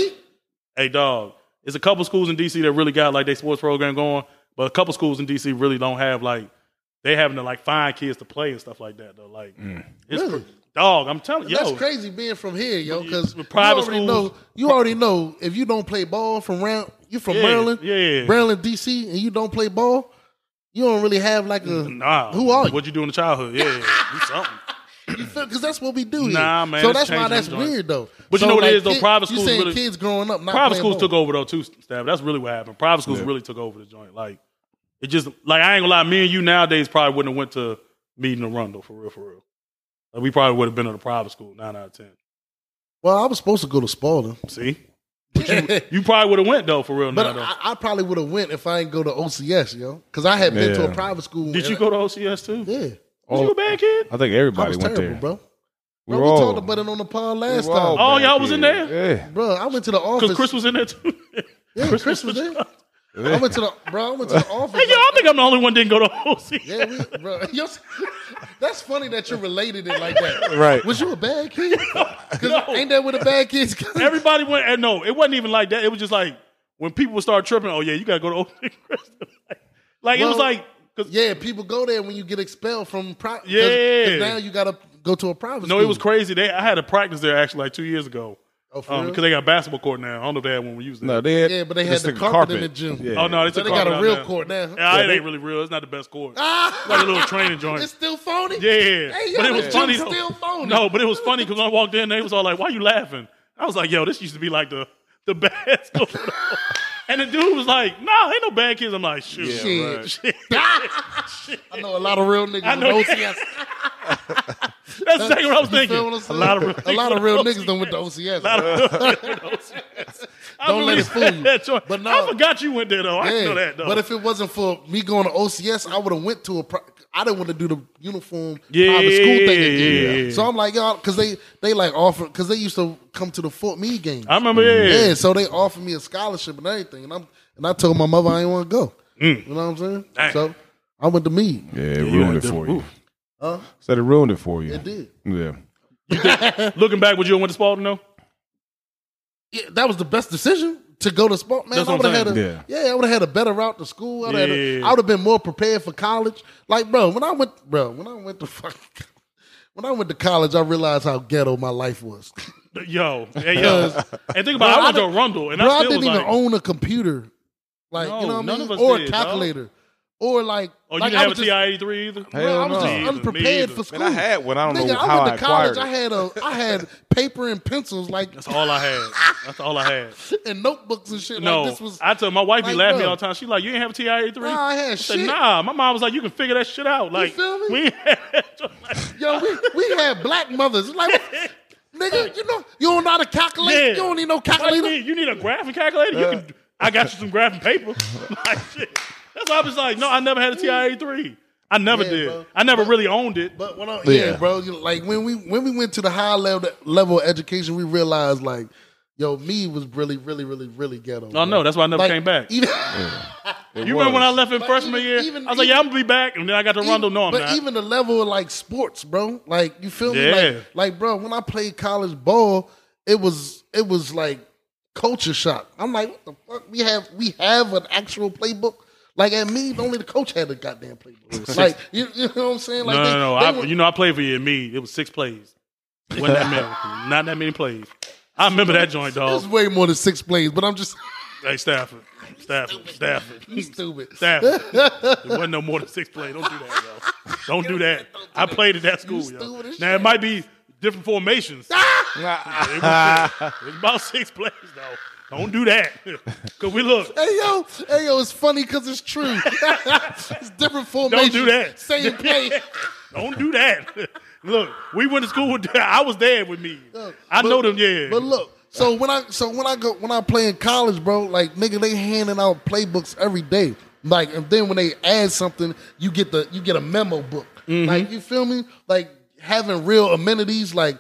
hey dog, there's a couple schools in DC that really got like their sports program going, but a couple schools in DC really don't have like they having to like find kids to play and stuff like that though. Like mm. it's Really? cr- dog, I'm telling you, That's crazy being from here, yo. Because you private already schools- know. You already know if you don't play ball from round. you're from Yeah, Maryland, yeah. Maryland, DC, and you don't play ball. You don't really have like a nah. Who are you? What you do in the childhood? Yeah, do something. Because that's what we do. Here. Nah, man, So that's why that's weird though. But you know what it like, is, though? Private you schools saying really- kids growing up not Private schools took over though too, Stab. That's really what happened. Private schools Yeah. really took over the joint. Like it just like I ain't gonna lie, me and you nowadays probably wouldn't have went to meeting the Arundel for real, for real. Like, we probably would have been at a private school, nine out of ten. Well, I was supposed to go to Spalding, See? You probably would have went though, for real. but now. I, I probably would have went if I didn't go to OCS, yo. Because I had been to a private school. Did you go to OCS too? Yeah, Was you a bad kid? I think I everybody was went terrible, there. bro. We Bro, were we all- talked about it on the pod last were all time. Oh, y'all was in kids. Bro, I went to the office. Because Chris was in there too. yeah, Chris, was there. I went to the bro. I went to the office. Hey, yo, I think I'm the only one that didn't go to OCS. Yeah, we, bro. Yo, that's funny that you related it like that. Right. Was you a bad kid? 'Cause No. ain't that what the bad kids? go? Everybody went, and no, it wasn't even like that. It was just like when people would start tripping, oh, yeah, you got to go to OCS. like, it was like, cause, yeah, people go there when you get expelled from private. Yeah. now you gotta go to a private. no, school. it was crazy. They, I had a practice there actually like two years ago. Oh, for Um, real? because they got a basketball court now. I don't know if they had one when we used it. No, they had, Yeah, but they had the the carpet in the gym. Yeah. Oh, no, they So they got a real now. court now. Yeah, it ain't really real. It's not the best court. Ah, like a little training joint. it's still phony. Yeah, Hey, yo, but it this was funny. though. Still phony. No, but it was funny because when I walked in, they was all like, "Why you laughing?" I was like, "Yo, this used to be like the the bad school." And the dude was like, "Nah, ain't no bad kids." I'm like, "Shoot, Shit. Shit. I know a lot of real niggas I know- with OCS. That's exactly what I was thinking. A lot of real, a lot of real niggas done with the OCS. I Don't let it fool you. But no. I forgot you went there though. I know that though. But if it wasn't for me going to OCS, I would have went to a. Pri- I didn't want to do the uniform Yeah, private school thing again. yeah, yeah. So I'm like, y'all, because they they like offer because they used to come to the Fort Meade game. I remember, yeah, yeah, so they offered me a scholarship and everything, and I'm and I told my mother I didn't want to go. You know what I'm saying? Mm. Dang. So I went to Meade. Yeah, it ruined it for you. Huh? Said it ruined it for you. It did. Yeah. Looking back, would you have went to Spalding though? Yeah, that was the best decision to go to sport. Man, That's I would have had a saying. yeah. I would have had a better route to school. Yeah. I would have been more prepared for college. Like, bro, when I went, bro, when I went to fucking, when I went to college, I realized how ghetto my life was. Yo, hey, yo. and think about, it, I went I to didn't- and bro, I I didn't even like, own a computer. Like, No, you know what I mean? Or did, a dog. Calccalculator. Or like, "Oh, you like didn't I have a TI eighty three either." Bro, I was Hell just unprepared for school. Man, I had one. I don't Nigga, know I how went I to college. acquired I had a, I had paper and pencils, like That's all I had. That's all I had. and notebooks and shit. No, like this was. I tell my wife be like, laughing bro. all the time. She like, "You ain't have a TI eighty three? Nah, I had said, shit. "Nah." My mom was like, "You can figure that shit out." Like, feel me? we had. Like, Yo, we, we had black mothers. Like, nigga, you know, you don't know how to calculate. Yeah. You don't need no What you calculator. need? You need a graphing calculator? You can. I got you some graphing paper. like shit. That's why I was like, no, I never had a TI eighty three. I never Yeah, did. bro. I never really owned it. But when I, yeah. Yeah. bro, you know, like when we when we went to the high level level of education, we realized like, yo, me was really, really, really, really ghetto. Oh no, that's why I never Like, came back. Even, It you remember when I left in But freshman even- year? even- I was like, yeah, I'm gonna be back, and then I got to Rondo. No, I'm but not. even the level of like sports, bro. Like you feel me? Yeah. Like, like, bro, when I played college ball, it was it was like culture shock. I'm like, what the fuck? We have we have an actual playbook. Like at me, only the coach had a goddamn playbook. like you, you know what I'm saying? Like no, they- no, no. they I, were- you know, I played for you and me. It was six plays. It wasn't that many. Not that many plays. I remember that joint, dog. it's way more than six plays, but I'm just Hey, Stafford, Stafford, Stafford, you stupid. Stafford. It wasn't no more than six plays. Don't do that, yo. Don't do that. I played at that school, yo. Now it might be different formations. it was about six plays, though. Don't do that. Cause we look. Hey yo, hey yo, it's funny because it's true. it's different formations. Don't do that. Same play. Don't do that. Look, we went to school. With, I was there with me. I But- know them. Yeah. But look, so when I so when I go when I play in college, bro, like nigga, they handing out playbooks every day. Like and then when they add something, you get the you get a memo book. Mm-hmm. Like you feel me? Like having real amenities, like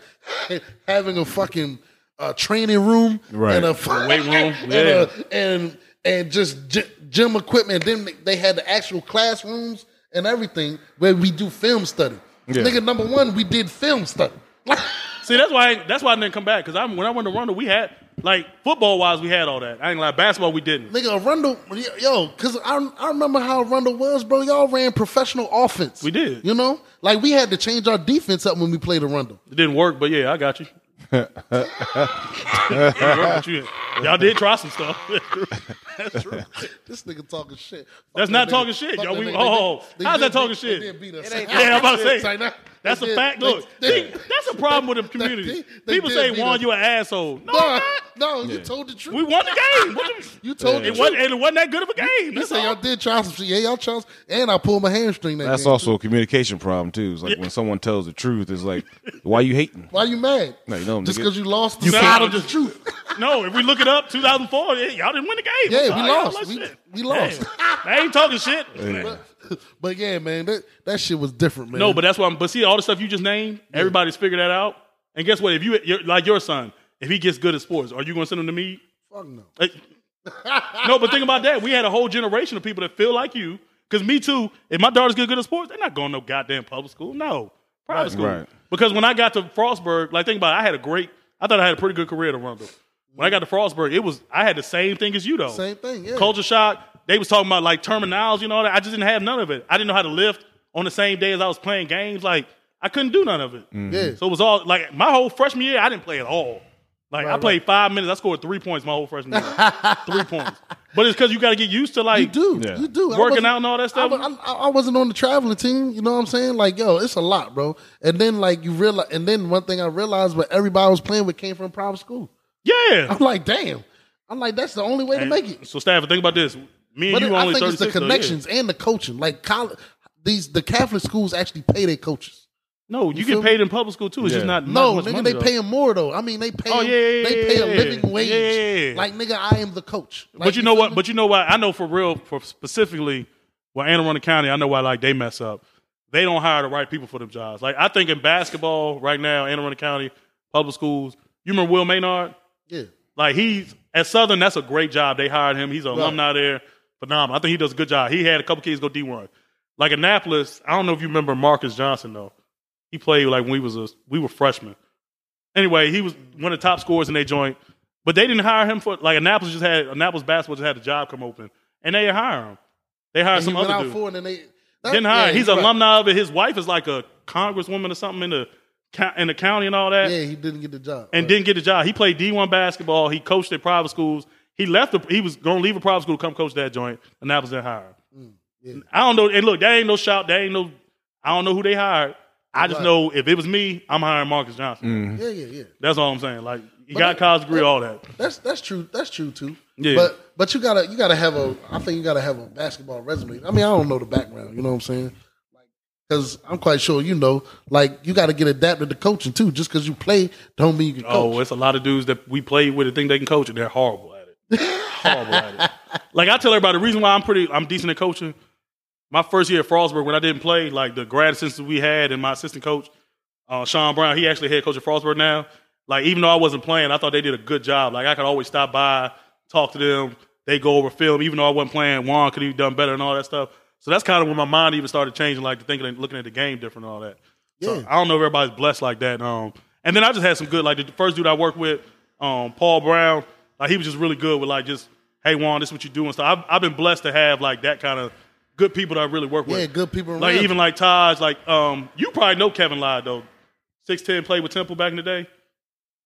having a fucking uh, training room Right. and a weight room, and, yeah. a- and and just gy- gym equipment. Then they- had the actual classrooms and everything where we do film study. Yeah. Nigga, number one, we did film study. See, that's why. that's why I didn't come back. Cause I'm when I went to Rondo, we had like football wise, we had all that. I ain't like basketball, we didn't. Nigga, Rundle, yo, because I, I remember how Rundle was, bro. Y'all ran professional offense. We did. You know? Like, we had to change our defense up when we played a Rundle. It didn't work, but yeah, I got you. It didn't work, but you- Y'all did try some stuff. that's true. This nigga talking shit. That's not talking shit, that We- oh, how's that talking shit? Beat us. Yeah, I'm about to say. It's like that. That's a fact. Look, they- see, that's a problem with the community. they People say, beat "Juan, us. you an asshole." No, No, I'm not. no, you told the truth. we won the game. The- you told the it truth. wasn't, and it wasn't that good of a game. You That's say y'all did try some shit. Yeah, y'all tried. And I pulled my hamstring that That's game, also too. a communication problem too. It's like when someone tells the truth, it's like, why you hating? Why you mad? No, you know, Just because you lost the You side can't- of the truth. No, if we look it up, 2004, y'all didn't win the game. Yeah, we y'all lost. like We- lost. I ain't talking shit. But yeah, man, that, that shit was different, man. No, but that's why. I'm, but see, all the stuff you just named, everybody's figured that out. And guess what? If you you're, like your son, if he gets good at sports, are you going to send him to me? Fuck no. Like, no, but think about that. We had a whole generation of people that feel like you. Because me too. If my daughters get good at sports, they're not going to no goddamn public school. No, private school. Right. Because when I got to Frostburg, like think about it, I had a great. I thought I had a pretty good career at Arundel. When I got to Frostburg, it was I had the same thing as you though. Same thing, yeah. Culture shock. They was talking about like terminals, you know. That I just didn't have none of it. I didn't know how to lift on the same day as I was playing games. Like I couldn't do none of it. Mm-hmm. Yeah. So it was all like my whole freshman year. I didn't play at all. Like I Right, played five minutes. I scored three points my whole freshman year. three points. But it's because you got to get used to like You do. Yeah. You do. Working out and all that stuff? I, I, I wasn't on the traveling team. You know what I'm saying? Like, yo, it's a lot, bro. And then, like, you realize, and then one thing I realized, but everybody I was playing with came from private school. Yeah. I'm like, damn. I'm like, that's the only way to make it. So, Stafford, think about this. Me and But you it- were I only think it's 36. the though, yeah. connections and the coaching. Like college, these the Catholic schools actually pay their coaches. No, you, feel get paid in public school too. It's just not No, not much nigga, money, they though. pay them more though. I mean, they pay. Oh, them- yeah, yeah, they yeah, pay a living yeah. wage. Yeah, yeah, yeah. Like nigga, I am the coach. Like, but you know feel what? me? But you know what? I know for real, for specifically, well, Anne Arundel County, I know why like they mess up. They don't hire the right people for them jobs. Like I think in basketball right now, Anne Arundel County public schools. You remember Will Maynard? yeah, Like he's at Southern, that's a great job. They hired him. He's an alumni there. Phenomenal. I think he does a good job. He had a couple kids go D one. Like Annapolis, I don't know if you remember Marcus Johnson though. He played like when we was a we were freshmen. Anyway, he was one of the top scorers in their joint. But they didn't hire him for like Annapolis just had Annapolis basketball just had a job come open. And they didn't hire him. They hired And some other dude. for it, and they that- Didn't hire. yeah, He's an right. alumni of it. His wife is like a congresswoman or something in the in the county and all that Yeah, he didn't get the job. and Right. didn't get the job. He played D one basketball. He coached at private schools. He left. The, he was going to leave a private school to come coach that joint. And that was their hire. Mm, I don't know. And look, that ain't no shout. That ain't no. I don't know who they hired. I just Right. know if it was me, I'm hiring Marcus Johnson. yeah, yeah, yeah. That's all I'm saying. Like he But got that- a college degree, all that. That's that's true. That's true too. Yeah. But but you gotta you gotta have a. I think you gotta have a basketball resume. I mean, I don't know the background. You know what I'm saying? Like, because I'm quite sure you know. Like, you got to get adapted to coaching too. Just because you play, don't mean you can Oh, it's a lot of dudes that we played with that think they can coach, and they're horrible at it. Horrible at it. Like I tell everybody, the reason why I'm pretty, I'm decent at coaching. My first year at Frostburg, when I didn't play, like the grad assistants we had, and my assistant coach, uh, Sean Brown, he actually head coach at Frostburg now. Like even though I wasn't playing, I thought they did a good job. Like I could always stop by, talk to them. They go over film, even though I wasn't playing. Juan could have done better and all that stuff. So that's kind of when my mind even started changing, like thinking and looking at the game different and all that. So Yeah. I don't know if everybody's blessed like that. Um, and then I just had some good, like the first dude I worked with, um, Paul Brown. Like he was just really good with like just, hey Juan, this is what you do and stuff. I've, I've been blessed to have like that kind of good people that I really work with. Yeah, good people Like around even like Taj, like um, you probably know Kevin Lyde though. Six ten played with Temple back in the day.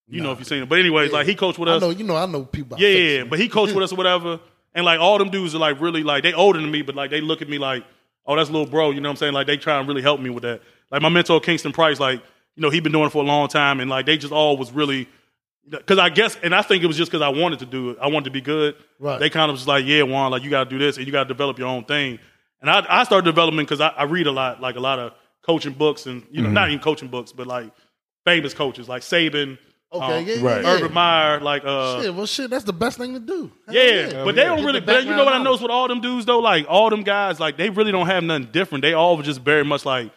You know if you've seen him, but anyways, like he coached with I us. know you know I know people. Yeah, yeah, yeah. but he coached with us or whatever. And like all them dudes are like really like they older than me, but like they look at me like, oh, that's a little bro. You know what I'm saying? Like they try and really help me with that. Like my mentor Kingston Price, like you know he been doing it for a long time, and like they just all was really because I guess, and I think it was just because I wanted to do it. I wanted to be good. Right. They kind of was like, yeah, Juan, like you got to do this and you got to develop your own thing. And I, I started developing because I, I read a lot, like a lot of coaching books, and you know, not even coaching books, but like famous coaches like Saban, Okay, um, yeah, yeah, right. yeah. Urban Meyer, like uh, Shit, well, shit, that's the best thing to do. Hell yeah, but they don't Get really. the But you know what I background noticed with all them dudes though, like all them guys, like they really don't have nothing different. They all were just very much like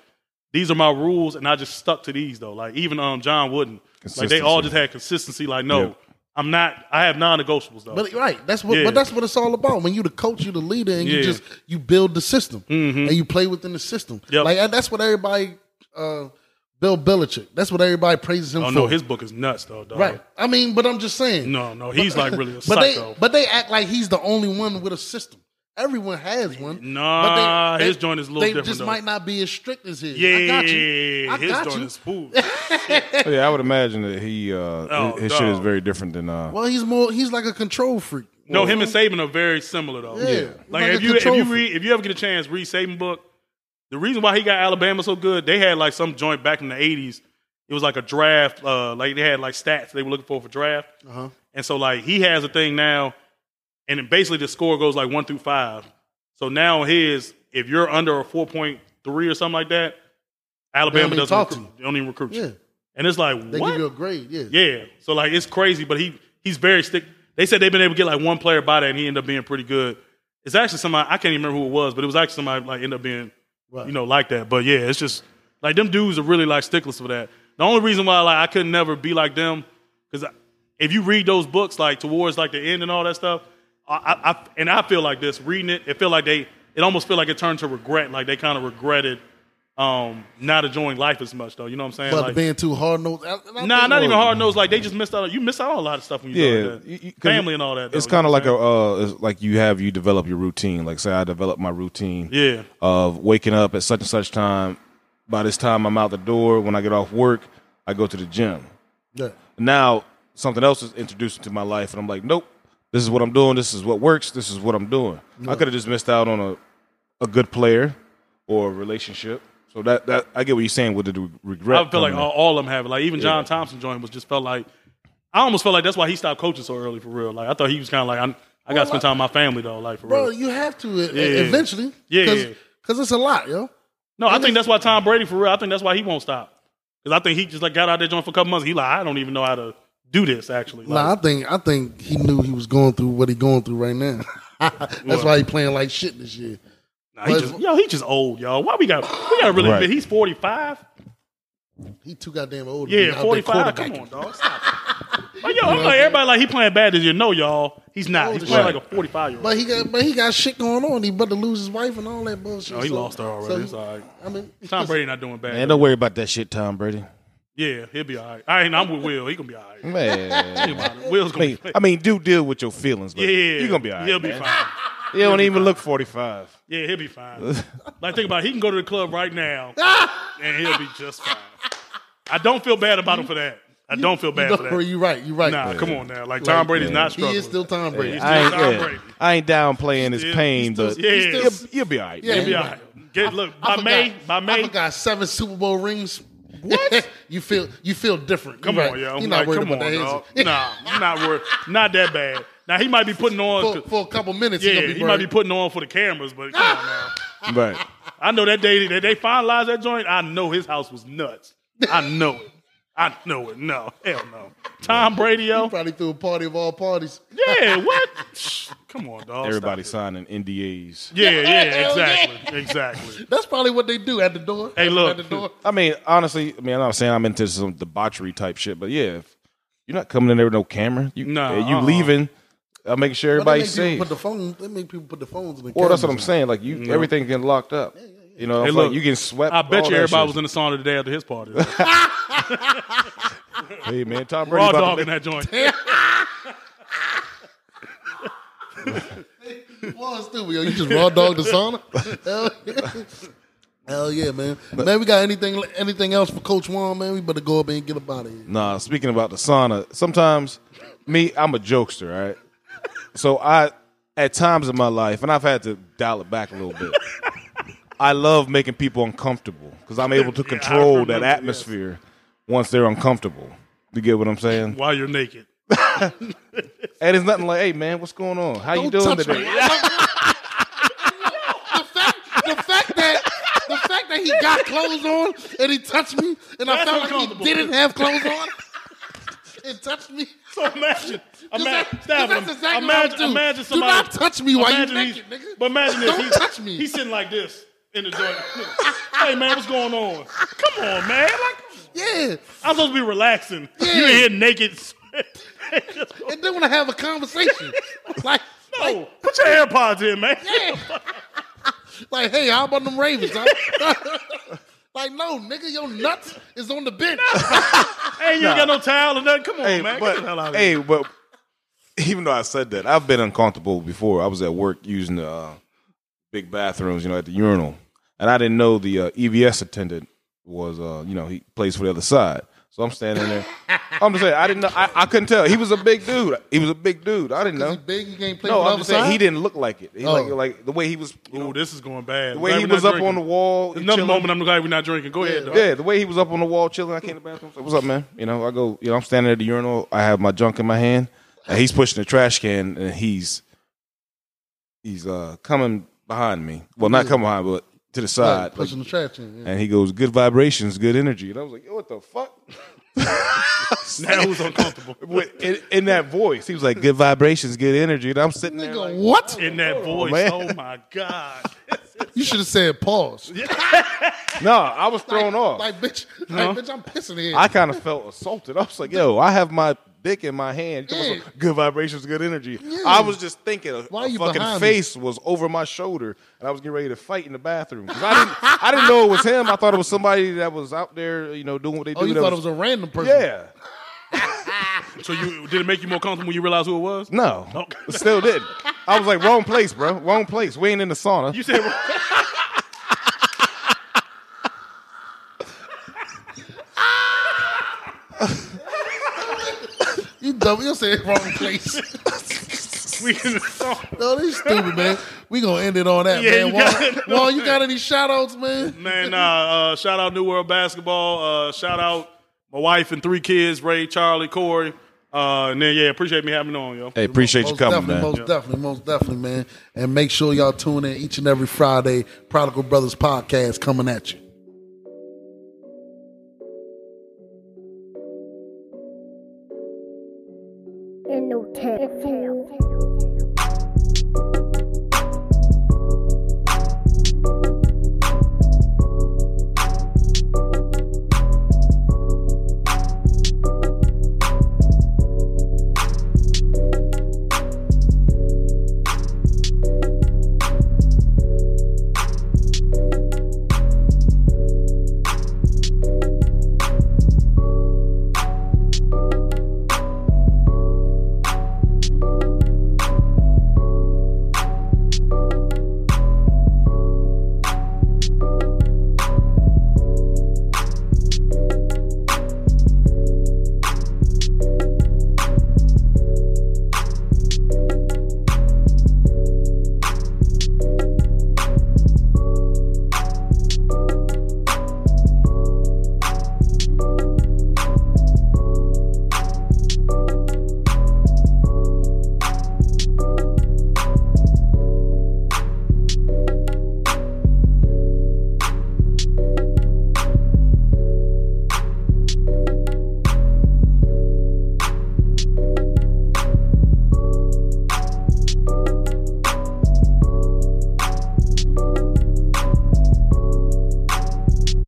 these are my rules, and I just stuck to these though. Like even um John Wooden, like they all just had consistency. Like no, Yeah. I'm not. I have non-negotiables though. But right, that's what. Yeah. But that's what it's all about. When you the coach, you the leader, and you Yeah. Mm-hmm. just you build the system, and you play within the system. Yep. Like that's what everybody. Uh, Bill Belichick. That's what everybody praises him oh for. no, his book is nuts though. Dog. right. I mean, but I'm just saying. No, no, he's like really a But they, psycho. but they act like he's the only one with a system. Everyone has one. Nah, but they, his they- joint is a little They different, just though. might not be as strict as his. yeah, I got you. I his got joint you. is smooth. Oh, yeah, I would imagine that he uh, Oh, his, his shit is very different than uh, Well, he's more. He's like a control freak. No, him and Saban are very similar though. Yeah. Like, Like if you if you read if you ever get a chance read Saban book, the reason why he got Alabama so good, they had like some joint back in the eighties. It was like a draft, uh, like they had like stats they were looking for for draft, Uh-huh. and so like he has a thing now, and basically the score goes like one through five. So now his if you're under a four point three or something like that, Alabama doesn't talk to recruit, they don't even recruit you. Yeah. And it's like They what? give you a grade. Yeah. Yeah. So like it's crazy, but he he's very stick. They said they've been able to get like one player by that, and he ended up being pretty good. It's actually somebody I can't even remember who it was, but it was actually somebody like ended up being Right. you know like that. But yeah, it's just like them dudes are really like sticklers for that. The only reason why like I could never be like them because if you read those books like towards like the end and all that stuff, I, I, I and I feel like this reading it, it feel like they it almost feel like it turned to regret, like they kind of regretted um not enjoying life as much though. You know what I'm saying? But like, being too hard nosed. Nah, not even hard nosed. Like they just missed out. You miss out on a lot of stuff when you yeah, do that. you- you- family and all that. It's kind of know like a uh, it's like you have you develop your routine. Like say I develop my routine yeah. of waking up at such and such time. By this time I'm out the door. When I get off work, I go to the gym. Yeah. Now something else is introduced into my life, and I'm like, nope, this is what I'm doing. This is what works. This is what I'm doing. I could have just missed out on a a good player or a relationship. So that that I get what you're saying with the regret. I feel like all, all of them have it. Like even John Thompson joined was just felt like I almost felt like that's why he stopped coaching so early for real. Like I thought he was kind of like I, I got to spend time with my family though. Like for Bro, real. you have to Yeah. eventually. Yeah, Cause, yeah. 'cause it's a lot, yo. No, I think that's why Tom Brady for real. I think that's why he won't stop. Because I think he just like got out there joint for a couple months. He like I don't even know how to do this actually. Like, Nah, I think I think he knew he was going through what he going through right now. that's why he playing like shit this year. nah, he just yo, he just old, y'all. Why we got we got to really Right. admit he's forty five. He too goddamn old. Yeah, forty five. Come on, dog. Stop. Like, yo, I'm like everybody like he playing bad this year. No, y'all, he's not. He's playing like a forty five year old. But he got but he got shit going on. He about to lose his wife and all that bullshit. No, he So- lost her already. so it's all right. I mean, Tom Brady not doing bad. Man, don't worry about that shit, Tom Brady. Yeah, he'll be all right. I ain't. I'm with Will. He gonna be all right. Man. Think about it. Will's gonna mean, be. I mean, do deal with your feelings. But yeah, you're gonna be all right. He'll be man. fine. You don't even look 45. Yeah, he'll be fine. like think about it. He can go to the club right now and he'll be just fine. I don't feel bad about him for that. I don't feel bad you, for know, that. you right. You right. Nah, come on now. Like Tom Brady's not strong. He is still Tom Brady. He's I ain't, still Tom yeah, I ain't downplaying his Still- pain, still- but yeah, he'll, he'll be all right. Yeah, He'll be all right. right. Get look I by May. forgot- By I May. forgot seven Super Bowl rings. What? you feel you feel different. Come you on, right. yo. You're not Like, worried come about on, that. dog. is? Nah, I'm not worried. Not that bad. Now he might be putting on. for, for a couple minutes. yeah, he, gonna be he might be putting on for the cameras, but come on now. Right. I know that day that they finalized that joint. I know his house was nuts. I know it. I know it. No, hell no. Tom Brady, yo. Probably threw a party of all parties. Yeah, what? Come on, dog. Everybody signing NDAs. Yeah, yeah, Hell exactly, exactly. That's probably what they do at the door. Hey, look. At the door. I mean, honestly, I mean, I'm not saying I'm into some debauchery type shit, but yeah, if you're not coming in there with no camera, you, Nah, uh, you uh-uh. leaving, I'm making sure But they everybody's make people safe. Put the phone. They make people put the phones in the. Well, that's what I'm cameras. saying. Like you, everything getting locked up. You know, Hey, it's like look, you getting swept. I bet you everybody shit. was in the sauna the day after his party. Hey man, Tom Brady Raw dog in that joint. Well, stupid. Yo, you just raw dog the sauna. Hell yeah. Hell yeah, man. Man, we got anything anything else for Coach Juan, man? We better go up and get up out of here. Nah, speaking about the sauna, sometimes me, I'm a jokester, right? So I, at times in my life, and I've had to dial it back a little bit. I love making people uncomfortable because I'm able to I control remember, that yes. atmosphere once they're uncomfortable. You get what I'm saying? While you're naked. And it's nothing like, hey man, what's going on? How you Don't doing touch today? me. the fact, the fact that the fact that he got clothes on and he touched me and I felt like he didn't have clothes on. It touched me. So imagine, imagine, that- that's him. exactly what I would imagine, do. imagine Do somebody. not touch me while you imagine naked, nigga. But imagine this. Don't he's, touch me. He's sitting like this in the joint. hey man, what's going on? Come on, man. Like Yeah. I'm supposed to be relaxing. Yeah. You in here naked. And then when I have a conversation, like, no, put your AirPods in, man. yeah. like, hey, how about them Ravens, huh? like, no, nigga, your nuts is on the bench. Hey, you ain't got no towel or nothing. Come on, Hey, man. but Get the hell out of hey, here. but even though I said that, I've been uncomfortable before. I was at work using the uh, big bathrooms, you know, at the urinal, and I didn't know the uh, EVS attendant was, uh, you know, he plays for the other side. So I'm standing there. I'm just saying, I didn't know. I, I couldn't tell. He was a big dude. He was a big dude. I didn't He know. big, he can't play No, I'm just saying side. he didn't look like it. He Oh. like like the way he was. You know, Ooh, this is going bad. the way Glad he was up drinking. on the wall. Another chilling. moment, I'm glad we're not drinking. Go ahead, though. Yeah, the way he was up on the wall chilling, I came to the bathroom. I What's up, man? You know, I go, you know, I'm standing at the urinal. I have my junk in my hand, and he's pushing the trash can, and he's he's uh coming behind me. Well, not coming behind, but to the Right, side. like- pushing the trash in. Yeah. and he goes, "Good vibrations, good energy." And I was like, Yo, "What the fuck?" Now it was uncomfortable? With- in, in that voice, he was like, "Good vibrations, good energy." And I'm sitting there, Nigga, like, what? In that voice. man. Oh my God. You should have said pause. "No, I was thrown off." Like, bitch, like, bitch, I'm pissing here. I kind of felt assaulted. I was like, "Yo, I have my dick in my hand. Yeah. Good vibrations, good energy." Yeah. I was just thinking, a, Why a you fucking behind me? face was over my shoulder, and I was getting ready to fight in the bathroom. I didn't, I didn't know it was him. I thought it was somebody that was out there, you know, doing what they oh, do. oh, you that thought it was a random person? yeah. So you did it make you more comfortable when you realized who it was? No, Okay. still didn't. I was like, wrong place, bro. Wrong place. We ain't in the sauna. You said You dumb. You said wrong place. we in the song. no, this stupid, man. We gonna end it on that, Yeah, man. you Juan, got it. Juan, you got any shout outs, man? Man, nah, uh, shout out New World Basketball. Uh, shout out my wife and three kids, Ray, Charlie, Corey. Uh, and then yeah, appreciate me having me on, yo. Hey, appreciate you most coming, definitely, man. Most definitely, most definitely, man. And make sure y'all tune in each and every Friday. Prodigal Brothers podcast coming at you.